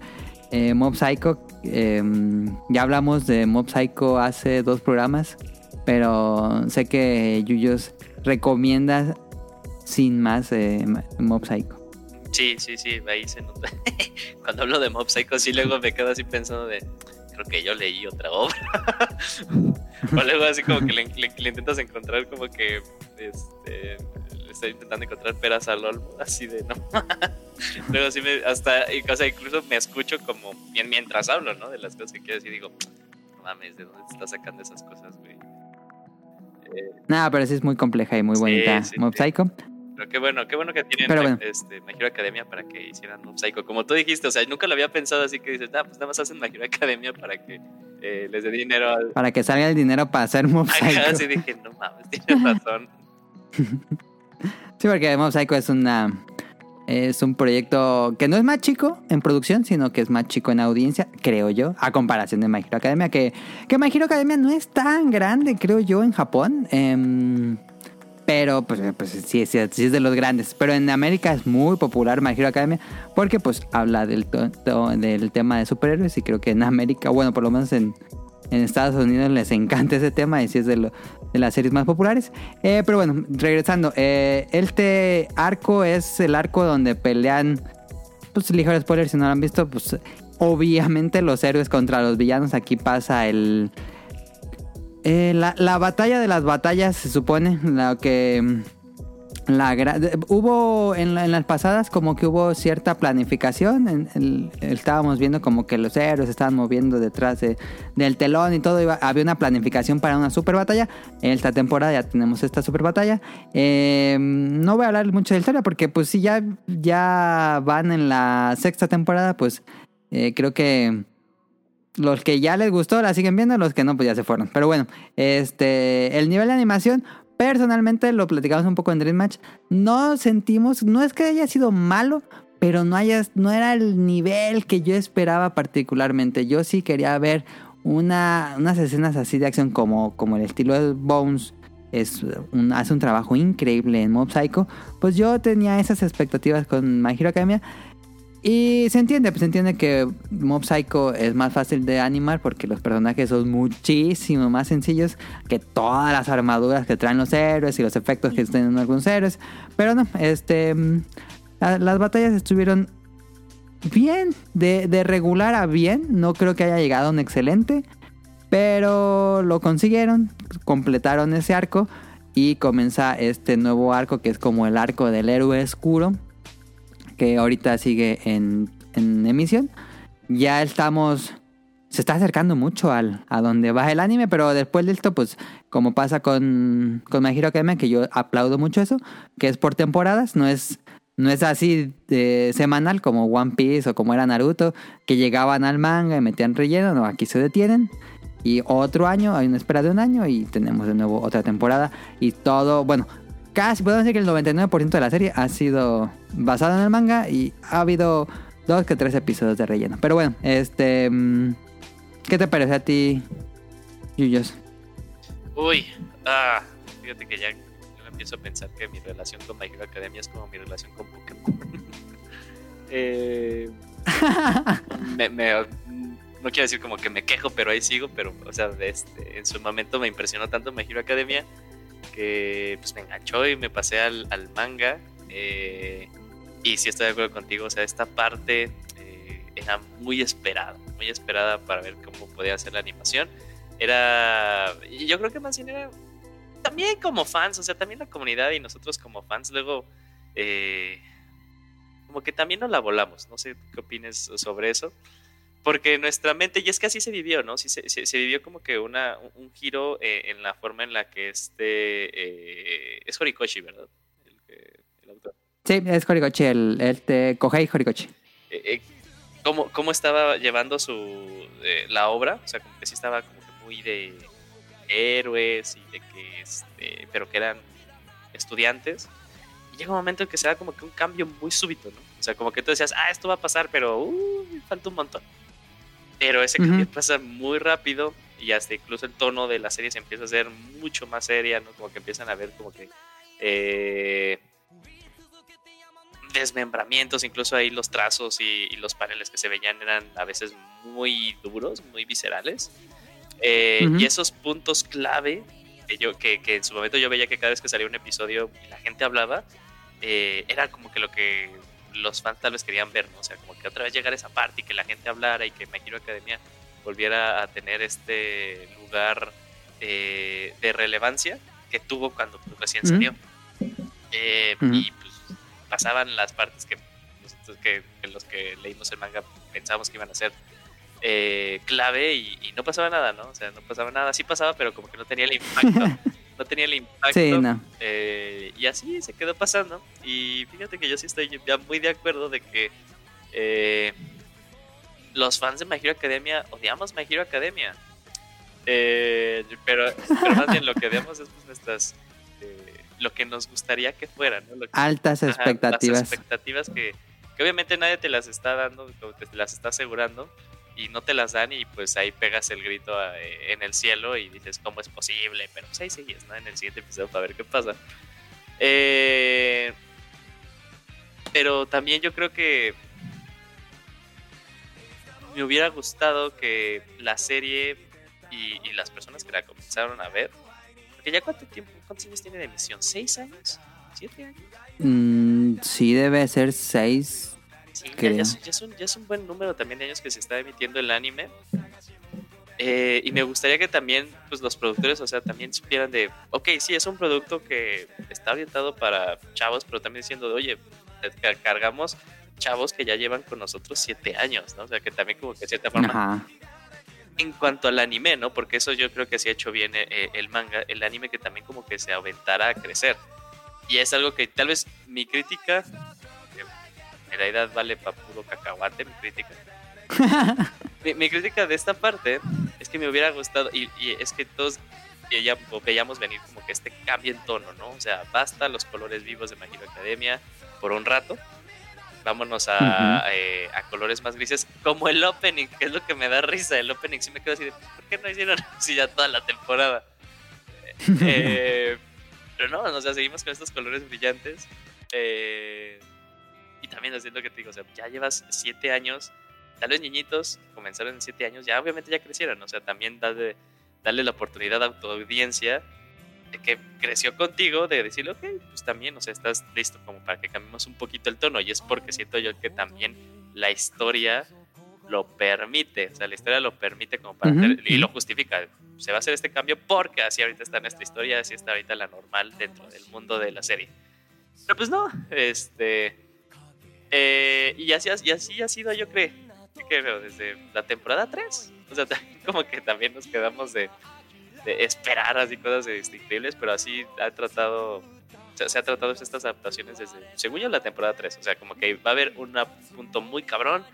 eh, Mob Psycho. Em, ya hablamos de Mob Psycho hace dos programas. Pero sé que Yuyos recomienda sin más eh, Mob Psycho. Sí, sí, sí, ahí se nota. Cuando hablo de Mob Psycho, sí, luego me quedo así pensando de. Creo que yo leí otra obra. o luego así como que le, le- le intentas encontrar como que. Este. Le estoy intentando encontrar peras al olmo, así de no. luego sí me. Hasta. O sea, incluso me escucho como. mien- Mientras hablo, ¿no? De las cosas que quiero decir, digo. No mames, ¿de dónde te estás sacando esas cosas, güey? Eh, Nada, pero sí es muy compleja y muy Sí, bonita sí, Mob sí. Psycho. Pero qué bueno, qué bueno que tienen bueno. este, My Hero Academia para que hicieran Psycho. Como tú dijiste, o sea, nunca lo había pensado así que dices, ah, pues nada más hacen My Hero Academia para que eh, les dé dinero al. Para que salga el dinero para hacer Mob Acá Psycho. sí dije, no mames, tienes razón. Sí, porque Mob Psycho es una. Es un proyecto que no es más chico en producción, sino que es más chico en audiencia, creo yo, a comparación de My Hero Academia, que, que My Hero Academia no es tan grande, creo yo, en Japón. Em, pero pues, pues sí, sí, sí es de los grandes. Pero en América es muy popular My Hero Academia porque pues habla del, del tema de superhéroes y creo que en América, bueno, por lo menos en, en Estados Unidos les encanta ese tema y sí es de, las series más populares. Eh, pero bueno, regresando, eh, este arco es el arco donde pelean, pues ligero spoiler si no lo han visto, pues obviamente los héroes contra los villanos. Aquí pasa el... eh, la, la batalla de las batallas se supone, la que... la gra- de- hubo en, la- en las pasadas como que hubo cierta planificación. En- estábamos viendo como que los héroes estaban moviendo detrás de- del telón y todo. había una planificación para una super batalla. Esta temporada ya tenemos esta super batalla. Eh, no voy a hablar mucho de la historia porque pues si ya, ya van en la sexta temporada, pues eh, creo que los que ya les gustó la siguen viendo, los que no, pues ya se fueron. Pero bueno, este, el nivel de animación, personalmente lo platicamos un poco en Dream Match. No sentimos, no es que haya sido malo, pero no haya, no era el nivel que yo esperaba particularmente. Yo sí quería ver una, unas escenas así de acción como, como el estilo de Bones. Es un, hace un trabajo increíble en Mob Psycho. Pues yo tenía esas expectativas con My Hero Academia. Y se entiende, pues se entiende que Mob Psycho es más fácil de animar porque los personajes son muchísimo más sencillos que todas las armaduras que traen los héroes y los efectos que tienen algunos héroes. Pero no, este mm, la- las batallas estuvieron bien, de, de regular a bien. No creo que haya llegado a un excelente, pero lo consiguieron, completaron ese arco y comienza este nuevo arco que es como el arco del héroe oscuro que ahorita sigue en, en emisión. Ya estamos. Se está acercando mucho al, a donde va el anime, pero después de esto, pues, como pasa con, con My Hero Academia, que yo aplaudo mucho eso, que es por temporadas, no es, no es así de semanal como One Piece o como era Naruto, que llegaban al manga y metían relleno, no, aquí se detienen. Y otro año, hay una espera de un año y tenemos de nuevo otra temporada. Y todo, bueno, casi podemos decir que el 99% de la serie ha sido basado en el manga y ha habido dos que tres episodios de relleno. Pero bueno, este... mm, ¿Qué te parece a ti, Yuyos? Uy, ah, fíjate que ya yo empiezo a pensar que mi relación con My Hero Academia es como mi relación con Pokémon. Eh, me- me- no quiero decir como que me quejo, pero ahí sigo, pero, o sea, este, en su momento me impresionó tanto My Hero Academia que pues me enganchó y me pasé al, al manga. eh, y sí estoy de acuerdo contigo, o sea, esta parte eh, era muy esperada, muy esperada para ver cómo podía ser la animación. Era, yo creo que más era también como fans, o sea, también la comunidad y nosotros como fans luego eh, como que también nos la volamos, no sé qué opines sobre eso, porque nuestra mente, y es que así se vivió, ¿no? Sí, se, se- se vivió como que una, un, un giro eh, en la forma en la que este, eh, es Horikoshi, ¿verdad? El, autor. Sí, es Horikoshi, el, el de Kohei Horikoshi. Eh, eh, ¿cómo, cómo estaba llevando su eh, la obra, o sea, como que sí estaba como que muy de héroes y de que, este, pero que eran estudiantes. Y llega un momento en que se da como que un cambio muy súbito, ¿no? O sea, como que tú decías, ah, esto va a pasar, pero uh, falta un montón. Pero ese cambio pasa muy rápido y hasta incluso el tono de la serie se empieza a hacer mucho más seria, ¿no? Como que empiezan a ver como que eh, desmembramientos, incluso ahí los trazos y, y los paneles que se veían eran a veces muy duros, muy viscerales. Eh. Y esos puntos clave que yo que, que en su momento yo veía que cada vez que salía un episodio y la gente hablaba, eh, era como que lo que los fans tal vez querían ver, ¿no? O sea, como que otra vez llegar a esa parte y que la gente hablara y que My Hero Academia volviera a tener este lugar eh, de relevancia que tuvo cuando pues, recién salió. Eh. Y pues pasaban las partes que nosotros que, que los que leímos el manga pensábamos que iban a ser eh, clave y, y no pasaba nada, ¿no? O sea, no pasaba nada, sí pasaba, pero como que no tenía el impacto. no tenía el impacto. Sí, no. Eh, y así se quedó pasando. Y fíjate que yo sí estoy ya muy de acuerdo de que eh, los fans de My Hero Academia odiamos My Hero Academia. Eh, pero, pero más bien lo que odiamos es pues, nuestras. lo que nos gustaría que fuera, ¿no? Lo que- Altas Ajá, expectativas. Las expectativas que, que obviamente nadie te las está dando, como te las está asegurando y no te las dan y pues ahí pegas el grito eh, en el cielo y dices cómo es posible, pero pues ahí sigues, ¿no? En el siguiente episodio para ver qué pasa. Eh, pero también yo creo que me hubiera gustado que la serie y, las personas que la comenzaron a ver, porque ya cuánto tiempo, cuántos años tiene de emisión, ¿seis años? ¿Siete años? Mm, sí, debe ser 6. Sí, ya- es, ya es un, ya es un buen número también de años que se está emitiendo el anime. Eh, y me gustaría que también pues, los productores, o sea, también supieran de, ok, sí, es un producto que está orientado para chavos, pero también diciendo, de, oye, ca- cargamos chavos que ya llevan con nosotros siete años, ¿no? O sea, que también como que de cierta forma Ajá. en cuanto al anime, ¿no? Porque eso yo creo que sí ha hecho bien eh, el manga, el anime que también como que se aventara a crecer. Y es algo que tal vez mi crítica, en realidad vale para puro cacahuate, mi crítica. mi, mi crítica de esta parte es que me hubiera gustado, y, y es que todos veía- veíamos venir como que este cambio en tono, ¿no? O sea, basta los colores vivos de My Hero Academia por un rato. Vámonos a, Ujú. eh, a colores más grises, como el opening, que es lo que me da risa. El opening sí me quedo así de, ¿por qué no hicieron así ya toda la temporada? Eh, pero no, o sea, seguimos con estos colores brillantes. eh, también haciendo que te digo, o sea, ya llevas siete años, vez niñitos comenzaron en siete años, ya obviamente ya crecieron, o sea, también darle, darle la oportunidad a tu audiencia de que creció contigo, de decirle, ok, pues también, o sea, estás listo como para que cambiemos un poquito el tono, y es porque siento yo que también la historia lo permite, o sea, la historia lo permite como para Ujú, hacer, y lo justifica, se va a hacer este cambio porque así ahorita está nuestra historia, así está ahorita la normal dentro del mundo de la serie. Pero pues no, este... eh, y, así, y ha sido, yo creo, yo desde la temporada 3. O sea, como que también nos quedamos de, de esperar así cosas este, increíbles, pero así ha tratado, se ha tratado estas adaptaciones desde, según yo, la temporada 3. O sea, como que va a haber un punto muy cabrón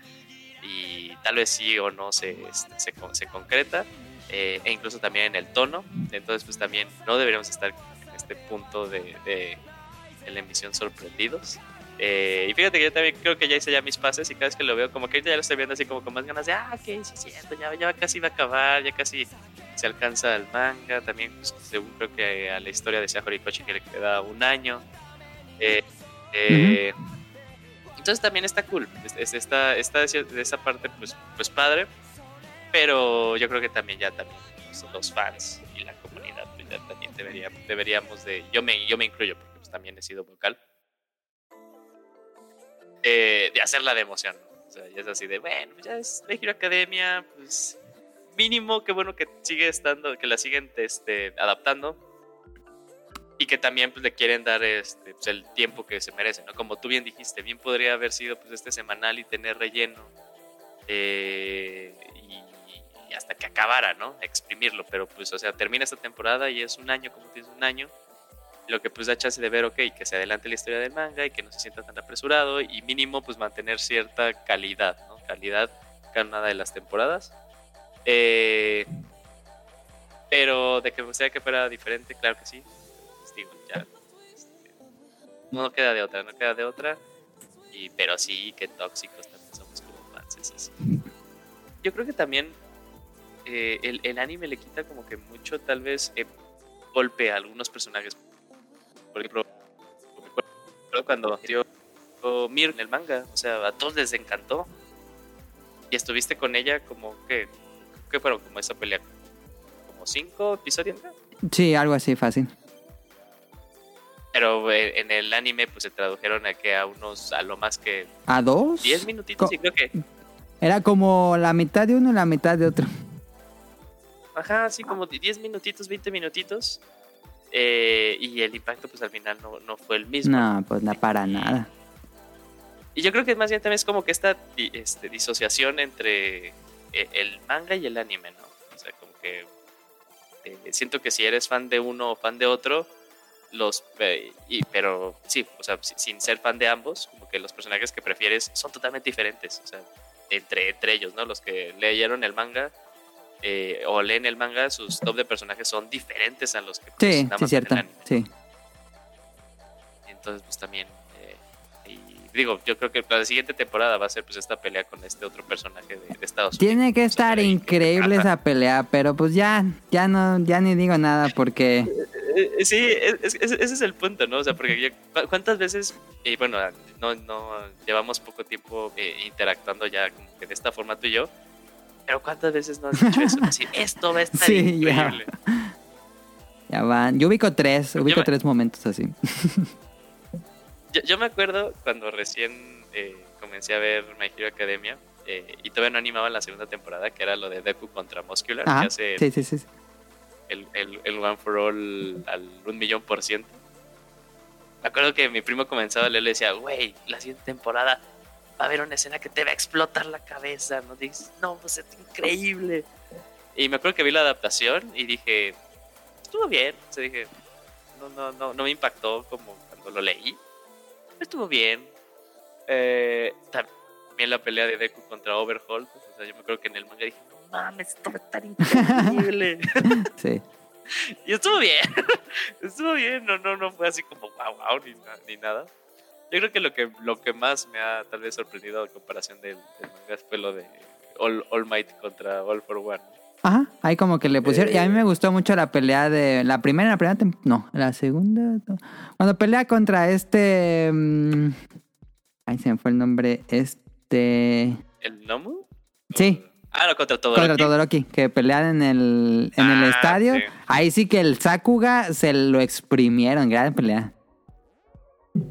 y tal vez sí o no se, este, se, con- se concreta, eh, e incluso también en el tono. Entonces, pues también no deberíamos estar en este punto de, de, la emisión sorprendidos. Eh, y fíjate que yo también creo que ya hice ya mis pases y cada vez que lo veo, como que ahorita ya lo estoy viendo así como con más ganas de, ah, ok, sí es cierto, ya, ya casi va a acabar, ya casi se alcanza el manga. También, pues, según creo que a la historia de Sia Horikoshi que le queda un año. Eh, eh, Entonces también está cool. Es- es- Está, está de esa parte, pues, pues padre. Pero yo creo que también ya también los, los fans y la comunidad pues, ya también debería, deberíamos de. Yo me, yo me incluyo porque pues, también he sido vocal. Eh, de hacerla de emoción. O sea, es así de, bueno, pues ya es de Hero Academia, pues mínimo, qué bueno que sigue estando, que la siguen este, adaptando y que también pues, le quieren dar este, pues, el tiempo que se merece, ¿no? Como tú bien dijiste, bien podría haber sido pues, este semanal y tener relleno eh, y, y hasta que acabara, ¿no? Exprimirlo, pero pues, o sea, termina esta temporada y es un año, como tienes un año, lo que pues da chance de ver, ok, que se adelante la historia del manga y que no se sienta tan apresurado y mínimo pues mantener cierta calidad, ¿no? Calidad cada una de las temporadas. Eh, pero de que me gustaría que fuera diferente, claro que sí. Pues, digo, ya. este, no queda de otra, no queda de otra. Y, pero sí, que tóxicos también somos como fans. es así. Yo creo que también eh, el, el anime le quita como que mucho, tal vez, eh, golpe a algunos personajes. Por ejemplo, cuando dio Mir en el manga, o sea, a todos les encantó. Y estuviste con ella como que, ¿qué fueron? Como esa pelea, como cinco episodios. Sí, algo así fácil. Pero eh, en el anime pues se tradujeron a que a unos, a lo más que ¿A dos? 10 minutitos, Co- y creo que, Era como la mitad de uno y la mitad de otro. ajá, así como 10 minutitos, 20 minutitos. Eh, y el impacto pues al final no, no fue el mismo. No, pues no para nada. Y yo creo que más bien también es como que esta este, disociación entre eh, el manga y el anime, ¿no? O sea, como que eh, siento que si eres fan de uno o fan de otro, los eh, y, pero sí, o sea, si- sin ser fan de ambos, como que los personajes que prefieres son totalmente diferentes, o sea, entre, entre ellos, ¿no? Los que leyeron el manga eh, o leen el manga, sus top de personajes son diferentes a los que pues, Sí, sí, cierto. el anime. Sí. Entonces, pues también. eh, y digo, yo creo que la siguiente temporada va a ser pues esta pelea con este otro personaje de, de Estados Unidos. Tiene que estar Super- increíble esa pelea, pero pues ya, ya no, ya ni digo nada porque Eh, eh, Sí, es- es- ese es el punto, ¿no? O sea, porque yo- ¿cu- ¿cuántas veces, y bueno, no, no llevamos poco tiempo eh, interactuando ya como que de esta forma tú y yo, pero ¿cuántas veces no has dicho eso? Así, esto va a estar Sí, increíble. ya van. Yo ubico tres, Yo ubico me- tres momentos así. Yo, yo me acuerdo cuando recién eh, comencé a ver My Hero Academia, eh, y todavía no animaban la segunda temporada, que era lo de Deku contra Muscular, Ajá. que hace sí, sí. sí. el, el, el One for All al un millón por ciento. Me acuerdo que mi primo comenzaba a leer y le decía, güey, la siguiente temporada va a haber una escena que te va a explotar la cabeza. No dices, no, pues es increíble. Y me acuerdo que vi la adaptación y dije, estuvo bien. O sea, dije, no, no, no, no me impactó como cuando lo leí. Estuvo bien. Eh, también la pelea de Deku contra Overhaul. pues, o sea, yo me acuerdo que en el manga dije, no mames, esto va a estar increíble. Sí. Y estuvo bien. estuvo bien. No, no, no fue así como wow, wow, ni, ni nada. Yo creo que lo que lo que más me ha tal vez sorprendido a comparación del, del manga fue lo de All, All Might contra All for One. Ajá, ahí como que le pusieron. Y a mí Eh. me gustó mucho la pelea de. La primera, la primera. No, la segunda. Cuando pelea contra este. mm, Ahí se me fue el nombre. Este. ¿El Nomu? Sí. Ah, no, contra todo. Contra Todoroki, que pelean en el, en el Ah, estadio. sí. Ahí sí que el Sakuga se lo exprimieron. Gran pelea.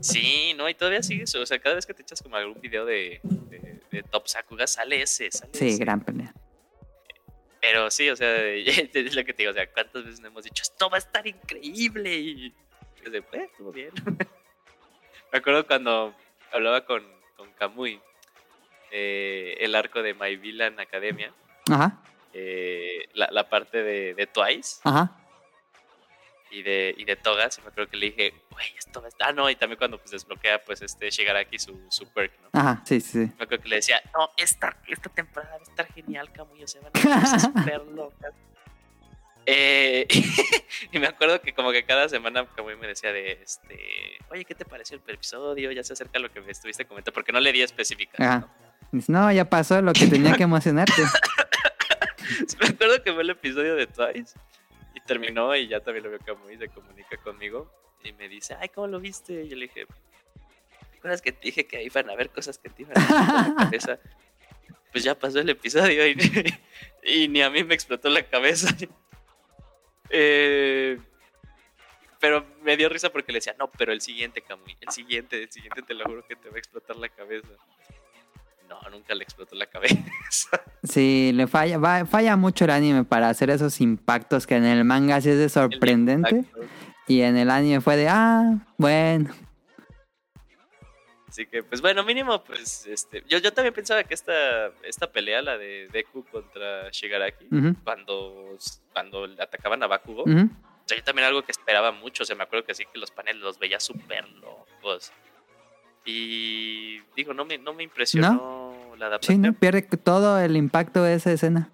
Sí, no, y todavía sigue eso. O sea, cada vez que te echas como algún video de, de, de Top Sakuga, sale ese, sale Sí, ese. gran pelea. Pero sí, o sea, es lo que te digo, o sea, ¿cuántas veces hemos dicho, esto va a estar increíble? Y es de, eh, estuvo bien. Me acuerdo cuando hablaba con, con Kamui, eh, el arco de My Villain Academia, Ajá, eh, la, la parte de, de Twice ajá. Y de, y de Togas, y me acuerdo que le dije, güey, esto estar... Ah, no, y también cuando pues desbloquea pues este Shigaraki su, su perk, ¿no? Ajá, sí, sí. Me acuerdo que le decía, no, esta, esta temporada va a estar genial, Camuy, o sea, van a cosas súper locas. Eh, y me acuerdo que como que cada semana Camuy me decía de, este, oye, ¿qué te pareció el episodio? Ya se acerca lo que me estuviste comentando, porque no le di específicas, Ajá. ¿no? No, ya pasó lo que tenía que emocionarte. Me acuerdo que fue el episodio de Twice y terminó y ya también lo veo Camuy, se comunica conmigo y me dice, ay, ¿cómo lo viste? Y yo le dije, ¿te acuerdas que te dije que iban a haber cosas que te iban a explotar la cabeza? Pues ya pasó el episodio y, y ni a mí me explotó la cabeza. Eh, pero me dio risa porque le decía, no, pero el siguiente, Camuy, el siguiente, el siguiente te lo juro que te va a explotar la cabeza. No, nunca le explotó la cabeza. Sí, le falla, va- falla mucho el anime para hacer esos impactos que en el manga sí es de sorprendente. Y en el anime fue de, ah, bueno. Así que, pues bueno, mínimo, pues, este, yo, yo también pensaba que esta, esta pelea, la de Deku contra Shigaraki, cuando, cuando le atacaban a Bakugo, ujú. o sea, yo también algo que esperaba mucho, o sea, me acuerdo que sí que los paneles los veía súper locos. Y digo, no me, no me impresionó la Sí, adaptación. ¿no? Pierde todo el impacto de esa escena.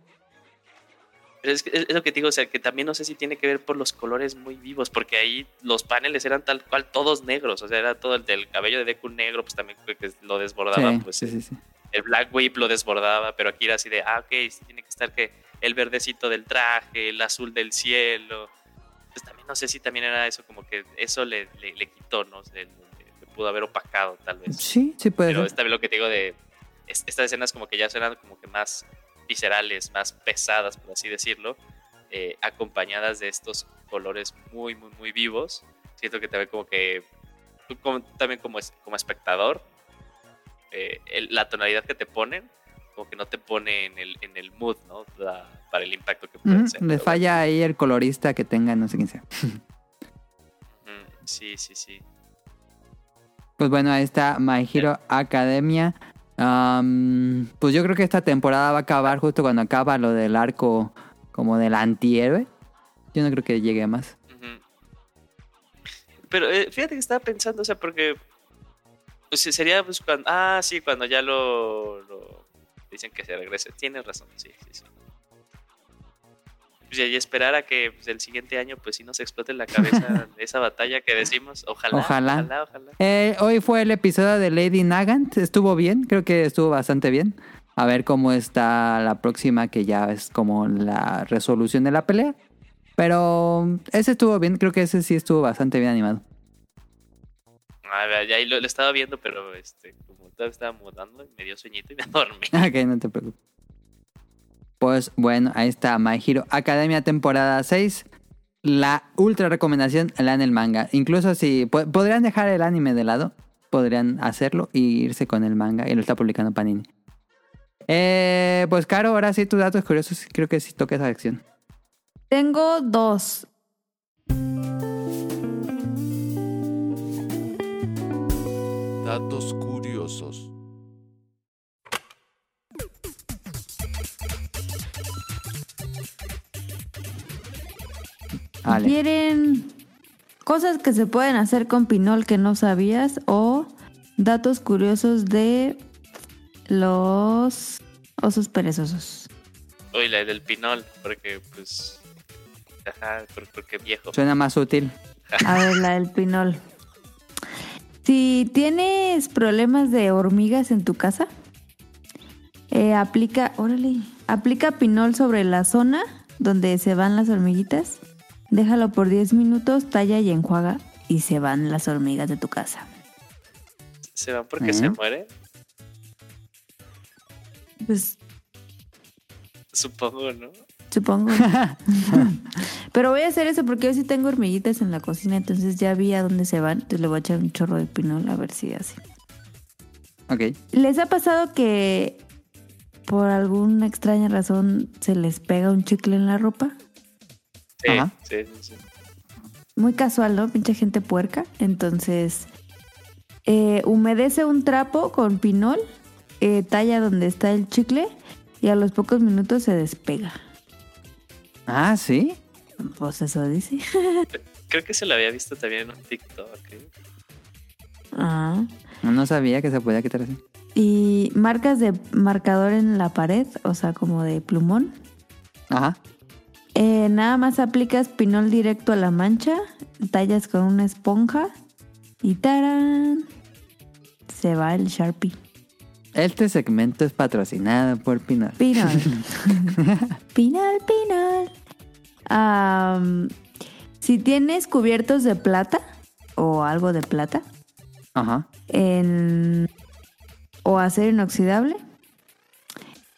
Pero es, es lo que te digo, o sea, que también no sé si tiene que ver por los colores muy vivos, porque ahí los paneles eran tal cual todos negros, o sea, era todo el del cabello de Deku negro, pues también creo que lo desbordaba, Sí, pues sí, sí, sí. el Black Whip lo desbordaba, pero aquí era así de, ah, ok, sí tiene que estar que el verdecito del traje, el azul del cielo. Pues también no sé si también era eso, como que eso le, le, le quitó, ¿no? Le, le pudo haber opacado, tal vez. Sí, sí puede Pero ser. esta vez lo que te digo de es- estas escenas como que ya suenan como que más viscerales, más pesadas, por así decirlo, eh, acompañadas de estos colores muy, muy, muy vivos. Siento que también como que tú como- también como, como espectador, eh, el- la tonalidad que te ponen, como que no te pone en el, en el mood, ¿no? Da- para el impacto que puede ser. Le falla ahí el colorista que tenga, no sé quién sea. sí, sí, sí. Pues bueno, ahí está My Hero Academia. Am, pues yo creo que esta temporada va a acabar justo cuando acaba lo del arco como del antihéroe. Yo no creo que llegue más. Pero eh, fíjate que estaba pensando, o sea, porque pues, sería pues cuando, ah, sí, cuando ya lo, lo dicen que se regrese. Tienes razón, sí, sí, sí. Pues, y esperar a que pues, el siguiente año, pues sí nos explote en la cabeza esa batalla que decimos. Ojalá, Ojalá. ojalá, ojalá. Eh, hoy fue el episodio de Lady Nagant. Estuvo bien, creo que estuvo bastante bien. A ver cómo está la próxima, que ya es como la resolución de la pelea. Pero ese estuvo bien, creo que ese sí estuvo bastante bien animado. A ver, ya lo, lo estaba viendo, pero este, como todavía estaba mudando, me dio sueñito y me dormí. Ok, no te preocupes. Pues bueno, ahí está My Hero Academia temporada 6. La ultra recomendación, la en el manga. Incluso si po- podrían dejar el anime de lado, podrían hacerlo y irse con el manga y lo está publicando Panini. Eh, pues, Caro, ahora sí, tus datos curiosos, creo que sí toca esa sección. Tengo dos. Datos curiosos. Vale. ¿Quieren cosas que se pueden hacer con pinol que no sabías o datos curiosos de los osos perezosos? Uy, la del pinol, porque pues. Ajá, por- porque viejo. Suena más útil. A ver, la del pinol. Si tienes problemas de hormigas en tu casa, eh, aplica, órale, aplica pinol sobre la zona donde se van las hormiguitas. Déjalo por 10 minutos, talla y enjuaga y se van las hormigas de tu casa. Se van porque se mueren, Pues supongo, ¿no? supongo. Pero voy a hacer eso porque yo sí tengo hormiguitas en la cocina, entonces ya vi a dónde se van. Entonces le voy a echar un chorro de pinol a ver si así. Ok. ¿Les ha pasado que por alguna extraña razón se les pega un chicle en la ropa? Sí, Ajá. sí, sí, sí. Muy casual, ¿no? Pinche gente puerca. Entonces, eh, humedece un trapo con pinol, eh, talla donde está el chicle y a los pocos minutos se despega. Ah, sí. Pues eso dice. Creo que se lo había visto también en un TikTok. ¿eh? Ah. No sabía que se podía quitar así. Y marcas de marcador en la pared, o sea, como de plumón. Ajá. Eh, nada más aplicas pinol directo a la mancha, tallas con una esponja y ¡tarán! Se va el Sharpie. Este segmento es patrocinado por. Pinol. pinol, pinol. Am, si tienes cubiertos de plata o algo de plata Ajá. en, o acero inoxidable,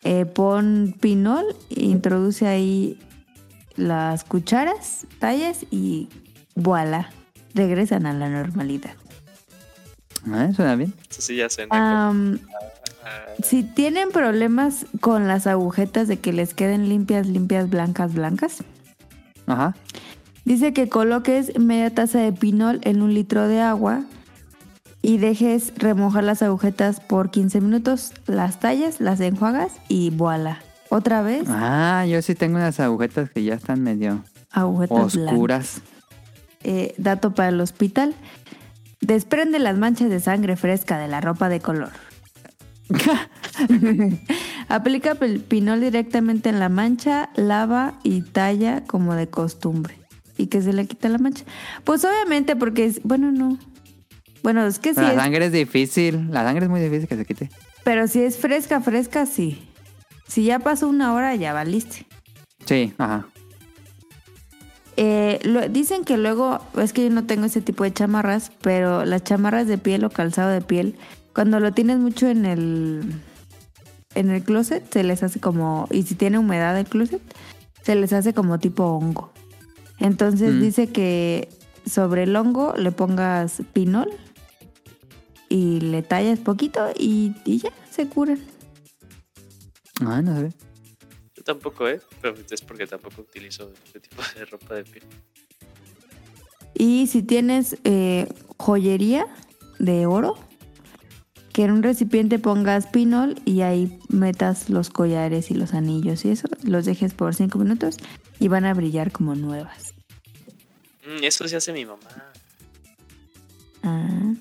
eh, pon pinol, introduce ahí las cucharas, tallas y voilà, regresan a la normalidad. Ah, suena bien. Eso sí ya suena. Ah, si tienen problemas con las agujetas de que les queden limpias, limpias, blancas, blancas, Ajá. dice que coloques media taza de pinol en un litro de agua y dejes remojar las agujetas por 15 minutos, las tallas, las enjuagas y voilà. Otra vez, Ah, yo sí tengo unas agujetas que ya están medio agujetas oscuras. Eh, dato para el hospital. Desprende las manchas de sangre fresca de la ropa de color. Aplica pel- pinol directamente en la mancha, lava y talla como de costumbre. Y que se le quita la mancha. Pues obviamente porque es... Bueno, no. Bueno, es que sí Pero la es... sangre es difícil. La sangre es muy difícil que se quite. Pero si es fresca, fresca, sí. Si ya pasó una hora, ya valiste. Sí, ajá. Eh, lo- dicen que luego, es que yo no tengo ese tipo de chamarras, pero las chamarras de piel o calzado de piel, cuando lo tienes mucho en el en el closet, se les hace como, y si tiene humedad el closet, se les hace como tipo hongo. Entonces Mm. dice que sobre el hongo le pongas pinol y le tallas poquito y, y ya, se curan. Ah, no sé. Yo tampoco, ¿eh? Pero es porque tampoco utilizo este tipo de ropa de piel. Y si tienes eh, joyería de oro, que en un recipiente pongas pinol y ahí metas los collares y los anillos y eso, los dejes por 5 minutos y van a brillar como nuevas. Mm, eso se hace mi mamá. Ah.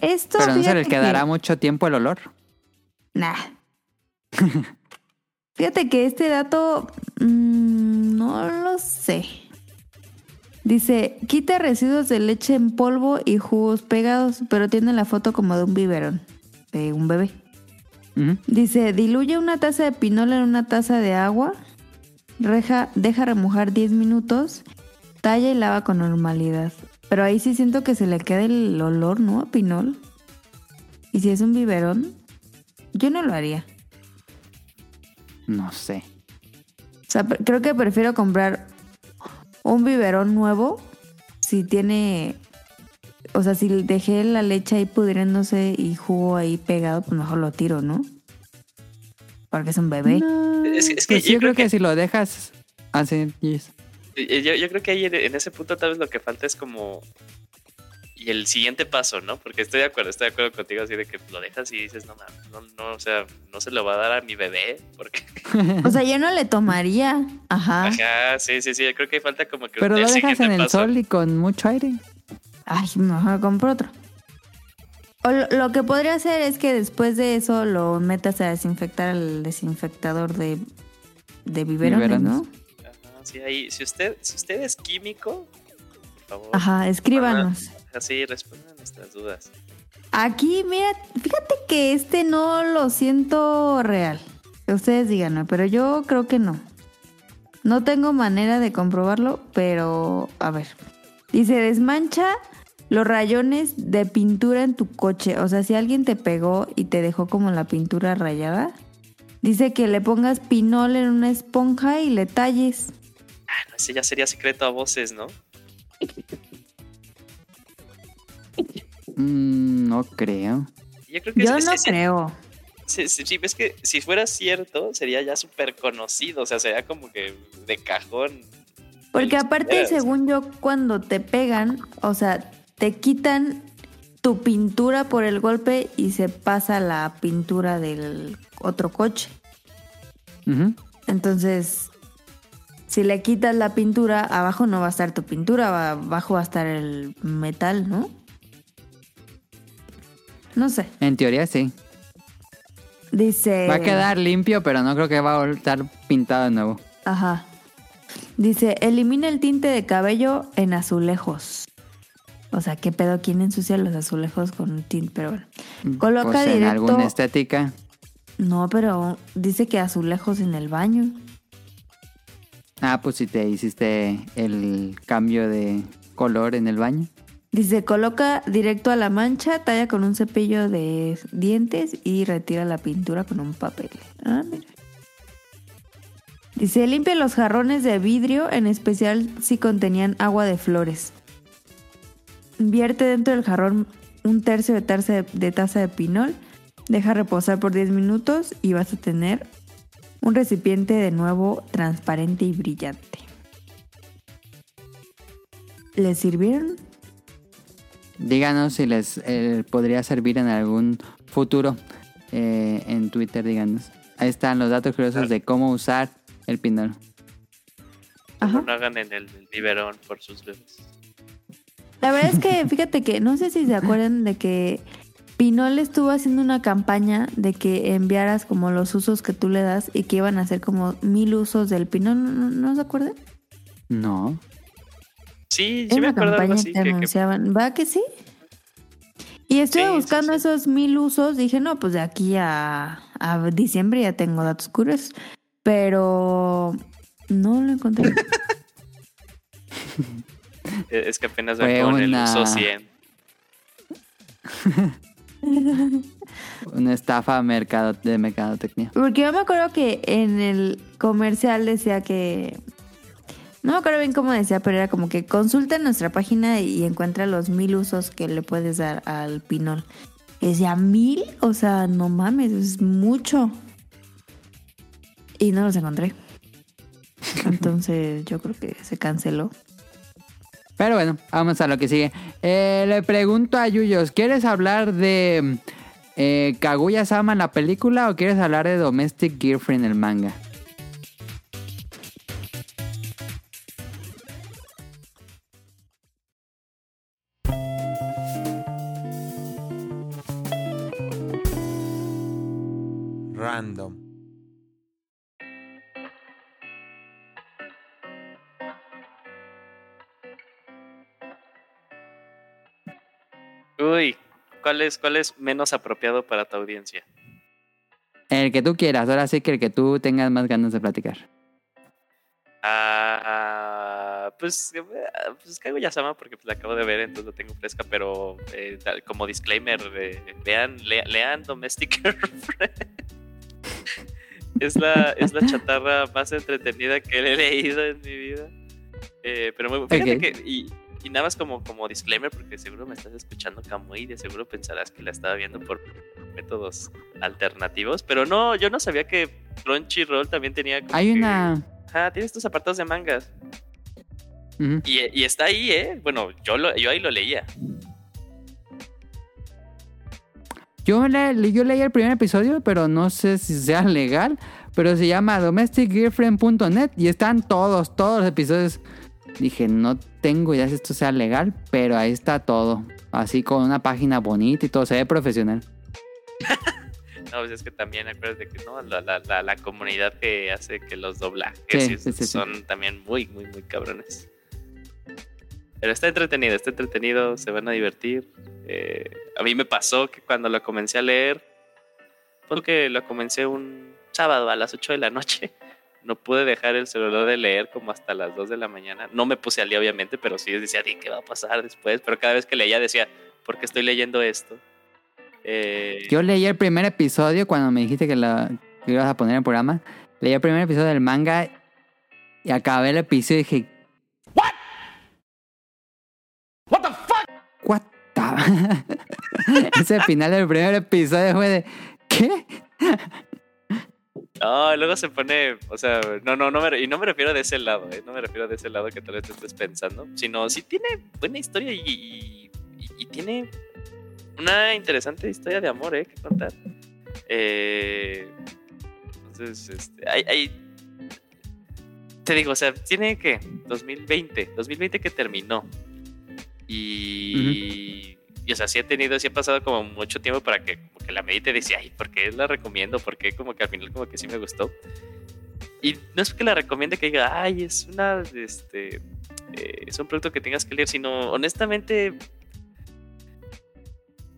Esto Pero no se les quedará que- mucho tiempo el olor. Nah. Fíjate que este dato mm, no lo sé. Dice, quita residuos de leche en polvo y jugos pegados, pero tiene la foto como de un biberón, de un bebé. Dice, diluye una taza de pinol en una taza de agua, reja, deja remojar 10 minutos, talla y lava con normalidad. Pero ahí sí siento que se le queda el olor, ¿no? A pinol. Y si es un biberón, yo no lo haría. No sé. O sea, creo que prefiero comprar un biberón nuevo si tiene... O sea, si dejé la leche ahí pudriéndose y jugo ahí pegado, pues mejor lo tiro, ¿no? porque es un bebé. No, Es- es que pues yo yo creo creo que, que- si lo dejas así, yes. Yo, yo creo que ahí en ese punto tal vez lo que falta es como... Y el siguiente paso, ¿no? Porque estoy de acuerdo, estoy de acuerdo contigo así de que lo dejas y dices, no, mames, no, no, o sea, no se lo va a dar a mi bebé, porque... O sea, yo no le tomaría. Ajá. Ajá, sí, sí, sí, yo creo que falta como que... Pero lo dejas en el paso. sol y con mucho aire. Ay, mejor compro otro. O lo, lo que podría hacer es que después de eso lo metas a desinfectar al desinfectador de, de biberones, Biberones. ¿no? Ajá, sí, ahí, si usted, si usted es químico, por favor, Ajá, escríbanos. Así respondan nuestras dudas. Aquí, mira, fíjate que este no lo siento real. Ustedes díganme, pero yo creo que no. No tengo manera de comprobarlo, pero a ver. Dice, desmancha los rayones de pintura en tu coche. O sea, si alguien te pegó y te dejó como la pintura rayada, dice que le pongas pinol en una esponja y le talles. Ah, no, ese ya sería secreto a voces, ¿no? Mm, no creo. Yo creo que Yo es- no es- creo. Sí, sí, sí, ves que si fuera cierto, sería ya súper conocido, o sea, sería como que de cajón. Porque aparte, según yo, cuando te pegan, o sea, te quitan tu pintura por el golpe y se pasa la pintura del otro coche. Entonces, si le quitas la pintura, abajo no va a estar tu pintura, abajo va a estar el metal, ¿no? No sé. En teoría sí. Dice... Va a quedar limpio, pero no creo que va a estar pintado de nuevo. Ajá. Dice, elimina el tinte de cabello en azulejos. O sea, ¿qué pedo? ¿Quién ensucia los azulejos con tinte? Pero bueno. Coloca Pues en directo... alguna estética. No, pero dice que azulejos en el baño. Ah, pues si te hiciste el cambio de color en el baño. Dice, coloca directo a la mancha, talla con un cepillo de dientes y retira la pintura con un papel. Ah. Dice, limpia los jarrones de vidrio, en especial si contenían agua de flores. Vierte dentro del jarrón un tercio de taza de, de taza de pinol, deja reposar por 10 minutos y vas a tener un recipiente de nuevo transparente y brillante. ¿Le sirvieron? Díganos si les eh, podría servir en algún futuro. eh, en Twitter, díganos. Ahí están los datos curiosos de cómo usar el pinol. Ajá. No hagan en el, el biberón por sus bebés. La verdad es que, fíjate que, no sé si se acuerdan de que Pinol estuvo haciendo una campaña de que enviaras como los usos que tú le das y que iban a hacer como mil usos del Pinol. ¿No, no- no se acuerdan? No. Sí, sí me acuerdo algo campaña así. que que- que- anunciaban. ¿Va que sí? Y estuve Sí, buscando sí. esos mil usos. Dije, no, pues de aquí a, a diciembre ya tengo datos curiosos. Pero no lo encontré. es que apenas ven con el una- uso 100. Una estafa mercado, de mercadotecnia. Porque yo me acuerdo que en el comercial decía que. No me acuerdo bien cómo decía, pero era como que consulta nuestra página y encuentra los mil usos que le puedes dar al pinol. Y decía, ¿mil? O sea, no mames, es mucho. Y no los encontré. Entonces yo creo que se canceló. Pero bueno, vamos a lo que sigue. Eh, le pregunto a Yuyos, ¿quieres hablar de eh, Kaguya-sama en la película o quieres hablar de Domestic Girlfriend en el manga? Random. Uy, ¿cuál es, ¿cuál es menos apropiado para tu audiencia? El que tú quieras, ahora sí que el que tú tengas más ganas de platicar. Ah, pues, eh, pues Kaguya Sama porque pues, la acabo de ver, entonces la tengo fresca, pero eh, como disclaimer, eh, vean, lea- lean Domestic Girlfriend. Es, la, es la chatarra más entretenida que he leído en mi vida. Eh, pero muy, fíjate que, y, y nada más como, como disclaimer, porque seguro me estás escuchando Kamui y de seguro pensarás que la estaba viendo por métodos alternativos, pero no, yo no sabía que Crunchyroll también tenía. como Hay que- una... Ajá, tiene estos apartados de mangas. Y, y está ahí, ¿eh? Bueno, yo, lo, yo ahí lo leía. Yo, le- yo leí el primer episodio, pero no sé si sea legal. Pero se llama domesticgirlfriend.net y están todos, todos los episodios. Dije, no tengo idea si esto sea legal, pero ahí está todo. Así con una página bonita y todo, se ve profesional. No, pues es que también acuérdate que no, la, la, la, la comunidad que hace que los doblajes Sí, sí. son también muy, muy, muy cabrones. Pero está entretenido, está entretenido, se van a divertir. Eh, a mí me pasó que cuando lo comencé a leer, porque lo comencé un sábado a las 8 de la noche, no pude dejar el celular de leer como hasta las 2 de la mañana. No me puse al día, obviamente, pero sí decía, "Di, ¿qué va a pasar después? Pero cada vez que leía decía, ¿por qué estoy leyendo esto? Eh, Yo leí el primer episodio cuando me dijiste que que ibas a poner en el programa. Leí el primer episodio del manga y acabé el episodio y dije... ¿What? ¿What the fuck? What the- Ese final del primer episodio fue de... ¿Qué? No, luego se pone, o sea, no, no, no me, y no me refiero de ese lado, ¿eh? no me refiero de ese lado que tal vez te estés pensando, sino sí tiene buena historia y, y- tiene una interesante historia de amor, ¿eh? Que contar. Eh, entonces, este, hay, hay- te digo, o sea, tiene que 2020, 2020 que terminó y, y, o sea, sí he tenido, sí ha pasado como mucho tiempo para que, como que la medite y decía, ay, ¿por qué la recomiendo? ¿Por qué como que al final como que sí me gustó? Y no es que la recomiende que diga, ay, es una, este, eh, es un producto que tengas que leer, sino honestamente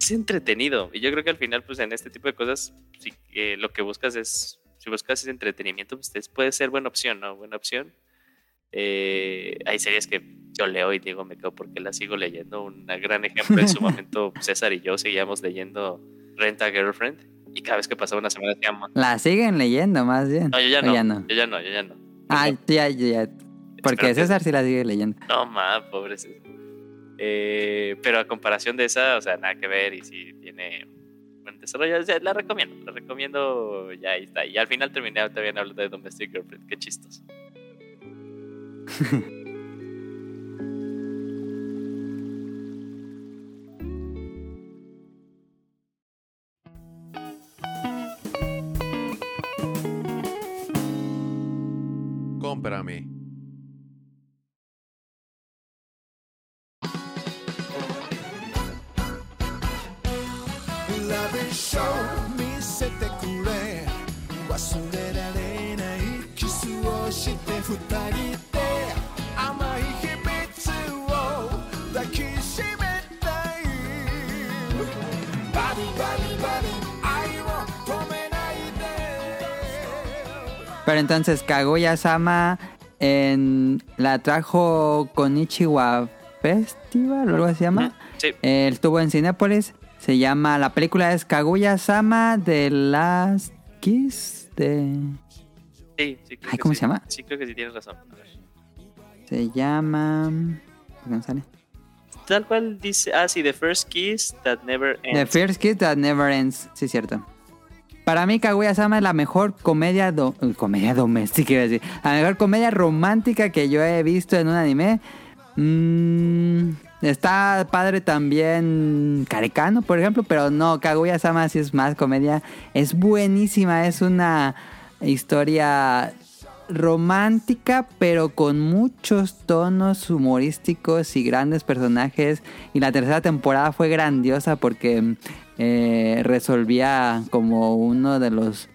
es entretenido. Y yo creo que al final, pues en este tipo de cosas, si eh, lo que buscas es, si buscas ese entretenimiento, pues es- puede ser buena opción, ¿no? Buena opción. Eh, hay series que yo leo y digo, me quedo porque las sigo leyendo. Un gran ejemplo en su momento, César y yo seguíamos leyendo Rent a Girlfriend. Y cada vez que pasaba una semana decíamos, La siguen leyendo más bien. no, yo ya no, ya no. yo ya no, yo ya no. Ah, ya, ya, ya. Porque Espero que- César sí la sigue leyendo. No, ma, pobre César. Eh, pero a comparación de esa, o sea, nada que ver y si tiene buen desarrollo, o sea, la recomiendo, la recomiendo, ya ahí está. Y al final terminé también hablando de Domestic Girlfriend, qué chistoso. Yeah. Pero entonces, Kaguya-sama en, la trajo Konichiwa Festival o algo así se llama. Sí, Eh, estuvo en Cinépolis. Se llama, la película es Kaguya-sama de Last Kiss de... sí, sí. creo Ay, que ¿cómo sí. se llama? Sí, creo que sí tienes razón. A ver. Se llama... ¿por qué no sale? Tal cual dice, ah, sí, The First Kiss That Never The Ends. First Kiss That Never Ends. Sí, cierto. Para mí, Kaguya-sama es la mejor comedia, do- comedia doméstica, iba a decir. La mejor comedia romántica que yo he visto en un anime. Mm, está padre también Carecano, por ejemplo, pero no, Kaguya-sama sí es más comedia. Es buenísima, es una historia romántica, pero con muchos tonos humorísticos y grandes personajes. Y la tercera temporada fue grandiosa porque eh, resolvía como uno de los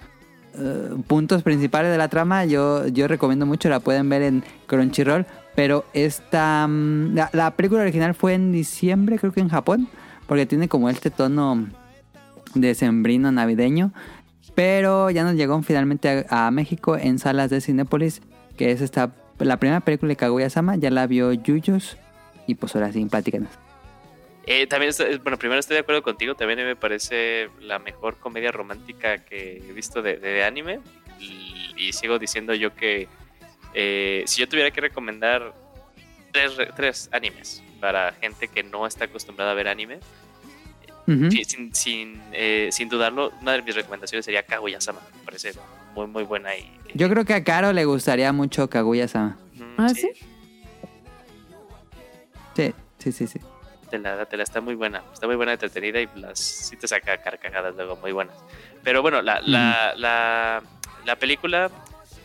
eh, puntos principales de la trama. Yo, yo recomiendo mucho, la pueden ver en Crunchyroll. Pero esta. mm, La, la película original fue en diciembre, creo que en Japón. Porque tiene como este tono decembrino navideño. Pero ya nos llegó finalmente a, a México en salas de Cinépolis. Que es esta. La primera película de Kaguya-sama. Ya la vio Yuyos. Y pues ahora sí, platícanos. Eh, también, estoy- bueno, primero estoy de acuerdo contigo, también me parece la mejor comedia romántica que he visto de, de anime. Y, y sigo diciendo yo que eh, si yo tuviera que recomendar tres, re- tres animes para gente que no está acostumbrada a ver anime, sin, sin, eh, sin dudarlo, una de mis recomendaciones sería Kaguya-sama. Me parece muy, muy buena. Y, Yo creo que a Caro le gustaría mucho Kaguya-sama. Mm, ¿Ah, sí? Sí, sí, sí, sí. Te la, te la está muy buena, está muy buena, entretenida y las sí te saca carcajadas luego muy buenas. Pero bueno, la, la, la, la película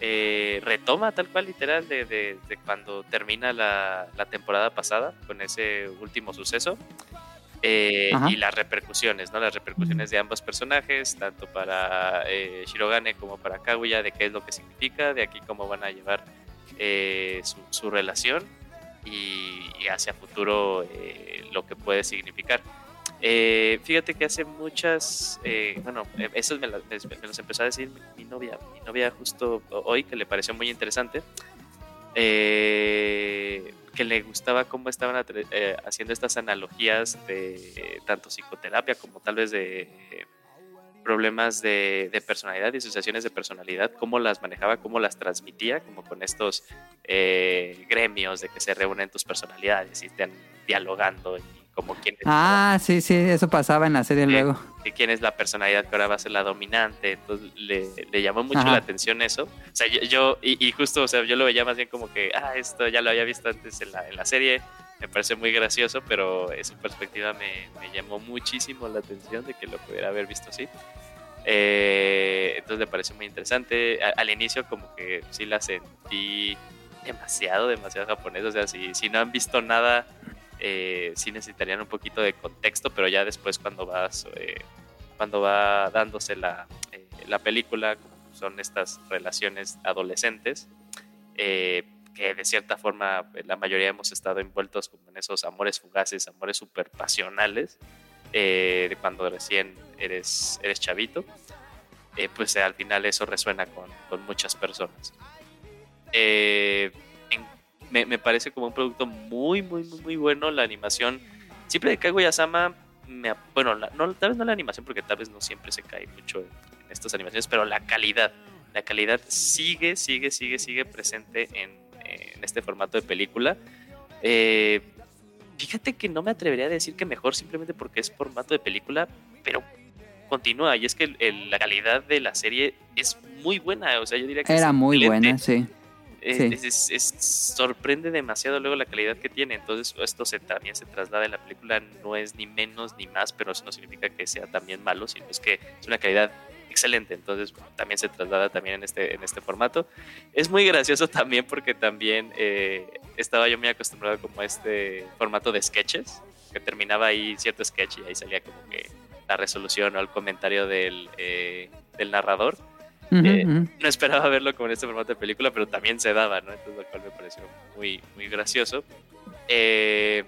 eh, retoma tal cual literal de, de- de cuando termina la, la temporada pasada con ese último suceso. Eh, y las repercusiones, ¿no? Las repercusiones de ambos personajes, tanto para eh, Shirogane como para Kaguya, de qué es lo que significa, de aquí cómo van a llevar su, su relación y, y hacia futuro eh, lo que puede significar. Eh, fíjate que hace muchas, eh, bueno, eso me, me- empezó a decir mi, novia, mi novia justo hoy, que le pareció muy interesante, que le gustaba cómo estaban haciendo estas analogías de tanto psicoterapia como tal vez de problemas de, de personalidad, disociaciones de personalidad, cómo las manejaba, cómo las transmitía, como con estos eh, gremios de que se reúnen tus personalidades y están dialogando y como quién es, Ah, sí, sí, eso pasaba en la serie Sí. luego. quién es la personalidad que ahora va a ser la dominante. Entonces le, le llamó mucho Ajá. la atención eso. O sea, yo, yo- y, y justo, o sea, yo lo veía más bien como que, ah, esto ya lo había visto antes en la, en la serie. Me parece muy gracioso, pero en su perspectiva me, me llamó muchísimo la atención de que lo pudiera haber visto así. Eh, entonces me pareció muy interesante. Al inicio como que sí la sentí demasiado, demasiado japonesa. O sea, si, si no han visto nada, eh, sí necesitarían un poquito de contexto, pero ya después cuando vas, eh, cuando va dándose la, eh, la película, son estas relaciones adolescentes, eh, que de cierta forma eh, la mayoría hemos estado envueltos como en esos amores fugaces, amores super pasionales, eh, de cuando recién eres, eres chavito, pues al final eso resuena con, con muchas personas. Eh, en- me, me parece como un producto muy, muy, muy, muy bueno. La animación, siempre de Kaguya-sama, bueno, la- no, tal vez no la animación, porque tal vez no siempre se cae mucho en, en estas animaciones, pero la calidad, la calidad sigue, sigue, sigue, sigue presente en, en este formato de película. Eh, fíjate que no me atrevería a decir que mejor simplemente porque es formato de película, pero continúa. Y es que el- el- la calidad de la serie es muy buena. O sea, yo diría que es Era muy excelente. buena, sí. Sí. es- es- es- sorprende demasiado luego la calidad que tiene. Entonces, esto se, también se traslada en la película. No es ni menos ni más, pero eso no significa que sea también malo, sino es que es una calidad excelente. Entonces, también se traslada también en este, en este formato. Es muy gracioso también porque también eh, estaba yo muy acostumbrado como a este formato de sketches, que terminaba ahí cierto sketch y ahí salía como que la resolución o el comentario del, eh, del narrador Ujú, Eh, ujú. no esperaba verlo como en este formato de película, pero también se daba, ¿no? Entonces, lo cual me pareció muy, muy gracioso. Eh,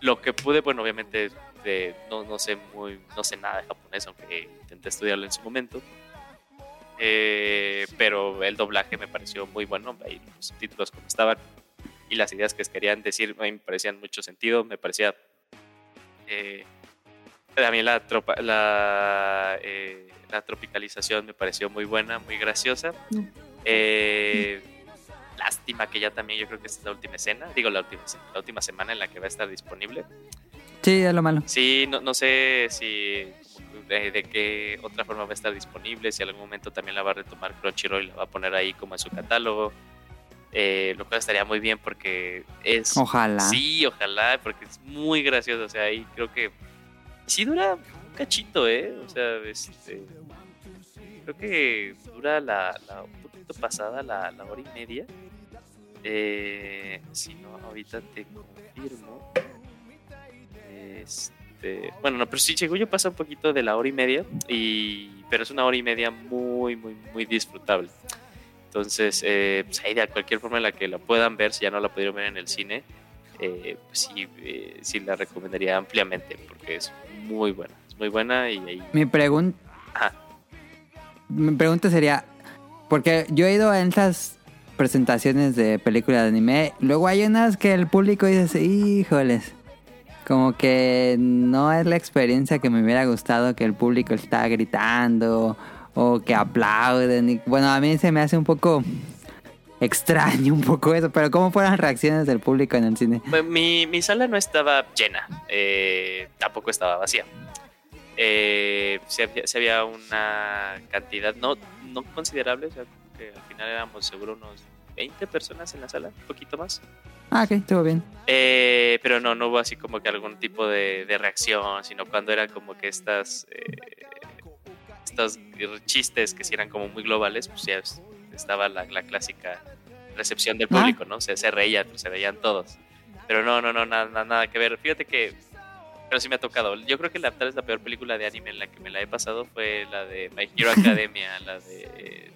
lo que pude, bueno, obviamente de- no, no sé muy, no sé nada de japonés, aunque intenté estudiarlo en su momento. Eh, pero el doblaje me pareció muy bueno, ahí los subtítulos como estaban y las ideas que querían decir a mí me parecían mucho sentido, me parecía eh, también la, tropa, la, eh, la tropicalización me pareció muy buena, muy graciosa. Eh, lástima que ya también yo creo que esta es la última escena, digo la última, la última semana en la que va a estar disponible. Sí, es lo malo. Sí, no, no sé si de, de qué otra forma va a estar disponible, si en algún momento también la va a retomar Crunchyroll y la va a poner ahí como en su catálogo. Eh, lo cual estaría muy bien porque es... Ojalá. Sí, ojalá, porque es muy gracioso. O sea, ahí creo que sí dura un cachito, ¿eh? O sea, este, creo que dura la, un poquito pasada la, hora y media. Eh, si no, ahorita te confirmo. Este, bueno, no, pero sí, según yo pasa un poquito de la hora y media, y, pero es una hora y media muy, muy, muy disfrutable. Entonces, eh, pues ahí de cualquier forma en la que la puedan ver, si ya no la pudieron ver en el cine, eh, pues sí, eh, sí la recomendaría ampliamente porque es muy buena, es muy buena y ahí... Mi pregunta mi pregunta sería, porque yo he ido a estas presentaciones de películas de anime, luego hay unas que el público dice, híjoles, como que no es la experiencia que me hubiera gustado que el público está gritando o que aplauden. y- bueno, a mí se me hace un poco extraño un poco eso, pero ¿cómo fueron las reacciones del público en el cine? Mi, mi sala no estaba llena, eh, tampoco estaba vacía. Eh, sí, había, una cantidad no, no considerable, o sea, como que al final éramos seguro unos 20 personas en la sala, un poquito más. Ah, ok, estuvo bien. Eh, pero no, no hubo así como que algún tipo de, de reacción, sino cuando eran como que estas eh, estos chistes que sí eran como muy globales, pues ya es- estaba la, la clásica recepción del Ah. público, ¿no? Se, se reían, se veían todos. Pero no, no, no, nada, nada que ver. Fíjate que, pero sí me ha tocado. Yo creo que la, tal vez la peor película de anime en la que me la he pasado fue la de My Hero Academia, la de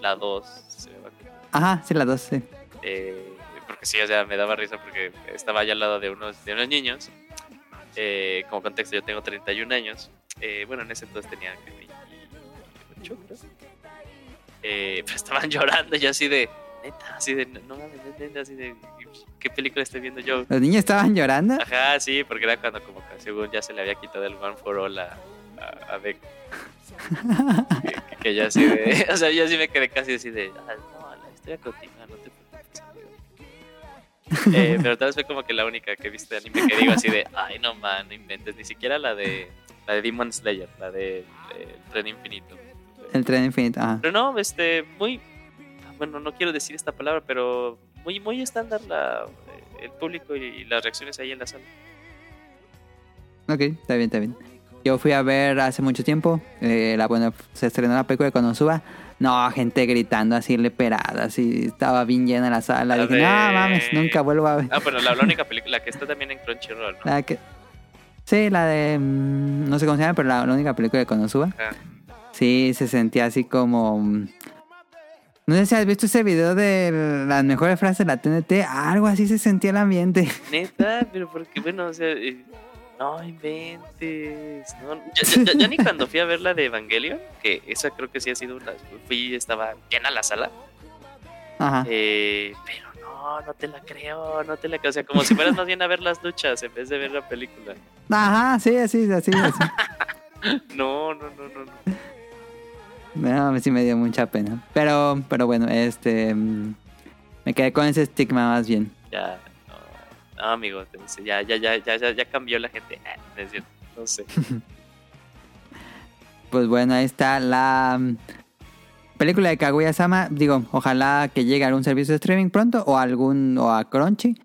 la 2. se llama. Ajá, sí, las dos, sí. Eh, porque sí, o sea, me daba risa porque estaba allá al lado de unos, de unos niños. Eh, como contexto, yo tengo 31 años. Eh, bueno, en ese entonces tenía que 28, creo. Eh, pero estaban llorando y así de, neta, así de, no mames, neta, así de, ¿qué película estoy viendo yo? Los niños estaban llorando. Ajá, sí, porque era cuando como que según ya se le había quitado el One for All a, a, a Beck. que, que- que ya así de, o sea, yo sí me quedé casi así de, "Ah, no, la historia continúa, no te preocupes, amigo". Eh, pero tal vez fue como que la única que viste de anime que digo así de, ay no man, no inventes, ni siquiera la de la de Demon Slayer, la de, de El Tren Infinito. El tren infinito. Ajá. Pero no, este, muy, bueno, no quiero decir esta palabra, pero muy, muy estándar la, el público y, y las reacciones ahí en la sala. Ok, está bien, está bien. Yo fui a ver hace mucho tiempo, eh, la, bueno, se estrenó la película de Konosuba. No, gente gritando así leperada, así estaba bien llena la sala. La Dije, de- no mames, nunca vuelvo a ver. Ah, bueno, la, la única película que está también en Crunchyroll, ¿no? La que... Sí, la de... mm, No sé cómo se llama, pero la, la única película de Konosuba. Ajá. Sí, se sentía así como... No sé si has visto ese video de las mejores frases de la TNT. Algo así se sentía el ambiente. Neta, pero porque, bueno, o sea, eh, no inventes. No, ya ni cuando fui a ver la de Evangelion, que esa creo que sí ha sido una. Fui, estaba llena la sala, Ajá. eh, pero no, no te la creo, no te la creo. O sea, como si fueras más bien a ver las luchas en vez de ver la película. Ajá, sí, así, así, así. No, no, no, no. no. No, sí me dio mucha pena. Pero, pero bueno, este... mm, Me quedé con ese estigma más bien. Ya, no, no amigo, ya, ya, ya, ya, ya, ya cambió la gente. Ah, no sé. Pues bueno, ahí está la mm, película de Kaguya-sama. Digo, ojalá que llegue a algún servicio de streaming pronto o a algún o a Crunchy.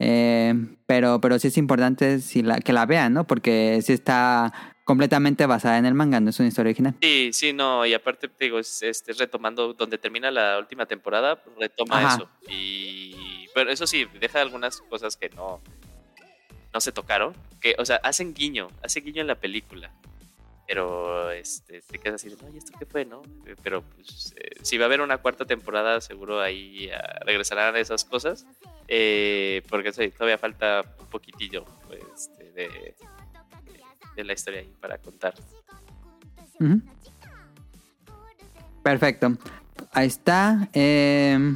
Eh, pero, pero sí es importante si la, que la vean, ¿no? Porque sí está completamente basada en el manga, no es una historia original. Sí, sí, no, y aparte te digo, es, este, retomando donde termina la última temporada, retoma Ajá. eso. Y pero eso sí, deja algunas cosas que no, no se tocaron, que, o sea, hacen guiño, hace guiño en la película. Pero este, te quedas así no, ¿y esto qué fue, no? Pero pues, eh, si va a haber una cuarta temporada, seguro ahí ah, regresarán esas cosas. Eh, porque sí, todavía falta un poquitillo pues, de, de- la historia ahí para contar. Perfecto. Ahí está. Eh,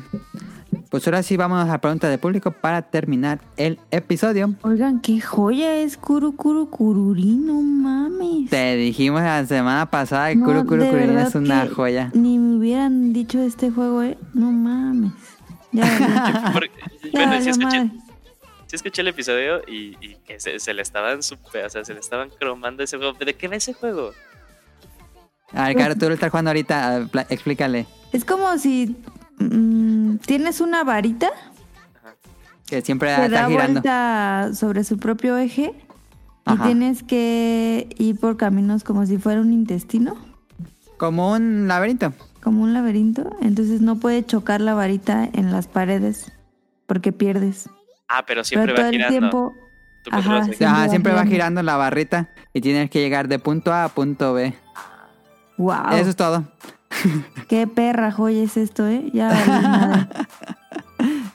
pues ahora sí vamos a la pregunta de público para terminar el episodio. Oigan, qué joya es Kuru Kuru Kururi, no mames. Te dijimos la semana pasada que No, Kuru Kuru verdad es una que joya. Ni me hubieran dicho de este juego, ¿eh? No mames. Ya, ya bueno, escuché. Sí escuché el episodio y, y que se, se le estaban super, o sea, se le estaban cromando ese juego. ¿De qué va ese juego? A ver, Caro, tú lo estás jugando ahorita. a ver, pla- Explícale. Es como si mm, tienes una varita Que siempre está da girando. vuelta sobre su propio eje y tienes que ir por caminos como si fuera un intestino, Como un laberinto. como un laberinto. Entonces no puede chocar la varita en las paredes porque pierdes. Ah, pero siempre Pero todo va el girando. tiempo, Ajá, siempre va girando. girando la barrita y tienes que llegar de punto A a punto B. wow, Eso es todo. qué perra joya es esto, ¿eh? Ya valió madre.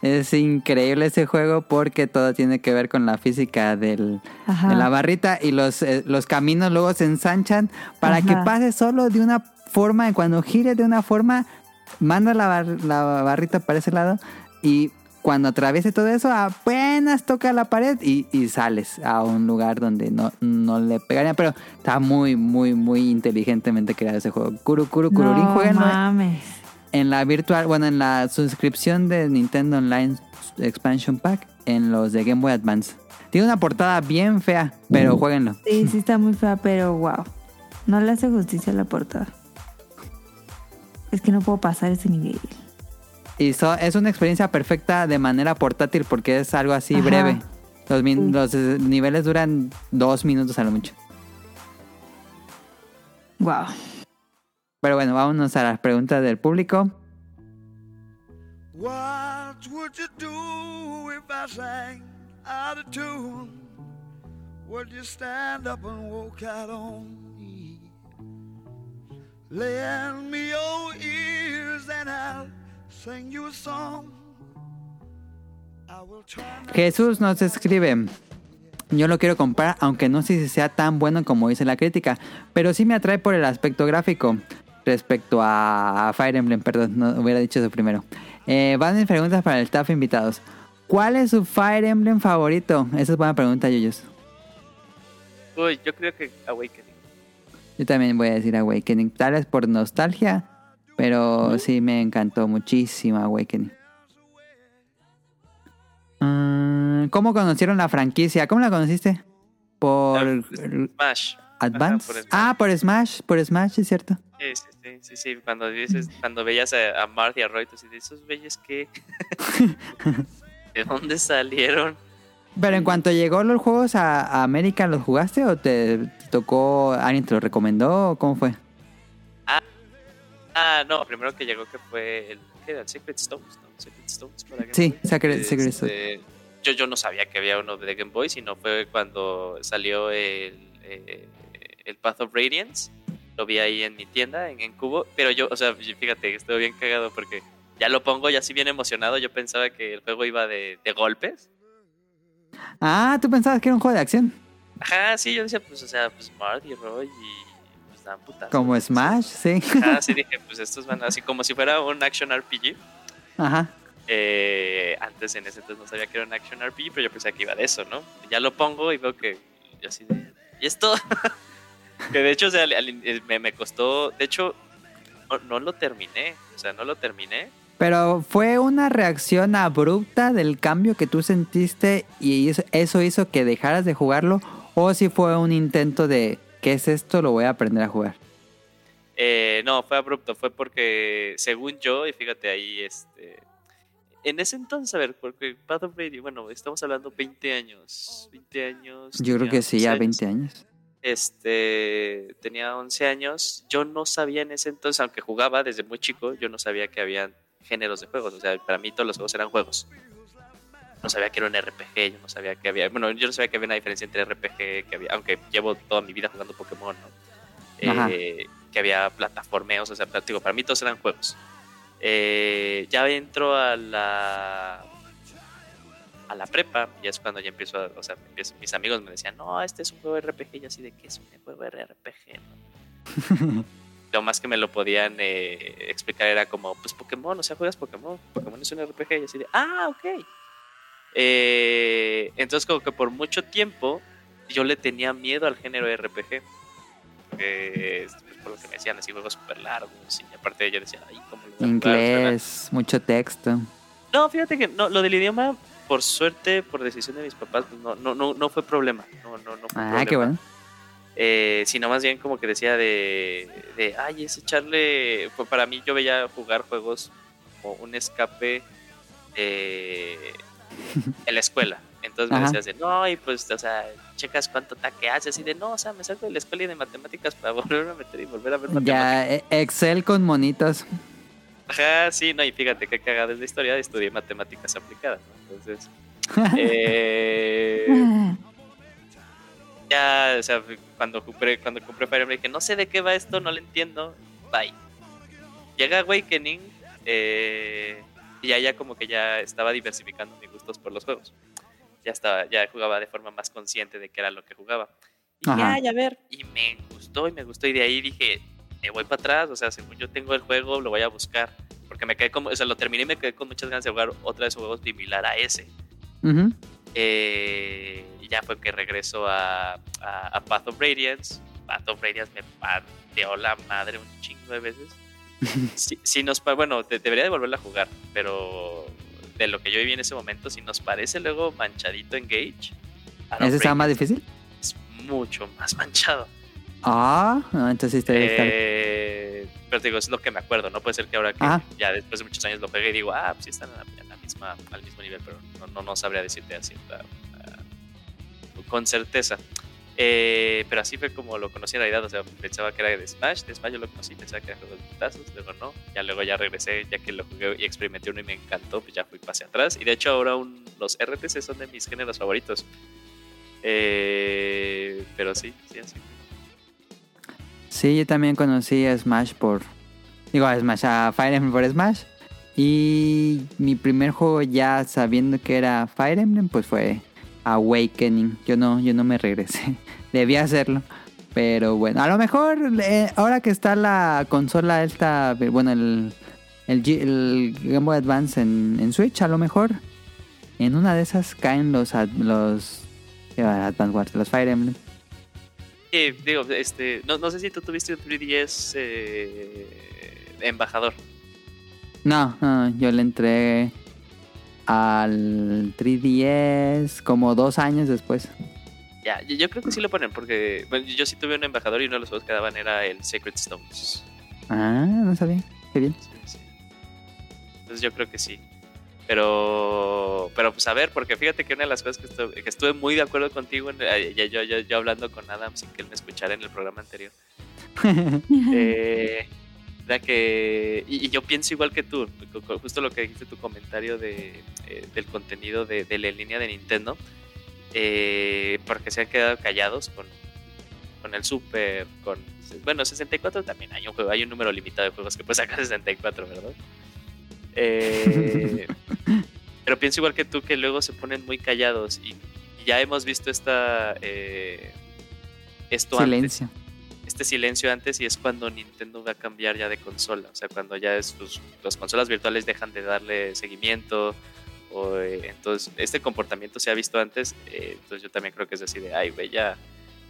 Es increíble ese juego porque todo tiene que ver con la física del, de la barrita y los, eh, los caminos luego se ensanchan para Ajá. que pase solo de una forma y cuando gire de una forma manda la, bar- la barrita para ese lado y cuando atraviese todo eso apenas toca la pared y, y sales a un lugar donde no, no le pegaría pero está muy muy muy inteligentemente creado ese juego Kuru Kuru Kururin no jueguenlo, eh. mames. en la virtual, bueno, en la suscripción de Nintendo Online Expansion Pack, en los de Game Boy Advance. Tiene una portada bien fea, pero jueguenlo. Sí, sí está muy fea, pero wow. No le hace justicia a la portada. Es que no puedo pasar ese nivel. Y so- es una experiencia perfecta de manera portátil porque es algo así Ajá. breve. Los, Sí. los niveles duran dos minutos a lo mucho. Wow. Pero bueno, vámonos a las preguntas del público. What would you do if I sang out of tune? Would you stand up and walk out on me? Lend me your ears and I'll Jesús nos escribe. Yo lo quiero comprar, aunque no sé si sea tan bueno como dice la crítica, pero sí me atrae por el aspecto gráfico. Respecto a, a Fire Emblem, perdón, no hubiera dicho eso primero. Eh, van mis preguntas para el staff invitados. ¿Cuál es su Fire Emblem favorito? Esa es buena pregunta, Yuyos. Uy, yo creo que Awakening. Yo también voy a decir Awakening. Tal vez por nostalgia, pero sí me encantó muchísimo Awakening. Mm, ¿Cómo conocieron la franquicia? ¿Cómo la conociste? Por Ah, Smash. Advance. por Smash. ah, por Smash, por Smash, es cierto. Sí, sí, sí, sí, sí. Cuando, dices, cuando veías a, a Marth y a Roy, tú dices, ¿esos bellos qué? ¿De dónde salieron? Pero en cuanto llegó los juegos a, a América, ¿los jugaste o te, te tocó, alguien te lo recomendó o cómo fue? Ah, no, primero que llegó que fue el, ¿qué era? Secret Stones, ¿no? Secret Stones para Game Sí, Boy. Secret- Secret Este, Yo, yo no sabía que había uno de Game Boy, sino fue cuando salió el, eh, el Path of Radiance. Lo vi ahí en mi tienda, en, en Cubo. Pero yo, o sea, fíjate, estuve bien cagado porque ya lo pongo, ya así bien emocionado. Yo pensaba que el juego iba de, de golpes. Ah, tú pensabas que era un juego de acción. Ajá, sí, yo decía, pues, o sea, pues Marth y Roy y dan. Como Smash, sí. Ajá, sí dije, pues estos van así como si fuera un action RPG. Ajá. Eh, antes en ese entonces no sabía que era un action RPG, pero yo pensaba que iba de eso, ¿no? Ya lo pongo y veo que yo así de, ¿y esto? que de hecho o sea, eh, me, me costó, de hecho no, no lo terminé, o sea, no lo terminé. Pero fue una reacción abrupta del cambio que tú sentiste y eso- eso hizo que dejaras de jugarlo o si fue un intento de ¿qué es esto? Lo voy a aprender a jugar. Eh, no, fue abrupto, fue porque según yo, y fíjate ahí, este... En ese entonces, a ver, porque Path of Radio, bueno, estamos hablando 20 años, 20 años. Yo creo que sí, 11 ya años. 20 años. Este, tenía 11 años. Yo no sabía en ese entonces, aunque jugaba desde muy chico, yo no sabía que habían géneros de juegos. O sea, para mí todos los juegos eran juegos. No sabía que era un RPG, yo no sabía que había. Bueno, yo no sabía que había una diferencia entre RPG, que había, aunque llevo toda mi vida jugando Pokémon, ¿no? Eh, que había plataformeos, o sea, digo, para mí todos eran juegos. Eh, ya entro a la a la prepa y es cuando ya empiezo a, o sea, empiezo- mis amigos me decían, no, este es un juego RPG, y yo así de, ¿qué es un juego RPG? no?". lo más que me lo podían eh, explicar era como, pues Pokémon, o sea, juegas Pokémon, Pokémon es un RPG, y así de, ah, ok. Eh, entonces como que por mucho tiempo yo le tenía miedo al género RPG. Pues, por lo que me decían, así juegos súper largos. Y aparte yo decía, ay, ¿cómo lo a jugar?". Inglés, mucho texto. no, fíjate que no, lo del idioma, por suerte, por decisión de mis papás, pues no, no, no, no fue problema. No, no, no fue Ah, problema. qué bueno. Eh, sino más bien como que decía de, de, ay, es echarle, pues para mí yo veía jugar juegos como un escape eh, en la escuela. Entonces me Ajá. decías de, no, y pues, o sea, checas cuánto taque haces y de, no, o sea, me salgo de la escuela y de matemáticas para volverme a meter y volver a ver matemáticas. Ya, eh, Excel con monitos. Ajá, sí, no, y fíjate qué cagada es la historia, estudié matemáticas aplicadas, ¿no? Entonces, eh, ya, o sea, cuando compré, cuando compré Fire Emblem dije, no sé de qué va esto, no lo entiendo, bye. Llega Awakening, eh, y ya, ya como que ya estaba diversificando mis gustos por los juegos. Ya estaba, ya jugaba de forma más consciente de qué era lo que jugaba. Y Ajá. ya, ya ver, y me gustó, y me gustó, y de ahí dije, me voy para atrás, o sea, según yo tengo el juego, lo voy a buscar. Porque me quedé como, o sea, lo terminé y me quedé con muchas ganas de jugar otra vez un juego similar a ese. Ujú. Eh, y ya fue que regreso a, a, a Path of Radiance. Path of Radiance me pateó la madre un chingo de veces. Si, si nos, bueno, de- debería de volverla a jugar, pero de lo que yo viví en ese momento, si nos parece luego manchadito Engage, Alan ¿Ese está más difícil? Es mucho más manchado. Ah, no, entonces te debe estar- Eh, pero te digo, es lo que me acuerdo, ¿no? Puede ser que ahora que Ajá. ya después de muchos años lo pegué y digo, ah, pues sí están a la, a la misma, al mismo nivel, pero no, no, no sabría decirte así ah, ah, con certeza. Eh, pero así fue como lo conocí en realidad, o sea, pensaba que era de Smash, de Smash yo lo conocí, pensaba que era juego de putazos, luego no, ya luego ya regresé, ya que lo jugué y experimenté uno y me encantó, pues ya fui pasé atrás, y de hecho ahora los RTS son de mis géneros favoritos. Eh, pero sí, sí, así. Sí, yo también conocí a Smash por... Digo, a Smash, a Fire Emblem por Smash. Y mi primer juego ya sabiendo que era Fire Emblem, pues fue Awakening. Yo no, yo no me regresé. Debía hacerlo. Pero bueno, a lo mejor eh, ahora que está la consola esta, bueno, el, el, Game Boy Advance en, en Switch, a lo mejor en una de esas caen los, los. Advance Wars, los Fire Emblem. Eh, digo, este, no, no sé si tú tuviste un 3DS eh, embajador. No, no, yo le entré al 3DS como dos años después. Ya, yo, yo creo que sí lo ponen porque bueno, yo sí tuve un embajador y uno de los juegos que daban era el Sacred Stones. Ah, no sabía. Qué bien. Sí, sí. Entonces yo creo que sí. Pero, pero pues a ver, porque fíjate que una de las cosas que estuve, que estuve muy de acuerdo contigo, yo, yo, yo hablando con Adam sin que él me escuchara en el programa anterior, eh, era que, y, y yo pienso igual que tú, justo lo que dijiste tu comentario de, eh, del contenido de, de la línea de Nintendo, eh, porque se han quedado callados con, con el Super, con, bueno, 64 también hay un juego, hay un número limitado de juegos que puede sacar 64, ¿verdad? Eh, pero pienso igual que tú que luego se ponen muy callados y, y ya hemos visto esta eh, esto antes Silencio. Este silencio antes y es cuando Nintendo va a cambiar ya de consola. O sea, cuando ya es, sus- las consolas virtuales dejan de darle seguimiento. O, eh, entonces, este comportamiento se ha visto antes. eh, entonces, yo también creo que es así de, ay, güey, ya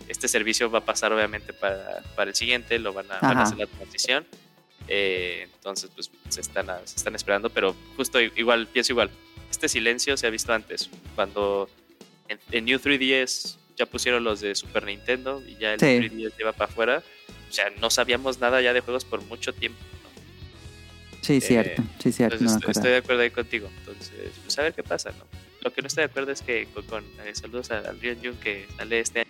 este servicio va a pasar obviamente para, para el siguiente, lo van a, van a hacer la transición. Eh, entonces, pues se están, se están esperando, pero justo igual, pienso igual. Este silencio se ha visto antes. Cuando en, en New 3DS ya pusieron los de Super Nintendo y ya el Sí. 3DS lleva para afuera. O sea, no sabíamos nada ya de juegos por mucho tiempo. ¿no? Sí, cierto. Sí, cierto. Entonces, No estoy, de acuerdo ahí contigo. Entonces, pues a ver qué pasa, ¿no? Lo que no estoy de acuerdo es que con, con- eh, saludos a- al Rion Jun que sale este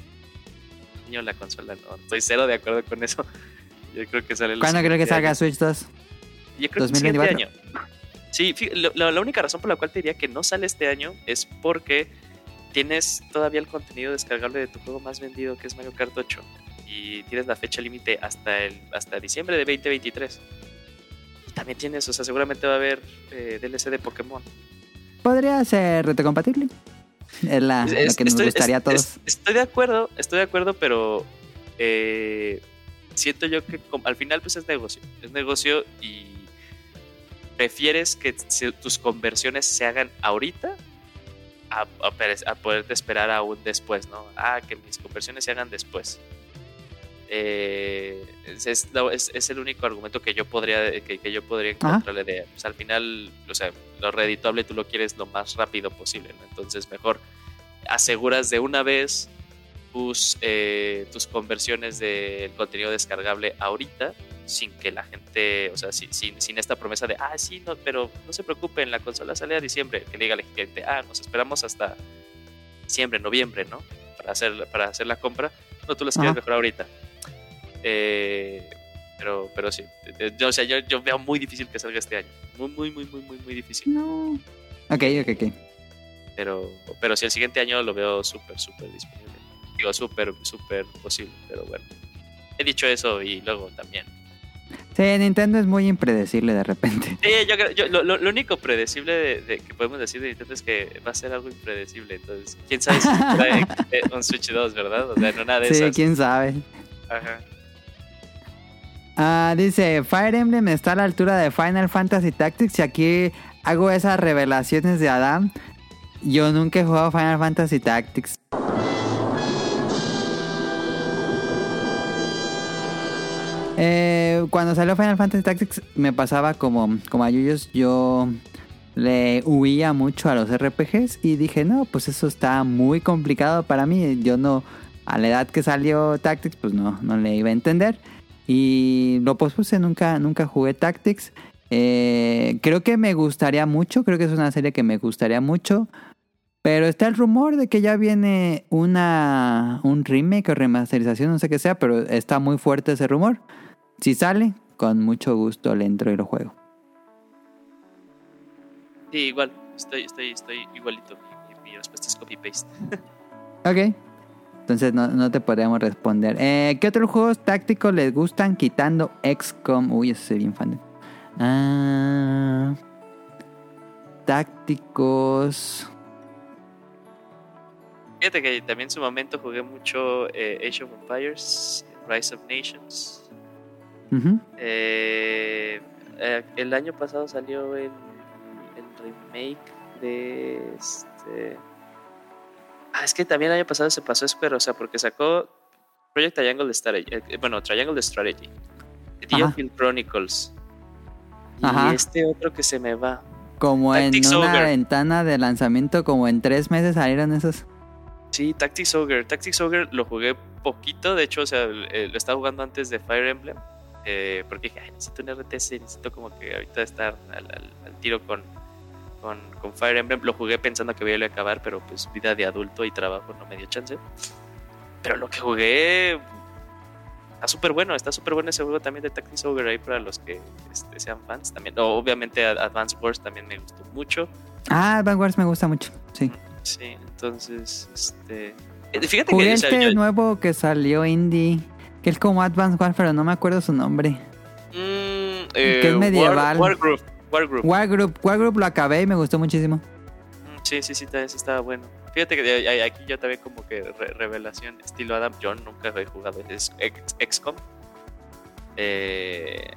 año la consola, no. Estoy cero de acuerdo con eso. Yo creo que sale ¿Cuándo creo que salga. Switch 2? Yo creo que el siguiente 2024. año. Sí, lo- la única razón por la cual te diría que no sale este año es porque tienes todavía el contenido descargable de tu juego más vendido que es Mario Kart 8 y tienes la fecha límite hasta el hasta diciembre de 2023. Y también tienes, o sea, seguramente va a haber eh, DLC de Pokémon. Podría ser retrocompatible. Es la, Es- es- que nos gustaría a todos. es- estoy de acuerdo, estoy de acuerdo, pero eh, siento yo que al final pues es negocio. Es negocio y prefieres que tus conversiones se hagan ahorita a, a pere- a poderte esperar aún después, ¿no? Ah, que mis conversiones se hagan después. Eh, es, el único argumento que yo podría que, que yo podría encontrarle de pues, al final o sea lo redituable tú lo quieres lo más rápido posible ¿no? entonces mejor aseguras de una vez tus, eh, tus conversiones del contenido descargable ahorita sin que la gente, o sea, sin, sin, sin esta promesa de, ah, sí, no, pero no se preocupen, la consola sale a diciembre, que le diga al cliente, ah, nos esperamos hasta diciembre, noviembre, ¿no? Para hacer, para hacer la compra, no, tú las quieres mejor ahorita. Eh, pero, pero sí, eh, yo, o sea, yo, yo veo muy difícil que salga este año, muy, muy, muy, muy, muy, muy difícil. No. Ok, ok, ok. Pero, pero si el siguiente año lo veo súper, súper disponible. Digo, súper, súper posible, pero bueno. He dicho eso y luego también. Sí, Nintendo es muy impredecible de repente. Sí, yo creo- yo- lo, único predecible de, de- que podemos decir de Nintendo es que va a ser algo impredecible. Entonces, quién sabe si trae un Switch 2, ¿verdad? O sea, en una de Sí, esas. quién sabe. Ajá. Ah, dice, Fire Emblem está a la altura de Final Fantasy Tactics y aquí hago esas revelaciones de Adam. Yo nunca he jugado Final Fantasy Tactics. Eh, cuando salió Final Fantasy Tactics me pasaba como, como a Yuyos, yo le huía mucho a los RPGs y dije, no, pues eso está muy complicado para mí. Yo no, a la edad que salió Tactics, pues no, no le iba a entender. Y lo pospuse, nunca, nunca jugué Tactics. Eh, creo que me gustaría mucho, creo que es una serie que me gustaría mucho. Pero está el rumor de que ya viene una un remake o remasterización, no sé qué sea, pero está muy fuerte ese rumor. Si sale, con mucho gusto le entro y lo juego. Sí, igual, estoy, estoy, estoy igualito. Mi, mi respuesta es copy-paste. Ok. Entonces no, no te podríamos responder. Eh, ¿Qué otros juegos tácticos les gustan quitando XCOM? Uy, eso soy bien fan. de- Ah, tácticos. Fíjate que también en su momento jugué mucho eh, Age of Empires, Rise of Nations. Eh, eh, el año pasado salió el, el remake de este. Ah, es que también el año pasado se pasó Square, o sea, porque sacó Project Triangle Strategy. bueno, Triangle Strategy. The Chronicles. Y Ajá. este otro que se me va. Como en una ventana de lanzamiento, como en tres meses salieron esos. Sí, Tactics Ogre. Tactics Ogre lo jugué poquito, de hecho, o sea, lo estaba jugando antes de Fire Emblem. eh, porque dije, "Ay, necesito un RTS, necesito como que ahorita estar al, al- al tiro con, con, con Fire Emblem. Lo jugué pensando que iba a acabar, pero pues vida de adulto y trabajo no me dio chance. Pero lo que jugué está súper bueno, está súper bueno ese juego también de Tactics Ogre ahí para los que este, sean fans también. O, obviamente Ad- Advance Wars también me gustó mucho. Ah, Vanguards me gusta mucho. Sí. Sí, entonces, este... eh, Fíjate Jugué que o sea, este yo- nuevo que salió indie, que es como Advance Warfare, pero no me acuerdo su nombre. Mm, Que es medieval. War, Wargroup. Wargroup. Wargroup, Wargroup lo acabé y me gustó muchísimo. Mm, Sí, sí, sí, también estaba bueno. Fíjate que de- aquí yo también como que re- revelación estilo Adam John nunca he jugado es XCOM. Eh,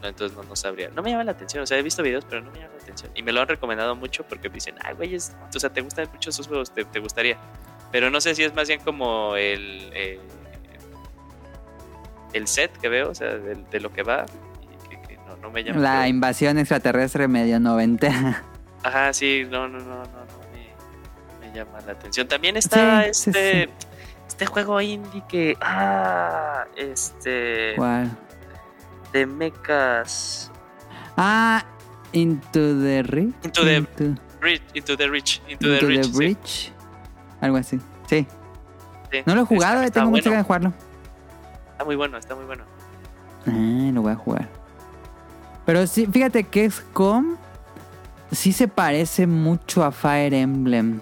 no, entonces no, no sabría. No me llama la atención, o sea, he visto videos, pero no me llama la atención. Y me lo han recomendado mucho porque me dicen, ay, güey, es- o sea, te gustan mucho esos juegos, te, te gustaría. Pero no sé si es más bien como el, eh, el set que veo, o sea, de, de lo que va. Y que, que no, no me llama. La invasión extraterrestre medio noventa. Ajá, sí, no, no, no, no, no me, me llama la atención. También está Sí, este, sí. este juego indie que, ah, este, ¿Cuál? De mechas, Ah, Into the Reach. Into the- Into, Reach, Into the Reach, Into, Into the sí, Breach. Algo así. Sí. sí. No lo he jugado, Está- eh, está tengo mucha bueno, ganas de jugarlo. Está muy bueno, está muy bueno. Ah, lo voy a jugar. Pero sí, fíjate que XCOM sí se parece mucho a Fire Emblem.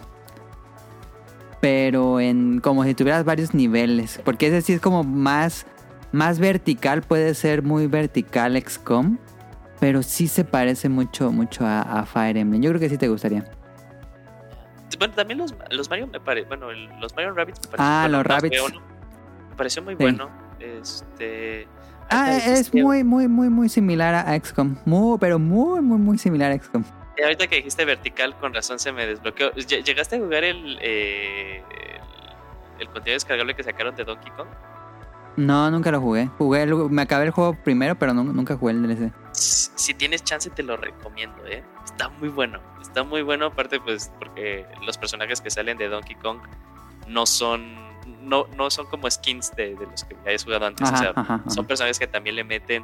Pero en como si tuvieras varios niveles. Porque ese sí es como más, más vertical, puede ser muy vertical XCOM. Pero sí se parece mucho, mucho a, a Fire Emblem. Yo creo que sí te gustaría. Bueno, también los, los Mario me parece, bueno, los Mario Rabbits me Ah, bueno, los uno, me pareció muy Sí. bueno. Este, Ah, es muy, muy, muy, muy similar a XCOM. Muy, pero muy, muy, muy similar a XCOM. Y ahorita que dijiste vertical, con razón se me desbloqueó. Ll- ¿Llegaste a jugar el, eh, el, el contenido descargable que sacaron de Donkey Kong? No, nunca lo jugué. Jugué el- me acabé el juego primero, pero nu- nunca jugué el DLC. Si tienes chance, te lo recomiendo, ¿eh? Está muy bueno. Está muy bueno, aparte, pues, porque los personajes que salen de Donkey Kong no son. No, no son como skins de, de los que hayas jugado antes. Ajá, o sea, ajá, ajá. son personajes que también le meten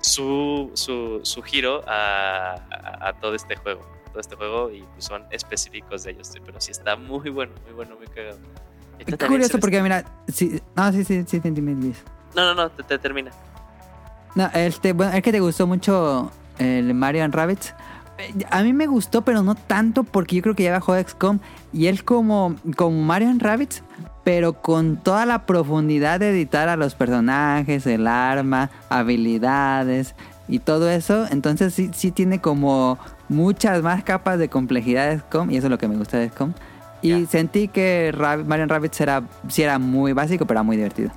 su, su, su giro a, a- a todo este juego. Todo este juego y pues, son específicos de ellos. Pero sí está muy bueno, muy bueno, muy cagado. También curioso porque mira, sí, no, sí, sí, sí, te. No, no, no, te, te termina. No, este, bueno, es que te gustó mucho el Mario and Rabbits. A mí me gustó, pero no tanto porque yo creo que ya bajó XCOM y él como, como Mario and Rabbits, pero con toda la profundidad de editar a los personajes, el arma, habilidades y todo eso. Entonces sí, sí tiene como muchas más capas de complejidad de XCOM y eso es lo que me gusta de XCOM. Y Ya. sentí que Rab- Mario and Rabbits era, sí era muy básico, pero era muy divertido.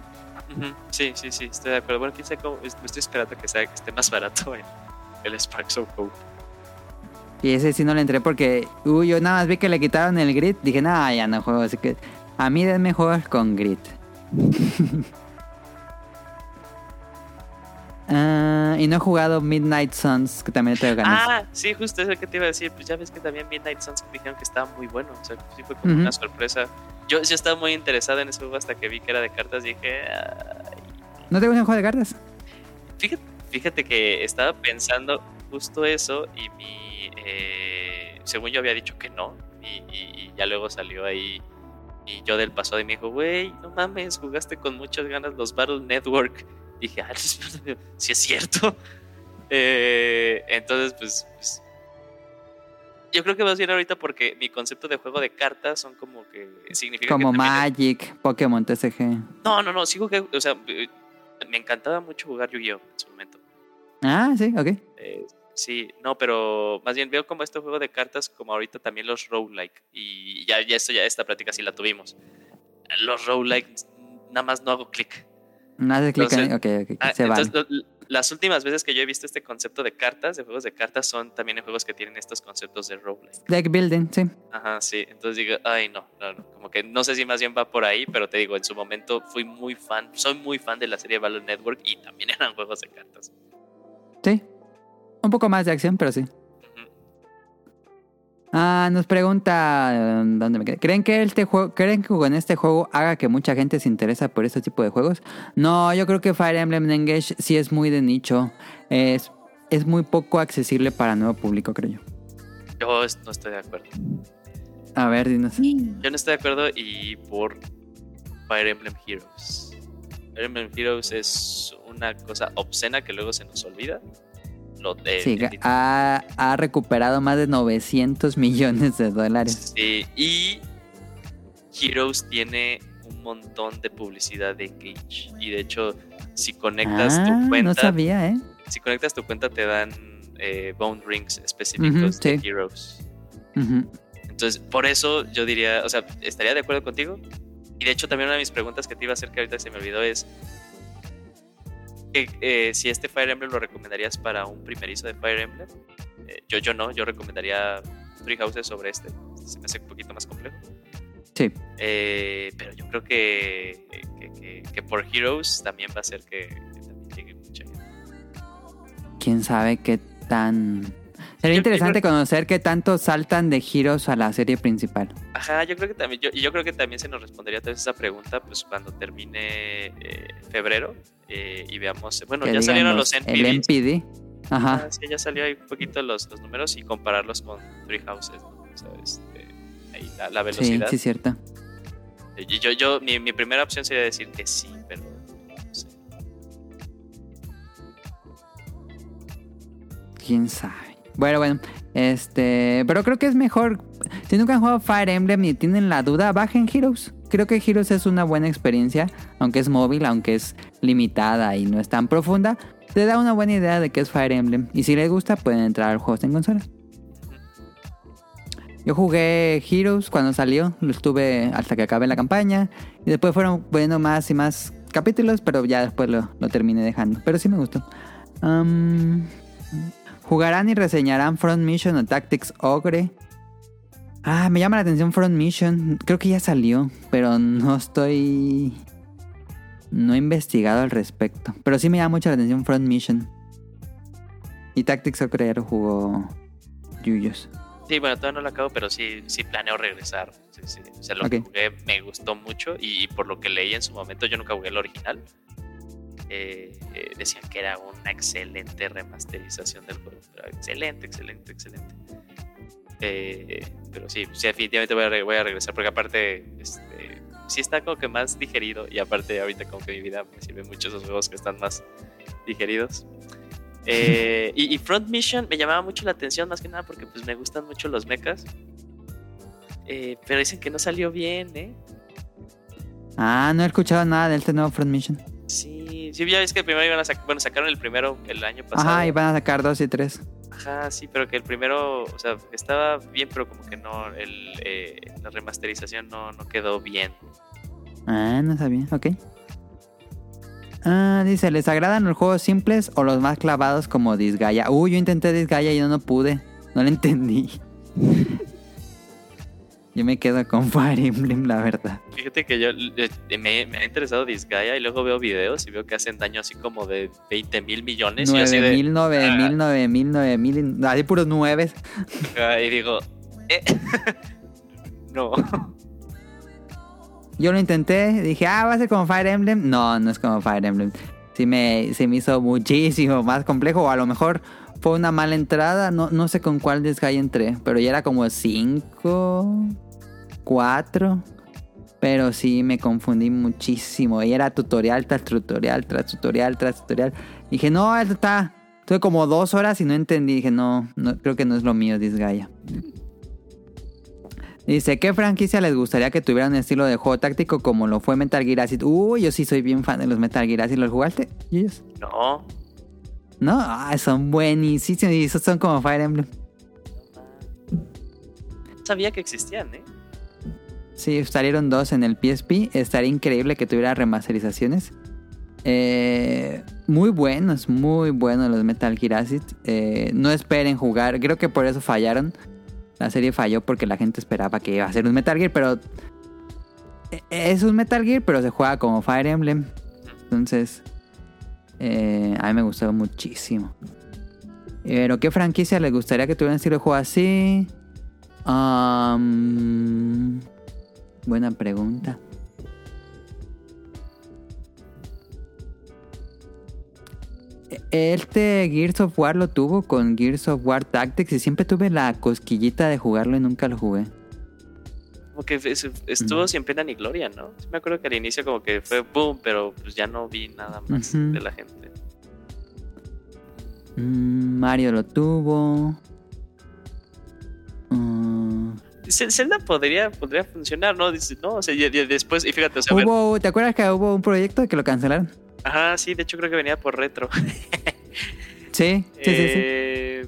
Ujú, Sí, sí, sí, estoy de acuerdo. Bueno, quién sabe cómo. estoy esperando que, sea, que esté más barato en el Sparks of Hope. Y ese sí no le entré porque, uy, yo nada más vi que le quitaron el grid. Dije, nada, ya no juego. Así que a mí denme juegos con grid. Ah, y no he jugado Midnight Suns, que también tengo ganas. Ah, sí, justo eso que te iba a decir. Pues ya ves que también Midnight Suns me dijeron que estaba muy bueno. O sea, sí fue como una sorpresa. Yo, yo estaba muy interesado en ese juego hasta que vi que era de cartas. Dije, "Ay". ¿No te gusta un juego de cartas? fíjate, fíjate que estaba pensando justo eso y mi. eh, según yo había dicho que no. Y, y- y ya luego salió ahí. Y yo del pasado y me dijo, güey, no mames, jugaste con muchas ganas los Battle Network. Dije, ah, sí es cierto. Eh, entonces, pues, pues, Yo creo que vas bien ahorita porque mi concepto de juego de cartas son como que significa Como que Magic, Pokémon TCG. No, no, no, sí jugué, o sea, eh, me encantaba mucho jugar Yu-Gi-Oh en su momento. Ah, sí, ok. Eh, sí, no, pero más bien veo como este juego de cartas como ahorita también los roguelike. Y ya, ya esto, ya esta plática sí la tuvimos. Los roguelike, nada más no hago clic. No haces clic en... Ok, ok, Ah, se vale. entonces, lo- las últimas veces que yo he visto este concepto de cartas, de juegos de cartas, son también en juegos que tienen estos conceptos de roguelike. Deck building, sí. Ajá, sí. Entonces digo, ay, no, no, no. Como que no sé si más bien va por ahí, pero te digo, en su momento fui muy fan, soy muy fan de la serie Valor Network y también eran juegos de cartas. Sí. Un poco más de acción, pero sí. Ah, nos pregunta eh, dónde me quedé. ¿Creen que este juego, creen que con este juego haga que mucha gente se interesa por este tipo de juegos? No, yo creo que Fire Emblem Engage sí es muy de nicho. Es, es muy poco accesible para nuevo público, creo yo. Yo no estoy de acuerdo. A ver, dinos. Yo no estoy de acuerdo y por Fire Emblem Heroes. Fire Emblem Heroes es una cosa obscena que luego se nos olvida. Lo Sí, el- ha, ha recuperado más de 900 millones de dólares. Sí, y Heroes tiene un montón de publicidad de Engage. Y de hecho, si conectas Ah, tu cuenta, no sabía, ¿eh? si conectas tu cuenta te dan eh, bone rings específicos de sí. Heroes. Entonces, por eso yo diría, o sea, estaría de acuerdo contigo. Y de hecho, también una de mis preguntas que te iba a hacer que ahorita se me olvidó es que, eh, si este Fire Emblem lo recomendarías para un primerizo de Fire Emblem. Eh, yo, yo no, yo recomendaría Three Houses sobre este. Se me hace un poquito más complejo. Sí. Eh, pero yo creo que, que, que- que por Heroes también va a ser que, que también llegue mucha gente. quién sabe qué tan... Sería interesante conocer qué tanto saltan de giros a la serie principal. Ajá, yo creo que también, yo, creo que también se nos respondería vez esa pregunta, pues cuando termine eh, febrero eh, y veamos, bueno, Que ya salieron los, El. NPD. Ajá. Ah, sí, ya salió ahí un poquito los, los números y compararlos con Three Houses, ¿no? Este, ahí la, la Sí, velocidad. sí, cierto. Y yo, yo, mi, mi primera opción sería decir que sí, pero no sé. Quién sabe. Bueno, bueno. Este. Pero creo que es mejor. Si nunca han jugado Fire Emblem y tienen la duda, bajen Heroes. Creo que Heroes es una buena experiencia. Aunque es móvil, aunque es limitada y no es tan profunda. Te da una buena idea de qué es Fire Emblem. Y si les gusta, pueden entrar al juego en consola. Yo jugué Heroes cuando salió, lo estuve hasta que acabé la campaña y después fueron poniendo más y más capítulos, pero ya después lo, terminé dejando. Pero sí me gustó. Am, ¿Jugarán y reseñarán Front Mission o Tactics Ogre? Ah, me llama la atención Front Mission. Creo que ya salió, pero no estoy... No he investigado al respecto. Pero sí me llama mucho la atención Front Mission. Y Tactics Ogre ya lo jugó Yuyos. Sí, bueno, todavía no lo acabo, pero sí, sí planeo regresar. Sí, sí. O sea, lo que jugué me gustó mucho y, y por lo que leí en su momento, yo nunca jugué el original. Eh, eh, decían que era una excelente remasterización del juego. Pero excelente, excelente, excelente. Eh, pero sí, sí, definitivamente voy a, re- voy a regresar porque aparte, este, sí está como que más digerido y aparte ahorita como que mi vida me sirve mucho esos juegos que están más digeridos. Eh, y, y Front Mission me llamaba mucho la atención, más que nada porque pues me gustan mucho los mechas. Eh, pero dicen que no salió bien, ¿eh? Ah, no he escuchado nada de este nuevo Front Mission. Sí, ya ves que el primero iban a sacar, bueno, sacaron el primero el año pasado. Ajá, y van a sacar dos y tres. Ajá, sí, pero que el primero, o sea, estaba bien, pero como que no, el, eh, la remasterización no, no quedó bien. Ah, no sabía, ok. Ah, dice, ¿les agradan los juegos simples o los más clavados como Disgaea? Uy, yo intenté Disgaea y yo no pude. No lo entendí. Yo me quedo con Fire Emblem, la verdad. Fíjate que yo eh, me, me ha interesado Disgaea y luego veo videos y veo que hacen daño así como de 20 mil millones. y, yo así Nueve de- mil, nueve ah, mil, nueve mil, nueve mil, así puros nueves. ah, y digo, eh, no. Yo lo intenté, dije, ah, va a ser como Fire Emblem. No, no es como Fire Emblem. Sí me, se me hizo muchísimo más complejo. O a lo mejor fue una mala entrada. No, no sé con cuál Disgaea entré. Pero ya era como 5, 4. Pero sí me confundí muchísimo. Y era tutorial tras tutorial, tras tutorial, tras tutorial. Dije, no, esto está. Tuve como dos horas y no entendí. Dije, no, no creo que no es lo mío, Disgaea. Dice, ¿qué franquicia les gustaría que tuviera un estilo de juego táctico como lo fue Metal Gear Acid? Uy, yo sí soy bien fan de los Metal Gear Acid. ¿Los jugaste? No. ¿No? Ah, son buenísimos y esos son como Fire Emblem. Sabía que existían, ¿eh? Sí, salieron dos en el PSP. Estaría increíble que tuviera remasterizaciones. Eh, muy buenos, muy buenos los Metal Gear Acid. Eh, no esperen jugar. Creo que por eso fallaron. La serie falló porque la gente esperaba que iba a ser un Metal Gear, pero eh, es un Metal Gear, pero se juega como Fire Emblem. Entonces, a mí me gustó muchísimo. Pero, ¿qué franquicia les gustaría que tuviera un estilo de juego así? Um, buena pregunta. Este Gears of War lo tuvo con Gears of War Tactics y siempre tuve la cosquillita de jugarlo y nunca lo jugué. Como que es- estuvo sin pena ni gloria, ¿no? Sí me acuerdo que al inicio como que fue boom, pero pues ya no vi nada más de la gente. Mm, Mario lo tuvo. Zelda podría, podría funcionar, ¿no? Dice, no, o sea, y- y después, y fíjate, o sea, ver- hubo, ¿Te acuerdas que hubo un proyecto que lo cancelaron? ajá, sí, de hecho creo que venía por retro. Sí, sí, sí, sí. Eh,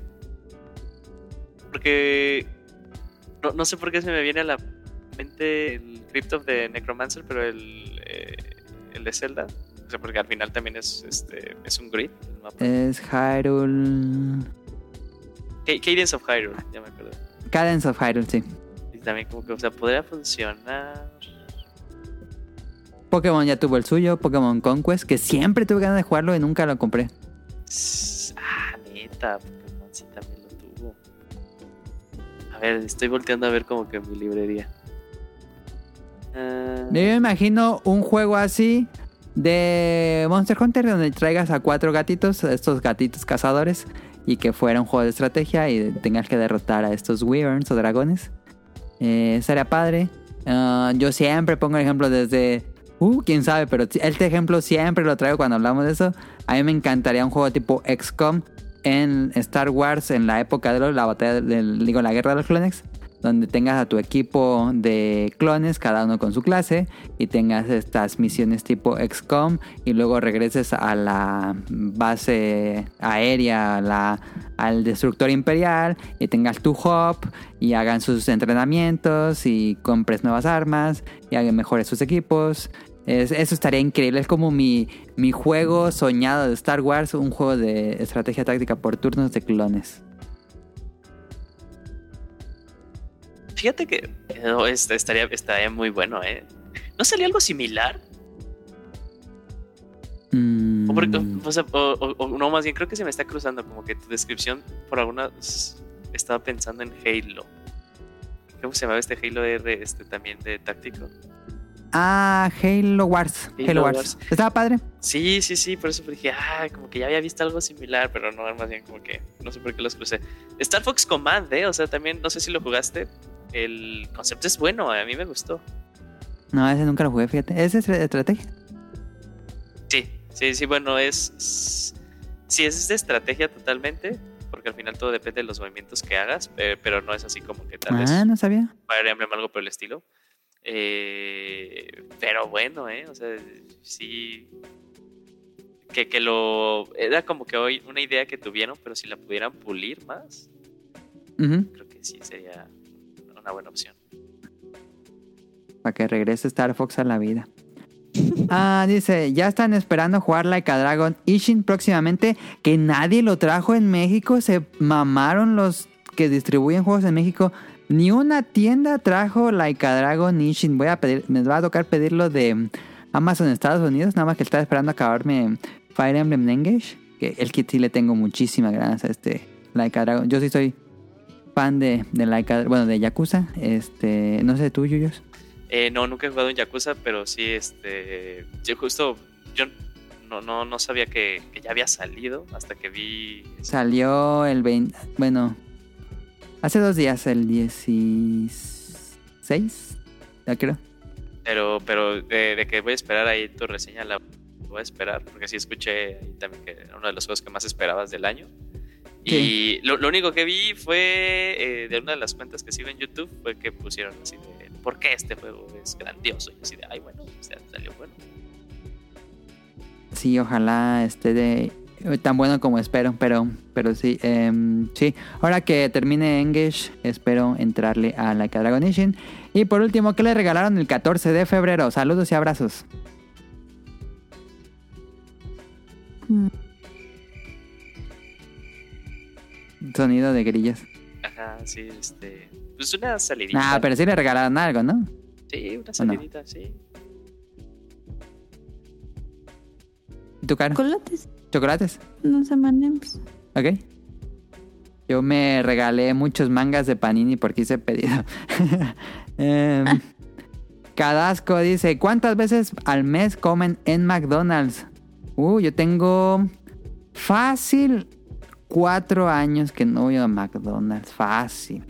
Porque no, no sé por qué se me viene a la mente el Crypt of the Necromancer, pero el, eh, el de Zelda. O sea, porque al final también es, este, es un grid. el mapa. Es Hyrule. Ca- Cadence of Hyrule, ya me acuerdo. Cadence of Hyrule, sí. También como que, o sea, podría funcionar. Pokémon ya tuvo el suyo, Pokémon Conquest, que siempre tuve ganas de jugarlo y nunca lo compré. Ah, neta, Pokémon sí también lo tuvo. A ver, estoy volteando a ver como que mi librería. Ah, Yo me imagino un juego así de Monster Hunter donde traigas a cuatro gatitos, estos gatitos cazadores, y que fuera un juego de estrategia y tengas que derrotar a estos wyverns o dragones. Eh, sería padre. Ah, yo siempre pongo el ejemplo desde... Uh, quién sabe, pero este ejemplo siempre lo traigo cuando hablamos de eso. A mí me encantaría un juego tipo XCOM en Star Wars en la época de la batalla digo, la guerra de los clones, donde tengas a tu equipo de clones, cada uno con su clase, y tengas estas misiones tipo XCOM, y luego regreses a la base aérea, la- al destructor imperial, y tengas tu hub, y hagan sus entrenamientos, y compres nuevas armas, y hagan mejores sus equipos. Es- eso estaría increíble. Es como mi, mi juego soñado de Star Wars, un juego de estrategia táctica por turnos de clones. Fíjate que este, estaría, estaría muy bueno, ¿eh? ¿No salió algo similar? Mm, O, porque- o sea, o- o- o no, más bien creo que se me está cruzando como que tu descripción por alguna... Estaba pensando en Halo. ¿Cómo se llamaba este Halo R este, también de táctico? Ah, Halo Wars. Halo Halo, Wars. Wars. Estaba padre. Sí, sí, sí, por eso dije, ah, como que ya había visto algo similar, pero no, más bien como que no sé por qué los crucé. Star Fox Command, ¿eh? O sea, también, no sé si lo jugaste. El concepto es bueno, a mí me gustó. No, ese nunca lo jugué, fíjate. ¿Ese es estrategia? Sí, sí, sí, bueno, es. Sí, es de estrategia totalmente, porque al final todo depende de los movimientos que hagas, pero no es así como que tal vez Ah, no sabía. Emblem algo por el estilo. Eh, pero bueno, ¿eh? O sea, sí. Que, que lo. Era como que hoy una idea que tuvieron, pero si la pudieran pulir más, Ujú. creo que sí sería una buena opción. Para que regrese Star Fox a la vida. Ah, dice, ya están esperando jugar Like a Dragon Ishin próximamente. Que nadie lo trajo en México. Se mamaron los que distribuyen juegos en México. Ni una tienda trajo Laika Dragon Ishin. Voy a pedir, me va a tocar pedirlo de Amazon Estados Unidos, nada más que estaba esperando acabarme Fire Emblem Engage. Que el kit sí le tengo muchísimas ganas a este Laika Dragon. Yo sí soy fan de, de Laika, bueno, de Yakuza. Este, no sé tú, Yuyos. Eh, no, nunca he jugado en Yakuza, pero sí, este. Yo justo. Yo no, no, no sabía que, que ya había salido hasta que vi. Salió el 20, bueno, hace dos días, el 16, ya creo. Pero, pero de, de que voy a esperar ahí tu reseña, la voy a esperar, porque sí escuché ahí también que era uno de los juegos que más esperabas del año. Y lo, lo único que vi fue eh, de una de las cuentas que sigo en YouTube, fue que pusieron así de, ¿por qué este juego es grandioso? Y así de, ay, bueno, o sea, salió bueno. Sí, ojalá esté de tan bueno como espero, pero, pero sí, em, sí. Ahora que termine Engage, espero entrarle a la Dragon Ishin. Y por último, ¿qué le regalaron el 14 de febrero? Saludos y abrazos. Mm. Sonido de grillas. Ajá, sí, este. Pues una salidita. Nah, pero sí le regalaron algo, ¿no? Sí, una salidita, sí. ¿Y tu cara? Chocolates. ¿Chocolates? No se manden. pues. Ok. Yo me regalé muchos mangas de Panini porque hice pedido. Em, Cadasco dice, ¿cuántas veces al mes comen en McDonald's? Uh, yo tengo fácil cuatro años que no voy a McDonald's. Fácil.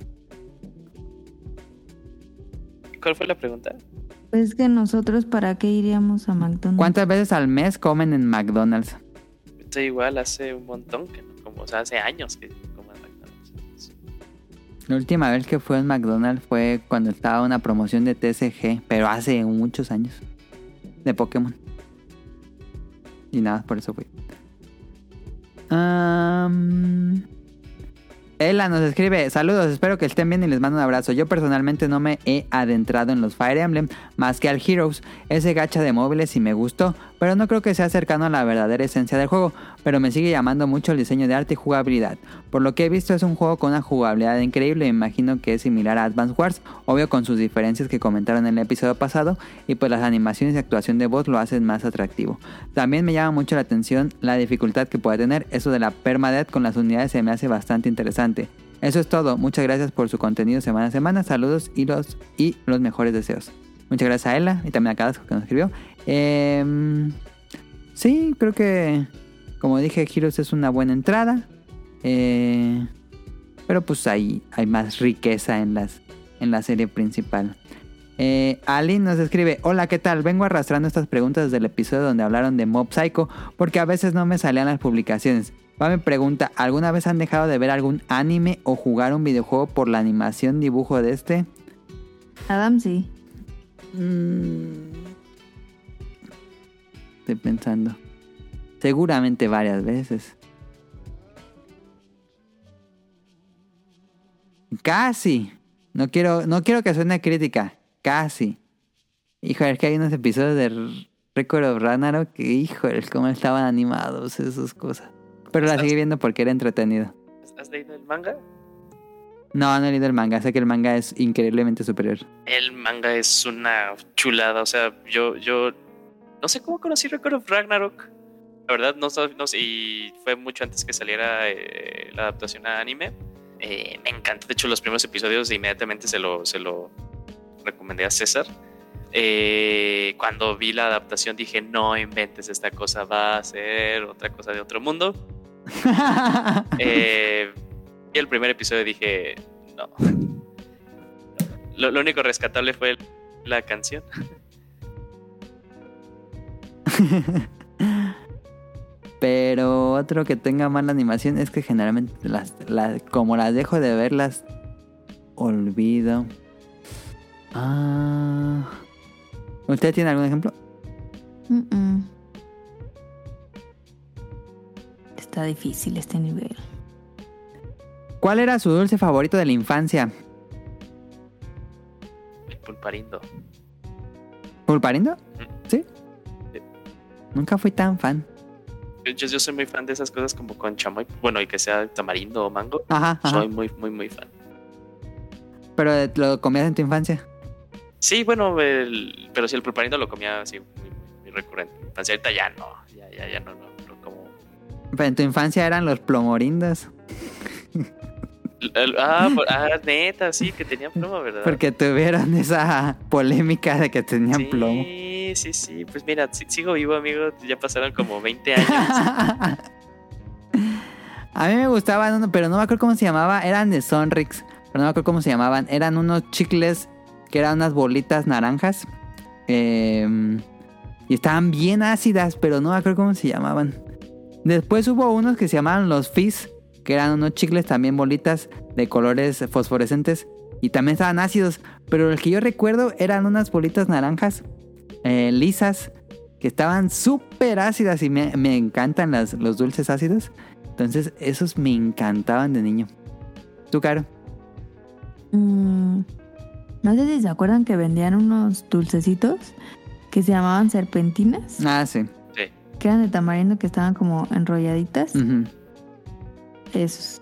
¿Cuál fue la pregunta? Pues que nosotros, ¿para qué iríamos a McDonald's? ¿Cuántas veces al mes comen en McDonald's? Estoy igual hace un montón, que no como, o sea, hace años que como en McDonald's. La última vez que fue en McDonald's fue cuando estaba una promoción de TCG, pero hace muchos años. De Pokémon. Y nada, por eso fui. Am, Ella nos escribe, saludos, espero que estén bien y les mando un abrazo. Yo personalmente no me he adentrado en los Fire Emblem más que al Heroes, ese gacha de móviles y me gustó, pero no creo que sea cercano a la verdadera esencia del juego, pero me sigue llamando mucho el diseño de arte y jugabilidad. Por lo que he visto es un juego con una jugabilidad increíble, me imagino que es similar a Advance Wars, obvio con sus diferencias que comentaron en el episodio pasado, y pues las animaciones y actuación de voz lo hacen más atractivo. También me llama mucho la atención la dificultad que puede tener, eso de la permadeath con las unidades se me hace bastante interesante. Eso es todo, muchas gracias por su contenido semana a semana, saludos y los, y los mejores deseos. Muchas gracias a Ella y también a Cadasco que nos escribió. Em, sí, creo que, como dije, Heroes es una buena entrada. Eh, pero pues hay, hay más riqueza en, las, en la serie principal. Eh, Ali nos escribe, hola, ¿qué tal? Vengo arrastrando estas preguntas desde el episodio donde hablaron de Mob Psycho porque a veces no me salían las publicaciones. Va me pregunta, ¿alguna vez han dejado de ver algún anime o jugar un videojuego por la animación dibujo de este? Adam sí. Estoy pensando. Seguramente varias veces. Casi. No quiero, no quiero que suene crítica. Casi. Híjole, es que hay unos episodios de Record of Ragnarok que, híjole, cómo estaban animados esas cosas. Pero la ¿Estás- seguí viendo porque era entretenido. ¿Has leído el manga? No, no he leído el manga. Sé que el manga es increíblemente superior. El manga es una chulada. O sea, yo, yo no sé cómo conocí Record of Ragnarok. La verdad, no, no sé. Y fue mucho antes que saliera eh, la adaptación a anime. Eh, me encantó. De hecho, los primeros episodios inmediatamente se lo, se lo recomendé a César. Eh, cuando vi la adaptación dije, no inventes esta cosa, va a ser otra cosa de otro mundo. Eh, y el primer episodio dije, no. Lo, lo único rescatable fue la canción. Pero otro que tenga mala animación es que generalmente las, las- como las dejo de ver, las olvido. Ah. ¿Usted tiene algún ejemplo? Está difícil este nivel. ¿Cuál era su dulce favorito de la infancia? El pulparindo. ¿Pulparindo? ¿Sí? Sí. Nunca fui tan fan. Yo, yo, soy muy fan de esas cosas como con chamoy. Bueno, y que sea tamarindo o mango. Ajá, ajá. Soy muy, muy, muy fan. Pero lo comías en tu infancia. Sí, bueno, el- pero sí, el pulparindo lo comía así muy, muy recurrente. Entonces ahorita ya no, ya, ya, ya no, no, no como... Pero en tu infancia eran los plomorindos. Ah, por- ah, neta, sí, que tenían plomo, ¿verdad? Porque tuvieron esa polémica de que tenían sí, plomo. Sí, sí, pues mira, si- sigo vivo, amigo, ya pasaron como 20 años. A mí me gustaban uno, pero no me acuerdo cómo se llamaba. Eran de Sonrix, pero no me acuerdo cómo se llamaban. Eran unos chicles que eran unas bolitas naranjas. eh, y estaban bien ácidas, pero no me acuerdo cómo se llamaban. Después hubo unos que se llamaban los Fizz, que eran unos chicles también bolitas de colores fosforescentes. Y también estaban ácidos. Pero el que yo recuerdo eran unas bolitas naranjas eh, lisas que estaban súper ácidas y me, me encantan las, los dulces ácidos. Entonces, esos me encantaban de niño. ¿Tú, Caro? Mm, no sé si se acuerdan que vendían unos dulcecitos que se llamaban serpentinas, Ah, sí. Sí. que eran de tamarindo que estaban como enrolladitas. Esos.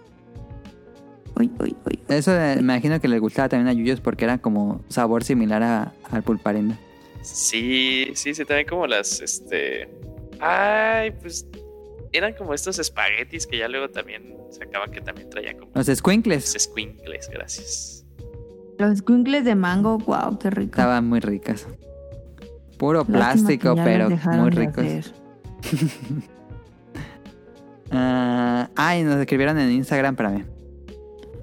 Uy, uy, uy. Eso eh, me imagino que les gustaba también a Yuyos porque era como sabor similar a- al pulparindo. Sí, sí, sí, también como las, este... Ay, pues eran como estos espaguetis que ya luego también sacaban que también traían como Los squinkles los squinkles, gracias. Los squinkles de mango, wow, qué rico. estaban muy ricas. Puro Lástima plástico, pero muy ricos. Ah, ay, nos escribieron en Instagram para mí.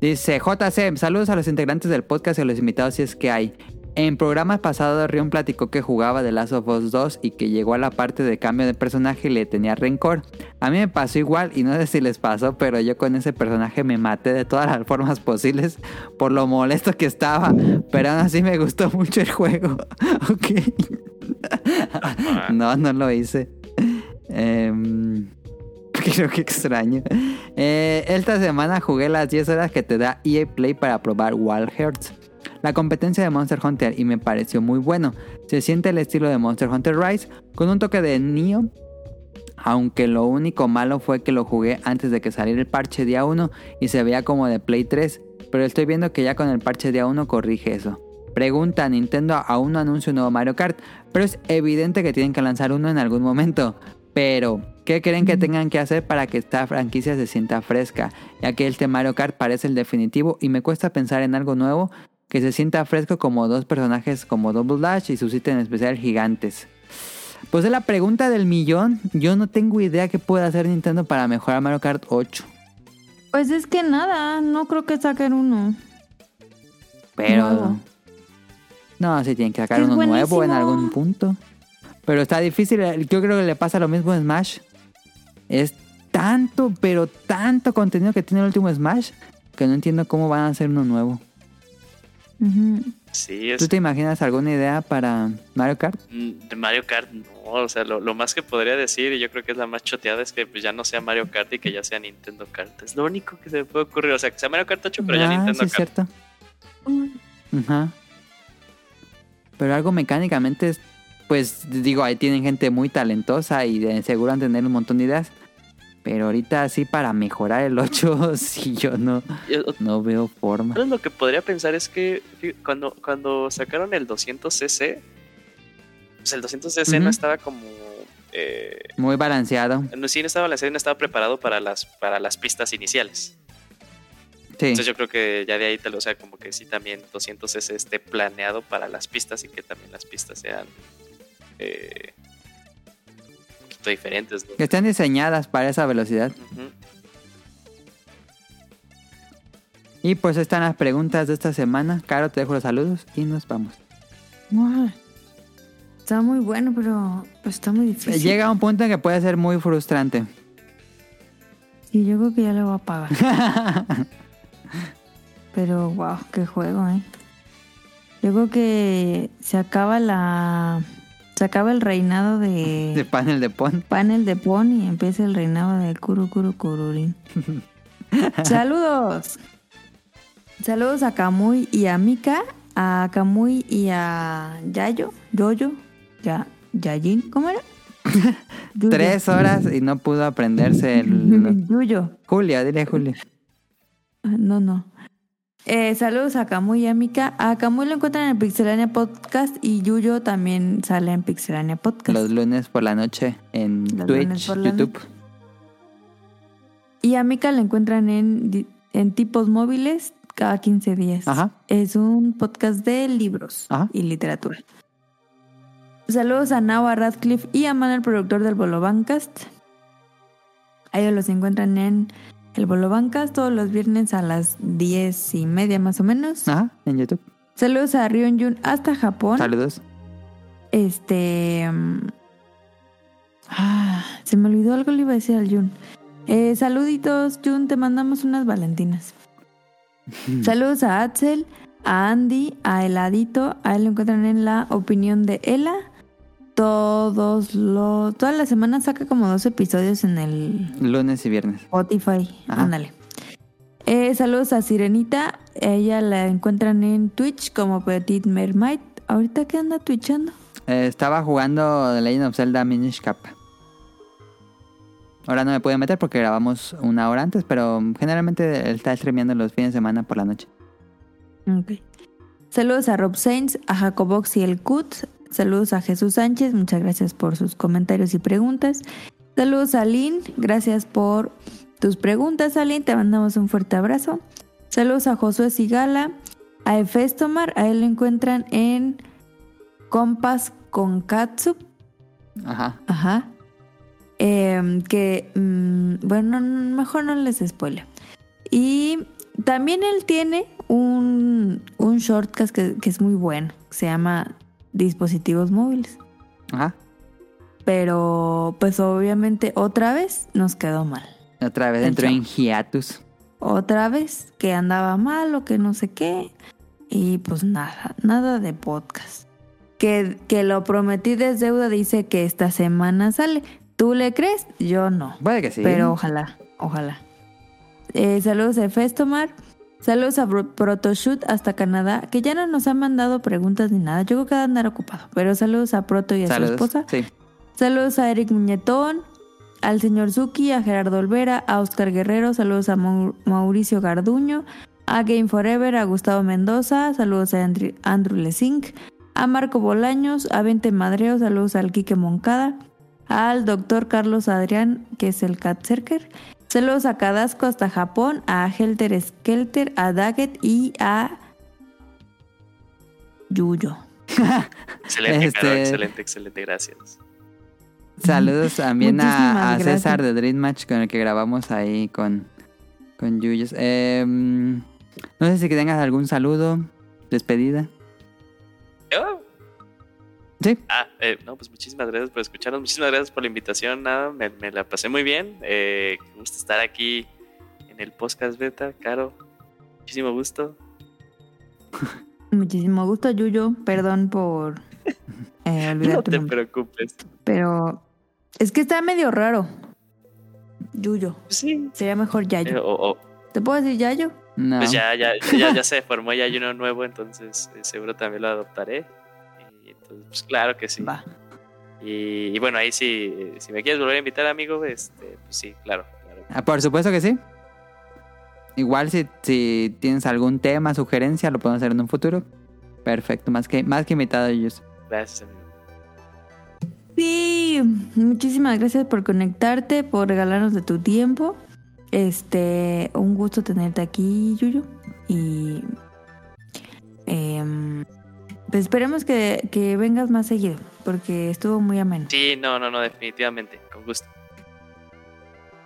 Dice JC, saludos a los integrantes del podcast y a los invitados si es que hay. En programas pasados Rion platicó que jugaba The Last of Us 2 y que llegó a la parte de cambio de personaje y le tenía rencor. A mí me pasó igual y no sé si les pasó, pero yo con ese personaje me maté de todas las formas posibles por lo molesto que estaba. Pero aún así me gustó mucho el juego. ok. no, no lo hice. Em, Creo que extraño. Eh, esta semana jugué las 10 horas que te da EA Play para probar Wild Hearts. La competencia de Monster Hunter y me pareció muy bueno. Se siente el estilo de Monster Hunter Rise con un toque de Nioh. Aunque lo único malo fue que lo jugué antes de que saliera el parche día 1 y se veía como de Play 3. Pero estoy viendo que ya con el parche día 1 corrige eso. Pregunta, Nintendo aún no anuncia un nuevo Mario Kart, pero es evidente que tienen que lanzar uno en algún momento. Pero, ¿qué creen que tengan que hacer para que esta franquicia se sienta fresca? Ya que este Mario Kart parece el definitivo y me cuesta pensar en algo nuevo que se sienta fresco como dos personajes como Double Dash y sus ítems especial gigantes. Pues es la pregunta del millón. Yo no tengo idea qué puede hacer Nintendo para mejorar Mario Kart 8. Pues es que nada, no creo que saquen uno. Pero... Nuevo. No, sí tienen que sacar Es uno nuevo en algún punto. Pero está difícil. Yo creo que le pasa lo mismo en Smash. Es tanto, pero tanto contenido que tiene el último Smash que no entiendo cómo van a hacer uno nuevo. Sí, es ¿Tú te imaginas alguna idea para Mario Kart? Mm, De Mario Kart, no. O sea, lo, lo más que podría decir, y yo creo que es la más choteada, es que pues, ya no sea Mario Kart y que ya sea Nintendo Kart. Es lo único que se me puede ocurrir. O sea, que sea Mario Kart 8, pero ya Ah, Nintendo sí, es Kart. cierto. Ajá. Pero algo mecánicamente, es- pues digo, ahí tienen gente muy talentosa y de seguro han tener un montón de ideas. Pero ahorita sí para mejorar el 8, sí yo no, no veo forma. Lo que podría pensar es que cuando, cuando sacaron el 200cc, pues el 200cc Ujú. no estaba como. Eh, Muy balanceado. no, sí, no estaba balanceado y no estaba preparado para las, para las pistas iniciales. Sí. Entonces yo creo que ya de ahí te lo, o sea, como que sí también 200cc esté planeado para las pistas y que también las pistas sean eh, un poquito diferentes. ¿no? Que estén diseñadas para esa velocidad. Y pues están las preguntas de esta semana. Caro, te dejo los saludos y nos vamos. Está muy bueno, pero pues, está muy difícil. Llega un punto en que puede ser muy frustrante. Sí, yo creo que ya le voy a pagar. Pero wow, qué juego, ¿eh? Yo creo que se acaba la... Se acaba el reinado de, De panel de pon. panel de Pon y empieza el reinado de Kuru Kuru Kururin. ¡Saludos! Saludos a Kamui y a Mika, a Kamui y a Yayo, Yoyo, ya, Yayin, ¿cómo era? Tres horas y no pudo aprenderse el... Yuyo. Julio, dile Julio. Ah, No, no. Eh, saludos a Camuy y a Mika. A Camuy lo encuentran en Pixelania Podcast y Yuyo también sale en Pixelania Podcast. Los lunes por la noche en Los Twitch, YouTube. Y a Mika la encuentran en, en tipos móviles cada 15 días. Ajá. Es un podcast de libros Ajá. y literatura. Saludos a Nawa Radcliffe y a Manuel, productor del Bolo Bancast. A ellos los encuentran en el Bolo Bancast todos los viernes a las 10 y media más o menos. Ajá, en YouTube. Saludos a Rion Jun hasta Japón. Saludos. Este. mm, ah, se me olvidó algo, le iba a decir al Jun. Eh, saluditos, Jun, te mandamos unas valentinas. Saludos a Axel, a Andy, a Heladito. A él lo encuentran en la opinión de Ela. Todos los. Todas las semanas saca como dos episodios en el Lunes y viernes. Spotify. Ajá. Ándale. Eh, saludos a Sirenita. Ella la encuentran en Twitch como Petit Mermaid. ¿Ahorita qué anda twitchando? Eh, estaba jugando The Legend of Zelda Minish Cap. Ahora no me pude meter porque grabamos una hora antes, pero generalmente él está streameando los fines de semana por la noche. Ok. Saludos a Rob Sainz, a Jacobox y el Cut. Saludos a Jesús Sánchez, muchas gracias por sus comentarios y preguntas. Saludos a Lynn, gracias por tus preguntas, Aline. Te mandamos un fuerte abrazo. Saludos a Josué Sigala, a Efestomar, a él lo encuentran en Compas con Katsup. Ajá. Ajá. Em, que, mm, bueno, mejor no les spoiler. Y también él tiene un, un shortcast que, que es muy bueno. que Se llama Dispositivos Móviles. Ajá. Pero, pues obviamente, otra vez nos quedó mal. Otra vez entró en hiatus. Otra vez que andaba mal o que no sé qué. Y pues nada, nada de podcast. Que, que lo prometí desde deuda dice que esta semana sale. ¿Tú le crees? Yo no. Puede que sí. Pero ojalá, ojalá. Eh, saludos a Festomar. Saludos a Pro- Protoshoot hasta Canadá, que ya no nos han mandado preguntas ni nada. Yo creo que va a andar ocupado. Pero saludos a Proto y a Saludos. su esposa. Sí. Saludos a Eric Muñetón, al señor Zuki, a Gerardo Olvera, a Oscar Guerrero, saludos a Mau- Mauricio Garduño, a Game Forever, a Gustavo Mendoza, saludos a Andri- Andrew Lesink, a Marco Bolaños, a Vente Madreo, saludos al Quique Moncada, al doctor Carlos Adrián, que es el Cat Cerker, saludos a Cadasco hasta Japón, a Helter Skelter, a Daggett y a Yuyo. Excelente, Este- Caro, excelente, excelente, gracias. Saludos también a, gracias. César de Dream Match con el que grabamos ahí con, con Yuyos. Em, no sé si tengas algún saludo, despedida. Oh, Sí. Ah, eh, no, pues muchísimas gracias por escucharnos, muchísimas gracias por la invitación, nada, me, me la pasé muy bien, eh, qué gusto estar aquí en el podcast beta, Caro, muchísimo gusto. Muchísimo gusto, Yuyo. Perdón por eh, olvidar No te nombre. preocupes. Pero es que está medio raro. Yuyo. Sí. Sería mejor Eh, Yayo. o- ¿Te puedo decir Yayo? No. Pues ya, ya, ya, ya se formó ya hay uno nuevo, entonces eh, seguro también lo adoptaré. Entonces, pues claro que sí. Va. Y, y bueno, ahí sí, eh, si me quieres volver a invitar, amigo, este, pues sí, claro. claro. Ah, Por supuesto que sí. Igual si, si tienes algún tema, sugerencia, lo podemos hacer en un futuro. Perfecto, más que, más que invitado ellos. Gracias, amigo. Sí, muchísimas gracias por conectarte, por regalarnos de tu tiempo. Este, un gusto tenerte aquí, Yuyo. Y em, pues esperemos que, que vengas más seguido, porque estuvo muy ameno. Sí, no, no, no, definitivamente, con gusto.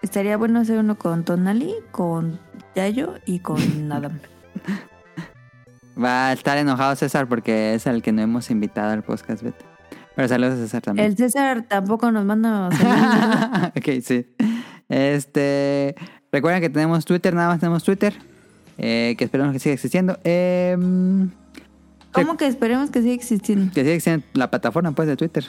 Estaría bueno hacer uno con Tonali, con Yayo y con Adam. Va a estar enojado César porque es el que no hemos invitado al podcast beta. Pero saludos a César también. El César tampoco nos manda ok, sí. Este. Recuerden que tenemos Twitter, nada más tenemos Twitter. eh, que esperemos que siga existiendo. Em, ¿Cómo que esperemos que siga existiendo? que siga existiendo la plataforma pues de Twitter.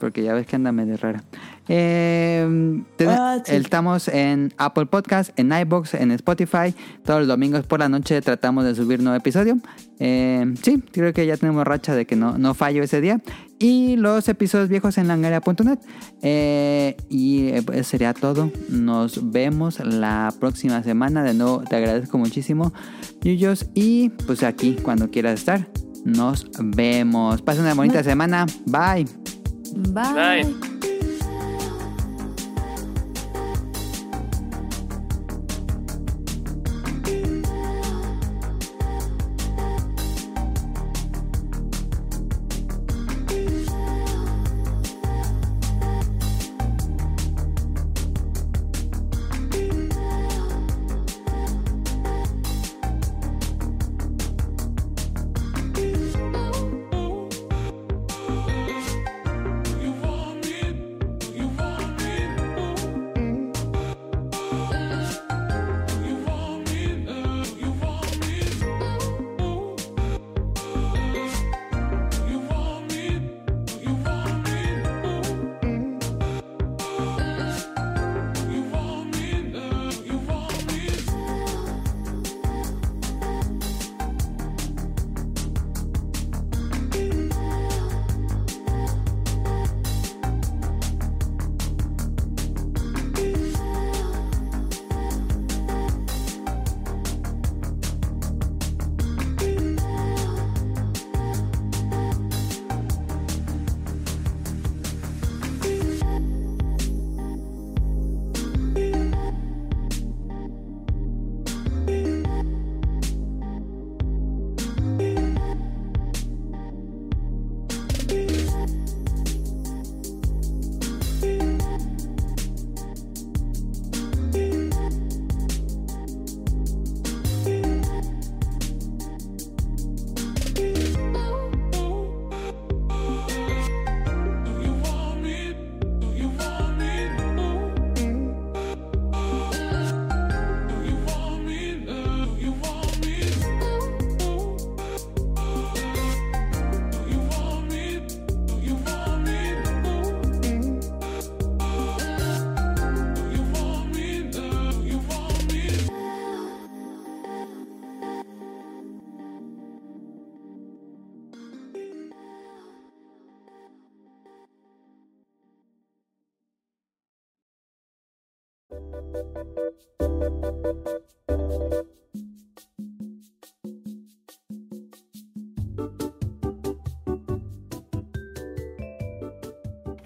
Porque ya ves que anda medio rara. Ah, sí. Estamos en Apple Podcast, en iBox, en Spotify. Todos los domingos por la noche tratamos de subir nuevo episodio. Em, sí, creo que ya tenemos racha de que no, no fallo ese día. y los episodios viejos en langaria.net. Eh, y eh, pues sería todo. Nos vemos la próxima semana. De nuevo, te agradezco muchísimo, Yuyos. Y pues aquí, cuando quieras estar, nos vemos. Pasen una bonita semana. Bye. Bye. Bye.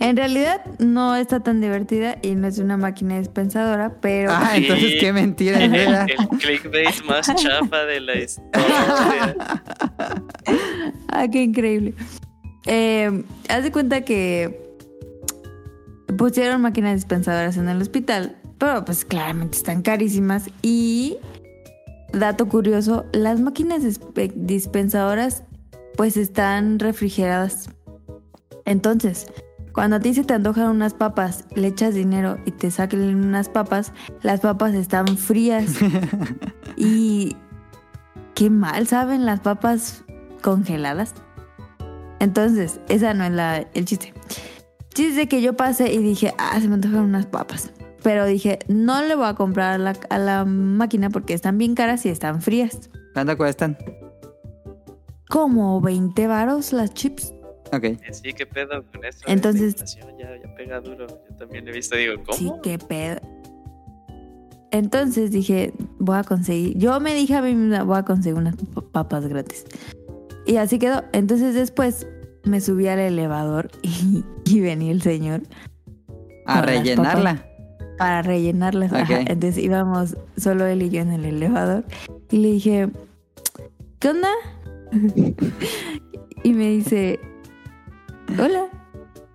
En realidad no está tan divertida y no es una máquina dispensadora, pero Ah, entonces qué mentira, El, el clickbait más chafa de la historia. ah, qué increíble. Eh, haz de cuenta que pusieron máquinas dispensadoras en el hospital, pero pues claramente están carísimas y dato curioso, las máquinas dispe- dispensadoras pues están refrigeradas. Entonces, cuando a ti se te antojan unas papas, le echas dinero y te saquen unas papas, las papas están frías. y qué mal saben las papas congeladas. Entonces, esa no es la, el chiste. El chiste de que yo pasé y dije, ah, se me antojan unas papas. Pero dije, no le voy a comprar a la, a la máquina porque están bien caras y están frías. ¿Cuánto cuestan? Como 20 varos las chips. Ok. Eh, Sí, qué pedo con esto. Entonces- ya, ya pega duro. Yo también he visto, digo, ¿cómo? Sí, qué pedo. Entonces dije, voy a conseguir. Yo me dije a mí misma, voy a conseguir unas papas gratis. Y así quedó. Entonces después me subí al elevador y, y venía el señor A rellenarla. para rellenarlas. Ok. Ajá. Entonces íbamos solo él y yo en el elevador. Y le dije, ¿qué onda? y me dice, hola.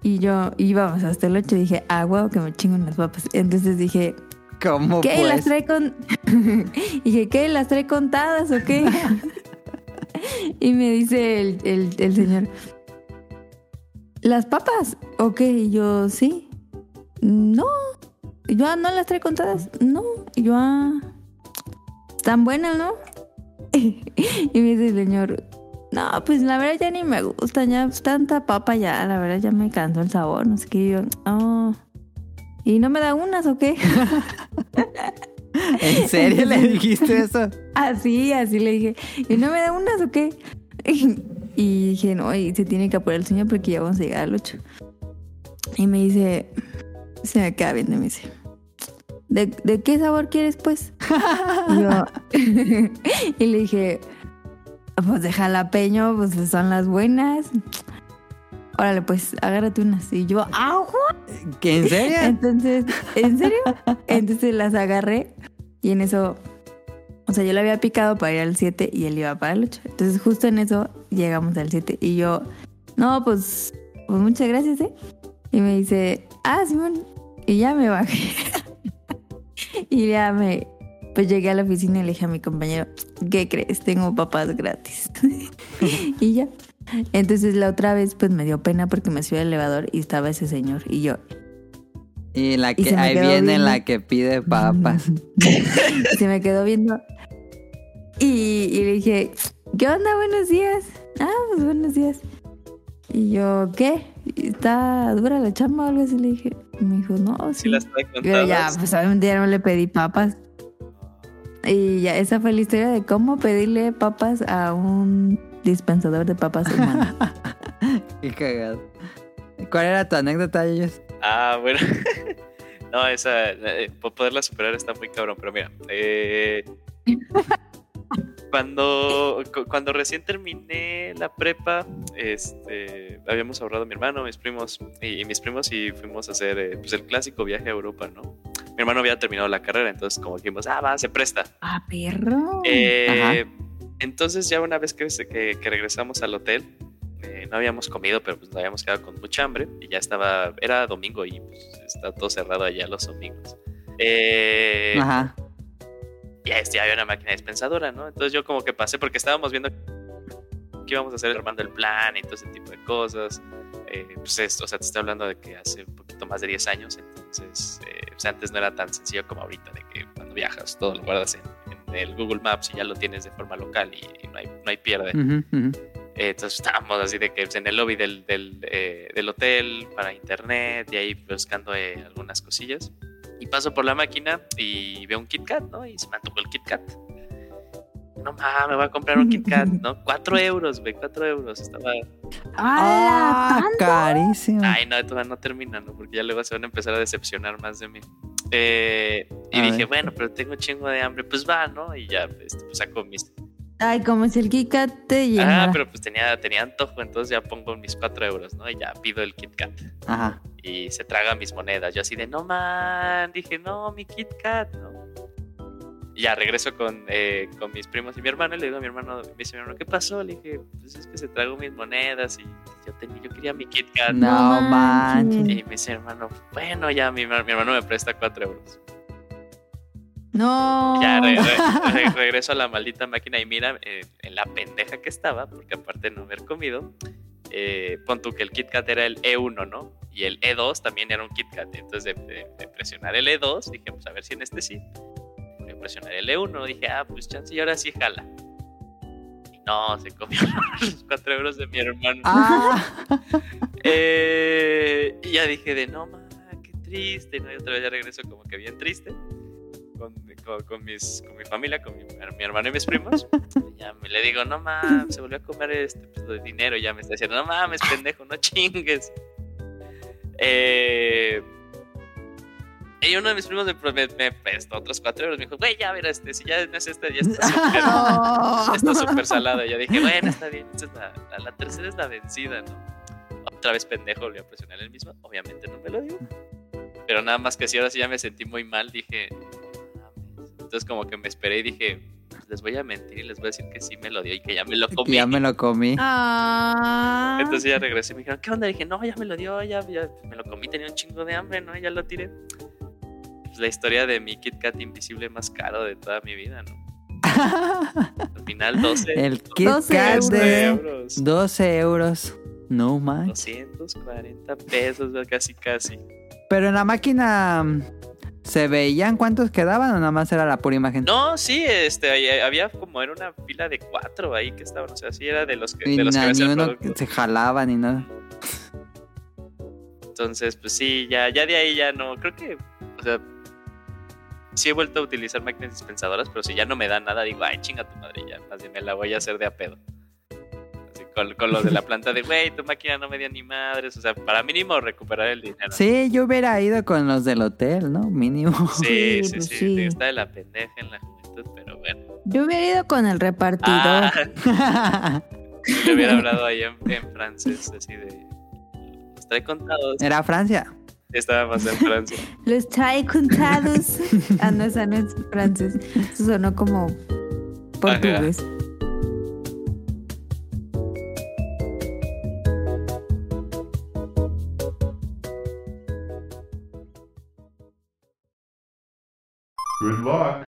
Y yo íbamos hasta el 8 y dije, ah, huevo, que me chingo unas papas. Entonces dije, ¿Cómo ¿Qué? ¿Las pues? trae con.? dije, ¿qué? ¿Las trae contadas o qué? y me dice el, el- el señor, ¿las papas? Ok, y yo, sí. No. Y yo, ah, ¿no las trae contadas? No. Y yo, ah. Están buenas, ¿no? y me dice el señor, no, pues la verdad ya ni me gustan, ya tanta papa ya, la verdad ya me cansó el sabor, no sé qué. Y yo, oh. ¿Y no me da unas o qué? ¿En serio le dijiste eso? Así, así le dije. ¿Y no me da unas o qué? Y dije, no, y se tiene que apurar el sueño porque ya vamos a llegar al 8. Y me dice, se me queda viendo y me dice, ¿de, de qué sabor quieres pues? Y yo, y le dije, pues de jalapeño, pues son las buenas. Órale, pues agárrate unas. Y yo, ¡ah! ¿Qué, ¿En serio? Entonces, ¿en serio? Entonces las agarré y en eso, o sea, yo le había picado para ir al 7 y él iba para el 8. Entonces justo en eso llegamos al 7 y yo, no, pues, pues muchas gracias, ¿eh? Y me dice, ah, Simón. Y ya me bajé. y ya me, pues llegué a la oficina y le dije a mi compañero, ¿qué crees? Tengo papas gratis. y ya. Entonces la otra vez pues me dio pena porque me subí al elevador y estaba ese señor y yo, Y la que ahí viene viendo. la que pide papas. se me quedó viendo. Y, y le dije, ¿qué onda? Buenos días. Ah, pues buenos días. Y yo, ¿qué? ¿Está dura la chamba o algo así? Le dije. Me dijo, no, sí. Sí, las yo, ya, pues obviamente ya no le pedí papas. Y ya, esa fue la historia de cómo pedirle papas a un dispensador de papas humanas. Qué cagado. ¿Cuál era tu anécdota, ellos? Ah, bueno. no, esa, eh, po- poderla superar está muy cabrón, pero mira. eh, cuando, cu- cuando recién terminé la prepa, este, habíamos ahorrado mi hermano, mis primos y, y mis primos y fuimos a hacer eh, pues el clásico viaje a Europa, ¿no? Mi hermano había terminado la carrera, entonces como dijimos, ah, va, se presta. ah, perro. Eh, entonces ya una vez que, que, que regresamos al hotel, eh, no habíamos comido, pero pues nos habíamos quedado con mucha hambre y ya estaba, era domingo y pues, está todo cerrado allá los domingos. Eh, Ajá. y este, ya había una máquina dispensadora, ¿no? Entonces yo como que pasé porque estábamos viendo que íbamos a hacer armando el plan y todo ese tipo de cosas. Eh, pues esto, o sea, te estoy hablando de que hace un poquito más de 10 años, entonces eh, pues antes no era tan sencillo como ahorita, de que cuando viajas todo lo guardas en, en el Google Maps y ya lo tienes de forma local y, y no, hay, no hay pierde. Ujú, ujú. Eh, entonces estábamos así de que pues, en el lobby del, del, eh, del hotel para internet y ahí buscando eh, algunas cosillas. Y paso por la máquina y veo un Kit Kat, ¿no? Y se me antojó el Kit Kat. No mames, me voy a comprar un Kit Kat, ¿no? Cuatro euros, güey, cuatro euros. Estaba. Ah, ¡Ah! carísimo. Ay, no, todavía no termina, ¿no? Porque ya luego se van a empezar a decepcionar más de mí. Eh, y A dije, ver. bueno, pero tengo chingo de hambre, pues va, ¿no? Y ya este, pues, saco mis Ay, como si el Kit Kat te llena. Ah, pero pues tenía, tenía antojo, entonces ya pongo mis 4 euros, ¿no? Y ya pido el Kit Kat. Ajá. Y se traga mis monedas. Yo así de, no man, dije, no, mi Kit Kat, ¿no? Y ya regreso con, eh, con mis primos y mi hermano. Y le digo a mi hermano, me dice mi hermano, ¿qué pasó? Le dije, pues es que se tragó mis monedas y yo, tenía, yo quería mi Kit Kat. No No manches. manches. Y me dice mi hermano, bueno, ya mi, mi hermano me presta 4 euros. No. Ya re- re- re- regreso a la maldita máquina y mira eh, en la pendeja que estaba, porque aparte de no haber comido, eh, pon tú que el Kit Kat era el E1, ¿no? Y el E2 también era un Kit Kat. Entonces de, de- de presionar el E2, dije, pues a ver si en este sí. Presionar el E1, dije, ah, pues chance y ahora sí jala. Y no, se comió los 4 euros de mi hermano. Ah, Eh, y ya dije de no, ma, qué triste. ¿no? Y otra vez ya regreso como que bien triste. Con, con, con mis, con mi familia, con mi, mi hermano y mis primos. Y ya me le digo, no mames, se volvió a comer este de dinero. Y ya me está diciendo, no mames, pendejo, no chingues. Eh, y uno de mis primos me, me, me prestó otros cuatro euros. Me dijo, güey, ya, mira, este, si ya no es este, ya está súper No. está súper salada. Y yo dije, bueno, está bien. esta es la, la, la tercera es la vencida, ¿no? Otra vez pendejo, volví a presionar el mismo. Obviamente no me lo dio. Pero nada más que si ahora sí ya me sentí muy mal, dije. Entonces como que me esperé y dije, les voy a mentir y les voy a decir que sí me lo dio y que ya me lo que comí. ya me lo comí. Ah. Entonces ya regresé y me dijeron, ¿qué onda? dije, no, ya me lo dio, ya, ya me lo comí, tenía un chingo de hambre, ¿no? Y ya lo tiré. Pues la historia de mi Kit Kat invisible más caro de toda mi vida, ¿no? Al final 12, El Kit 12 Kat de euros. 12 euros. No man. 240 pesos, casi, casi. Pero en la máquina mm, se veían cuántos quedaban o nada más era la pura imagen. No, sí, este, había como era una fila de cuatro ahí que estaban, o sea, sí era de los que, y de los que na- había ni uno se jalaba ni nada. Entonces, pues sí, ya, ya de ahí ya no, creo que, o sea, sí he vuelto a utilizar máquinas dispensadoras, pero si ya no me da nada, digo, ay, chinga tu madre, ya, más bien me la voy a hacer de a pedo. Así con, con lo de la planta de, güey, tu máquina no me dio ni madres. O sea, para mínimo recuperar el dinero. Sí, yo hubiera ido con los del hotel, ¿no? Mínimo. Sí, Sí, sí, pues sí. sí. Está de la pendeja en la juventud, pero bueno. Yo hubiera ido con el repartidor. Ah, le hubiera hablado ahí en, en francés, así de. Los trae contados. Era Francia. Estaba más en Francia. Los trae contados. ah, no, esa no es francés. Eso sonó como portugués. Good luck.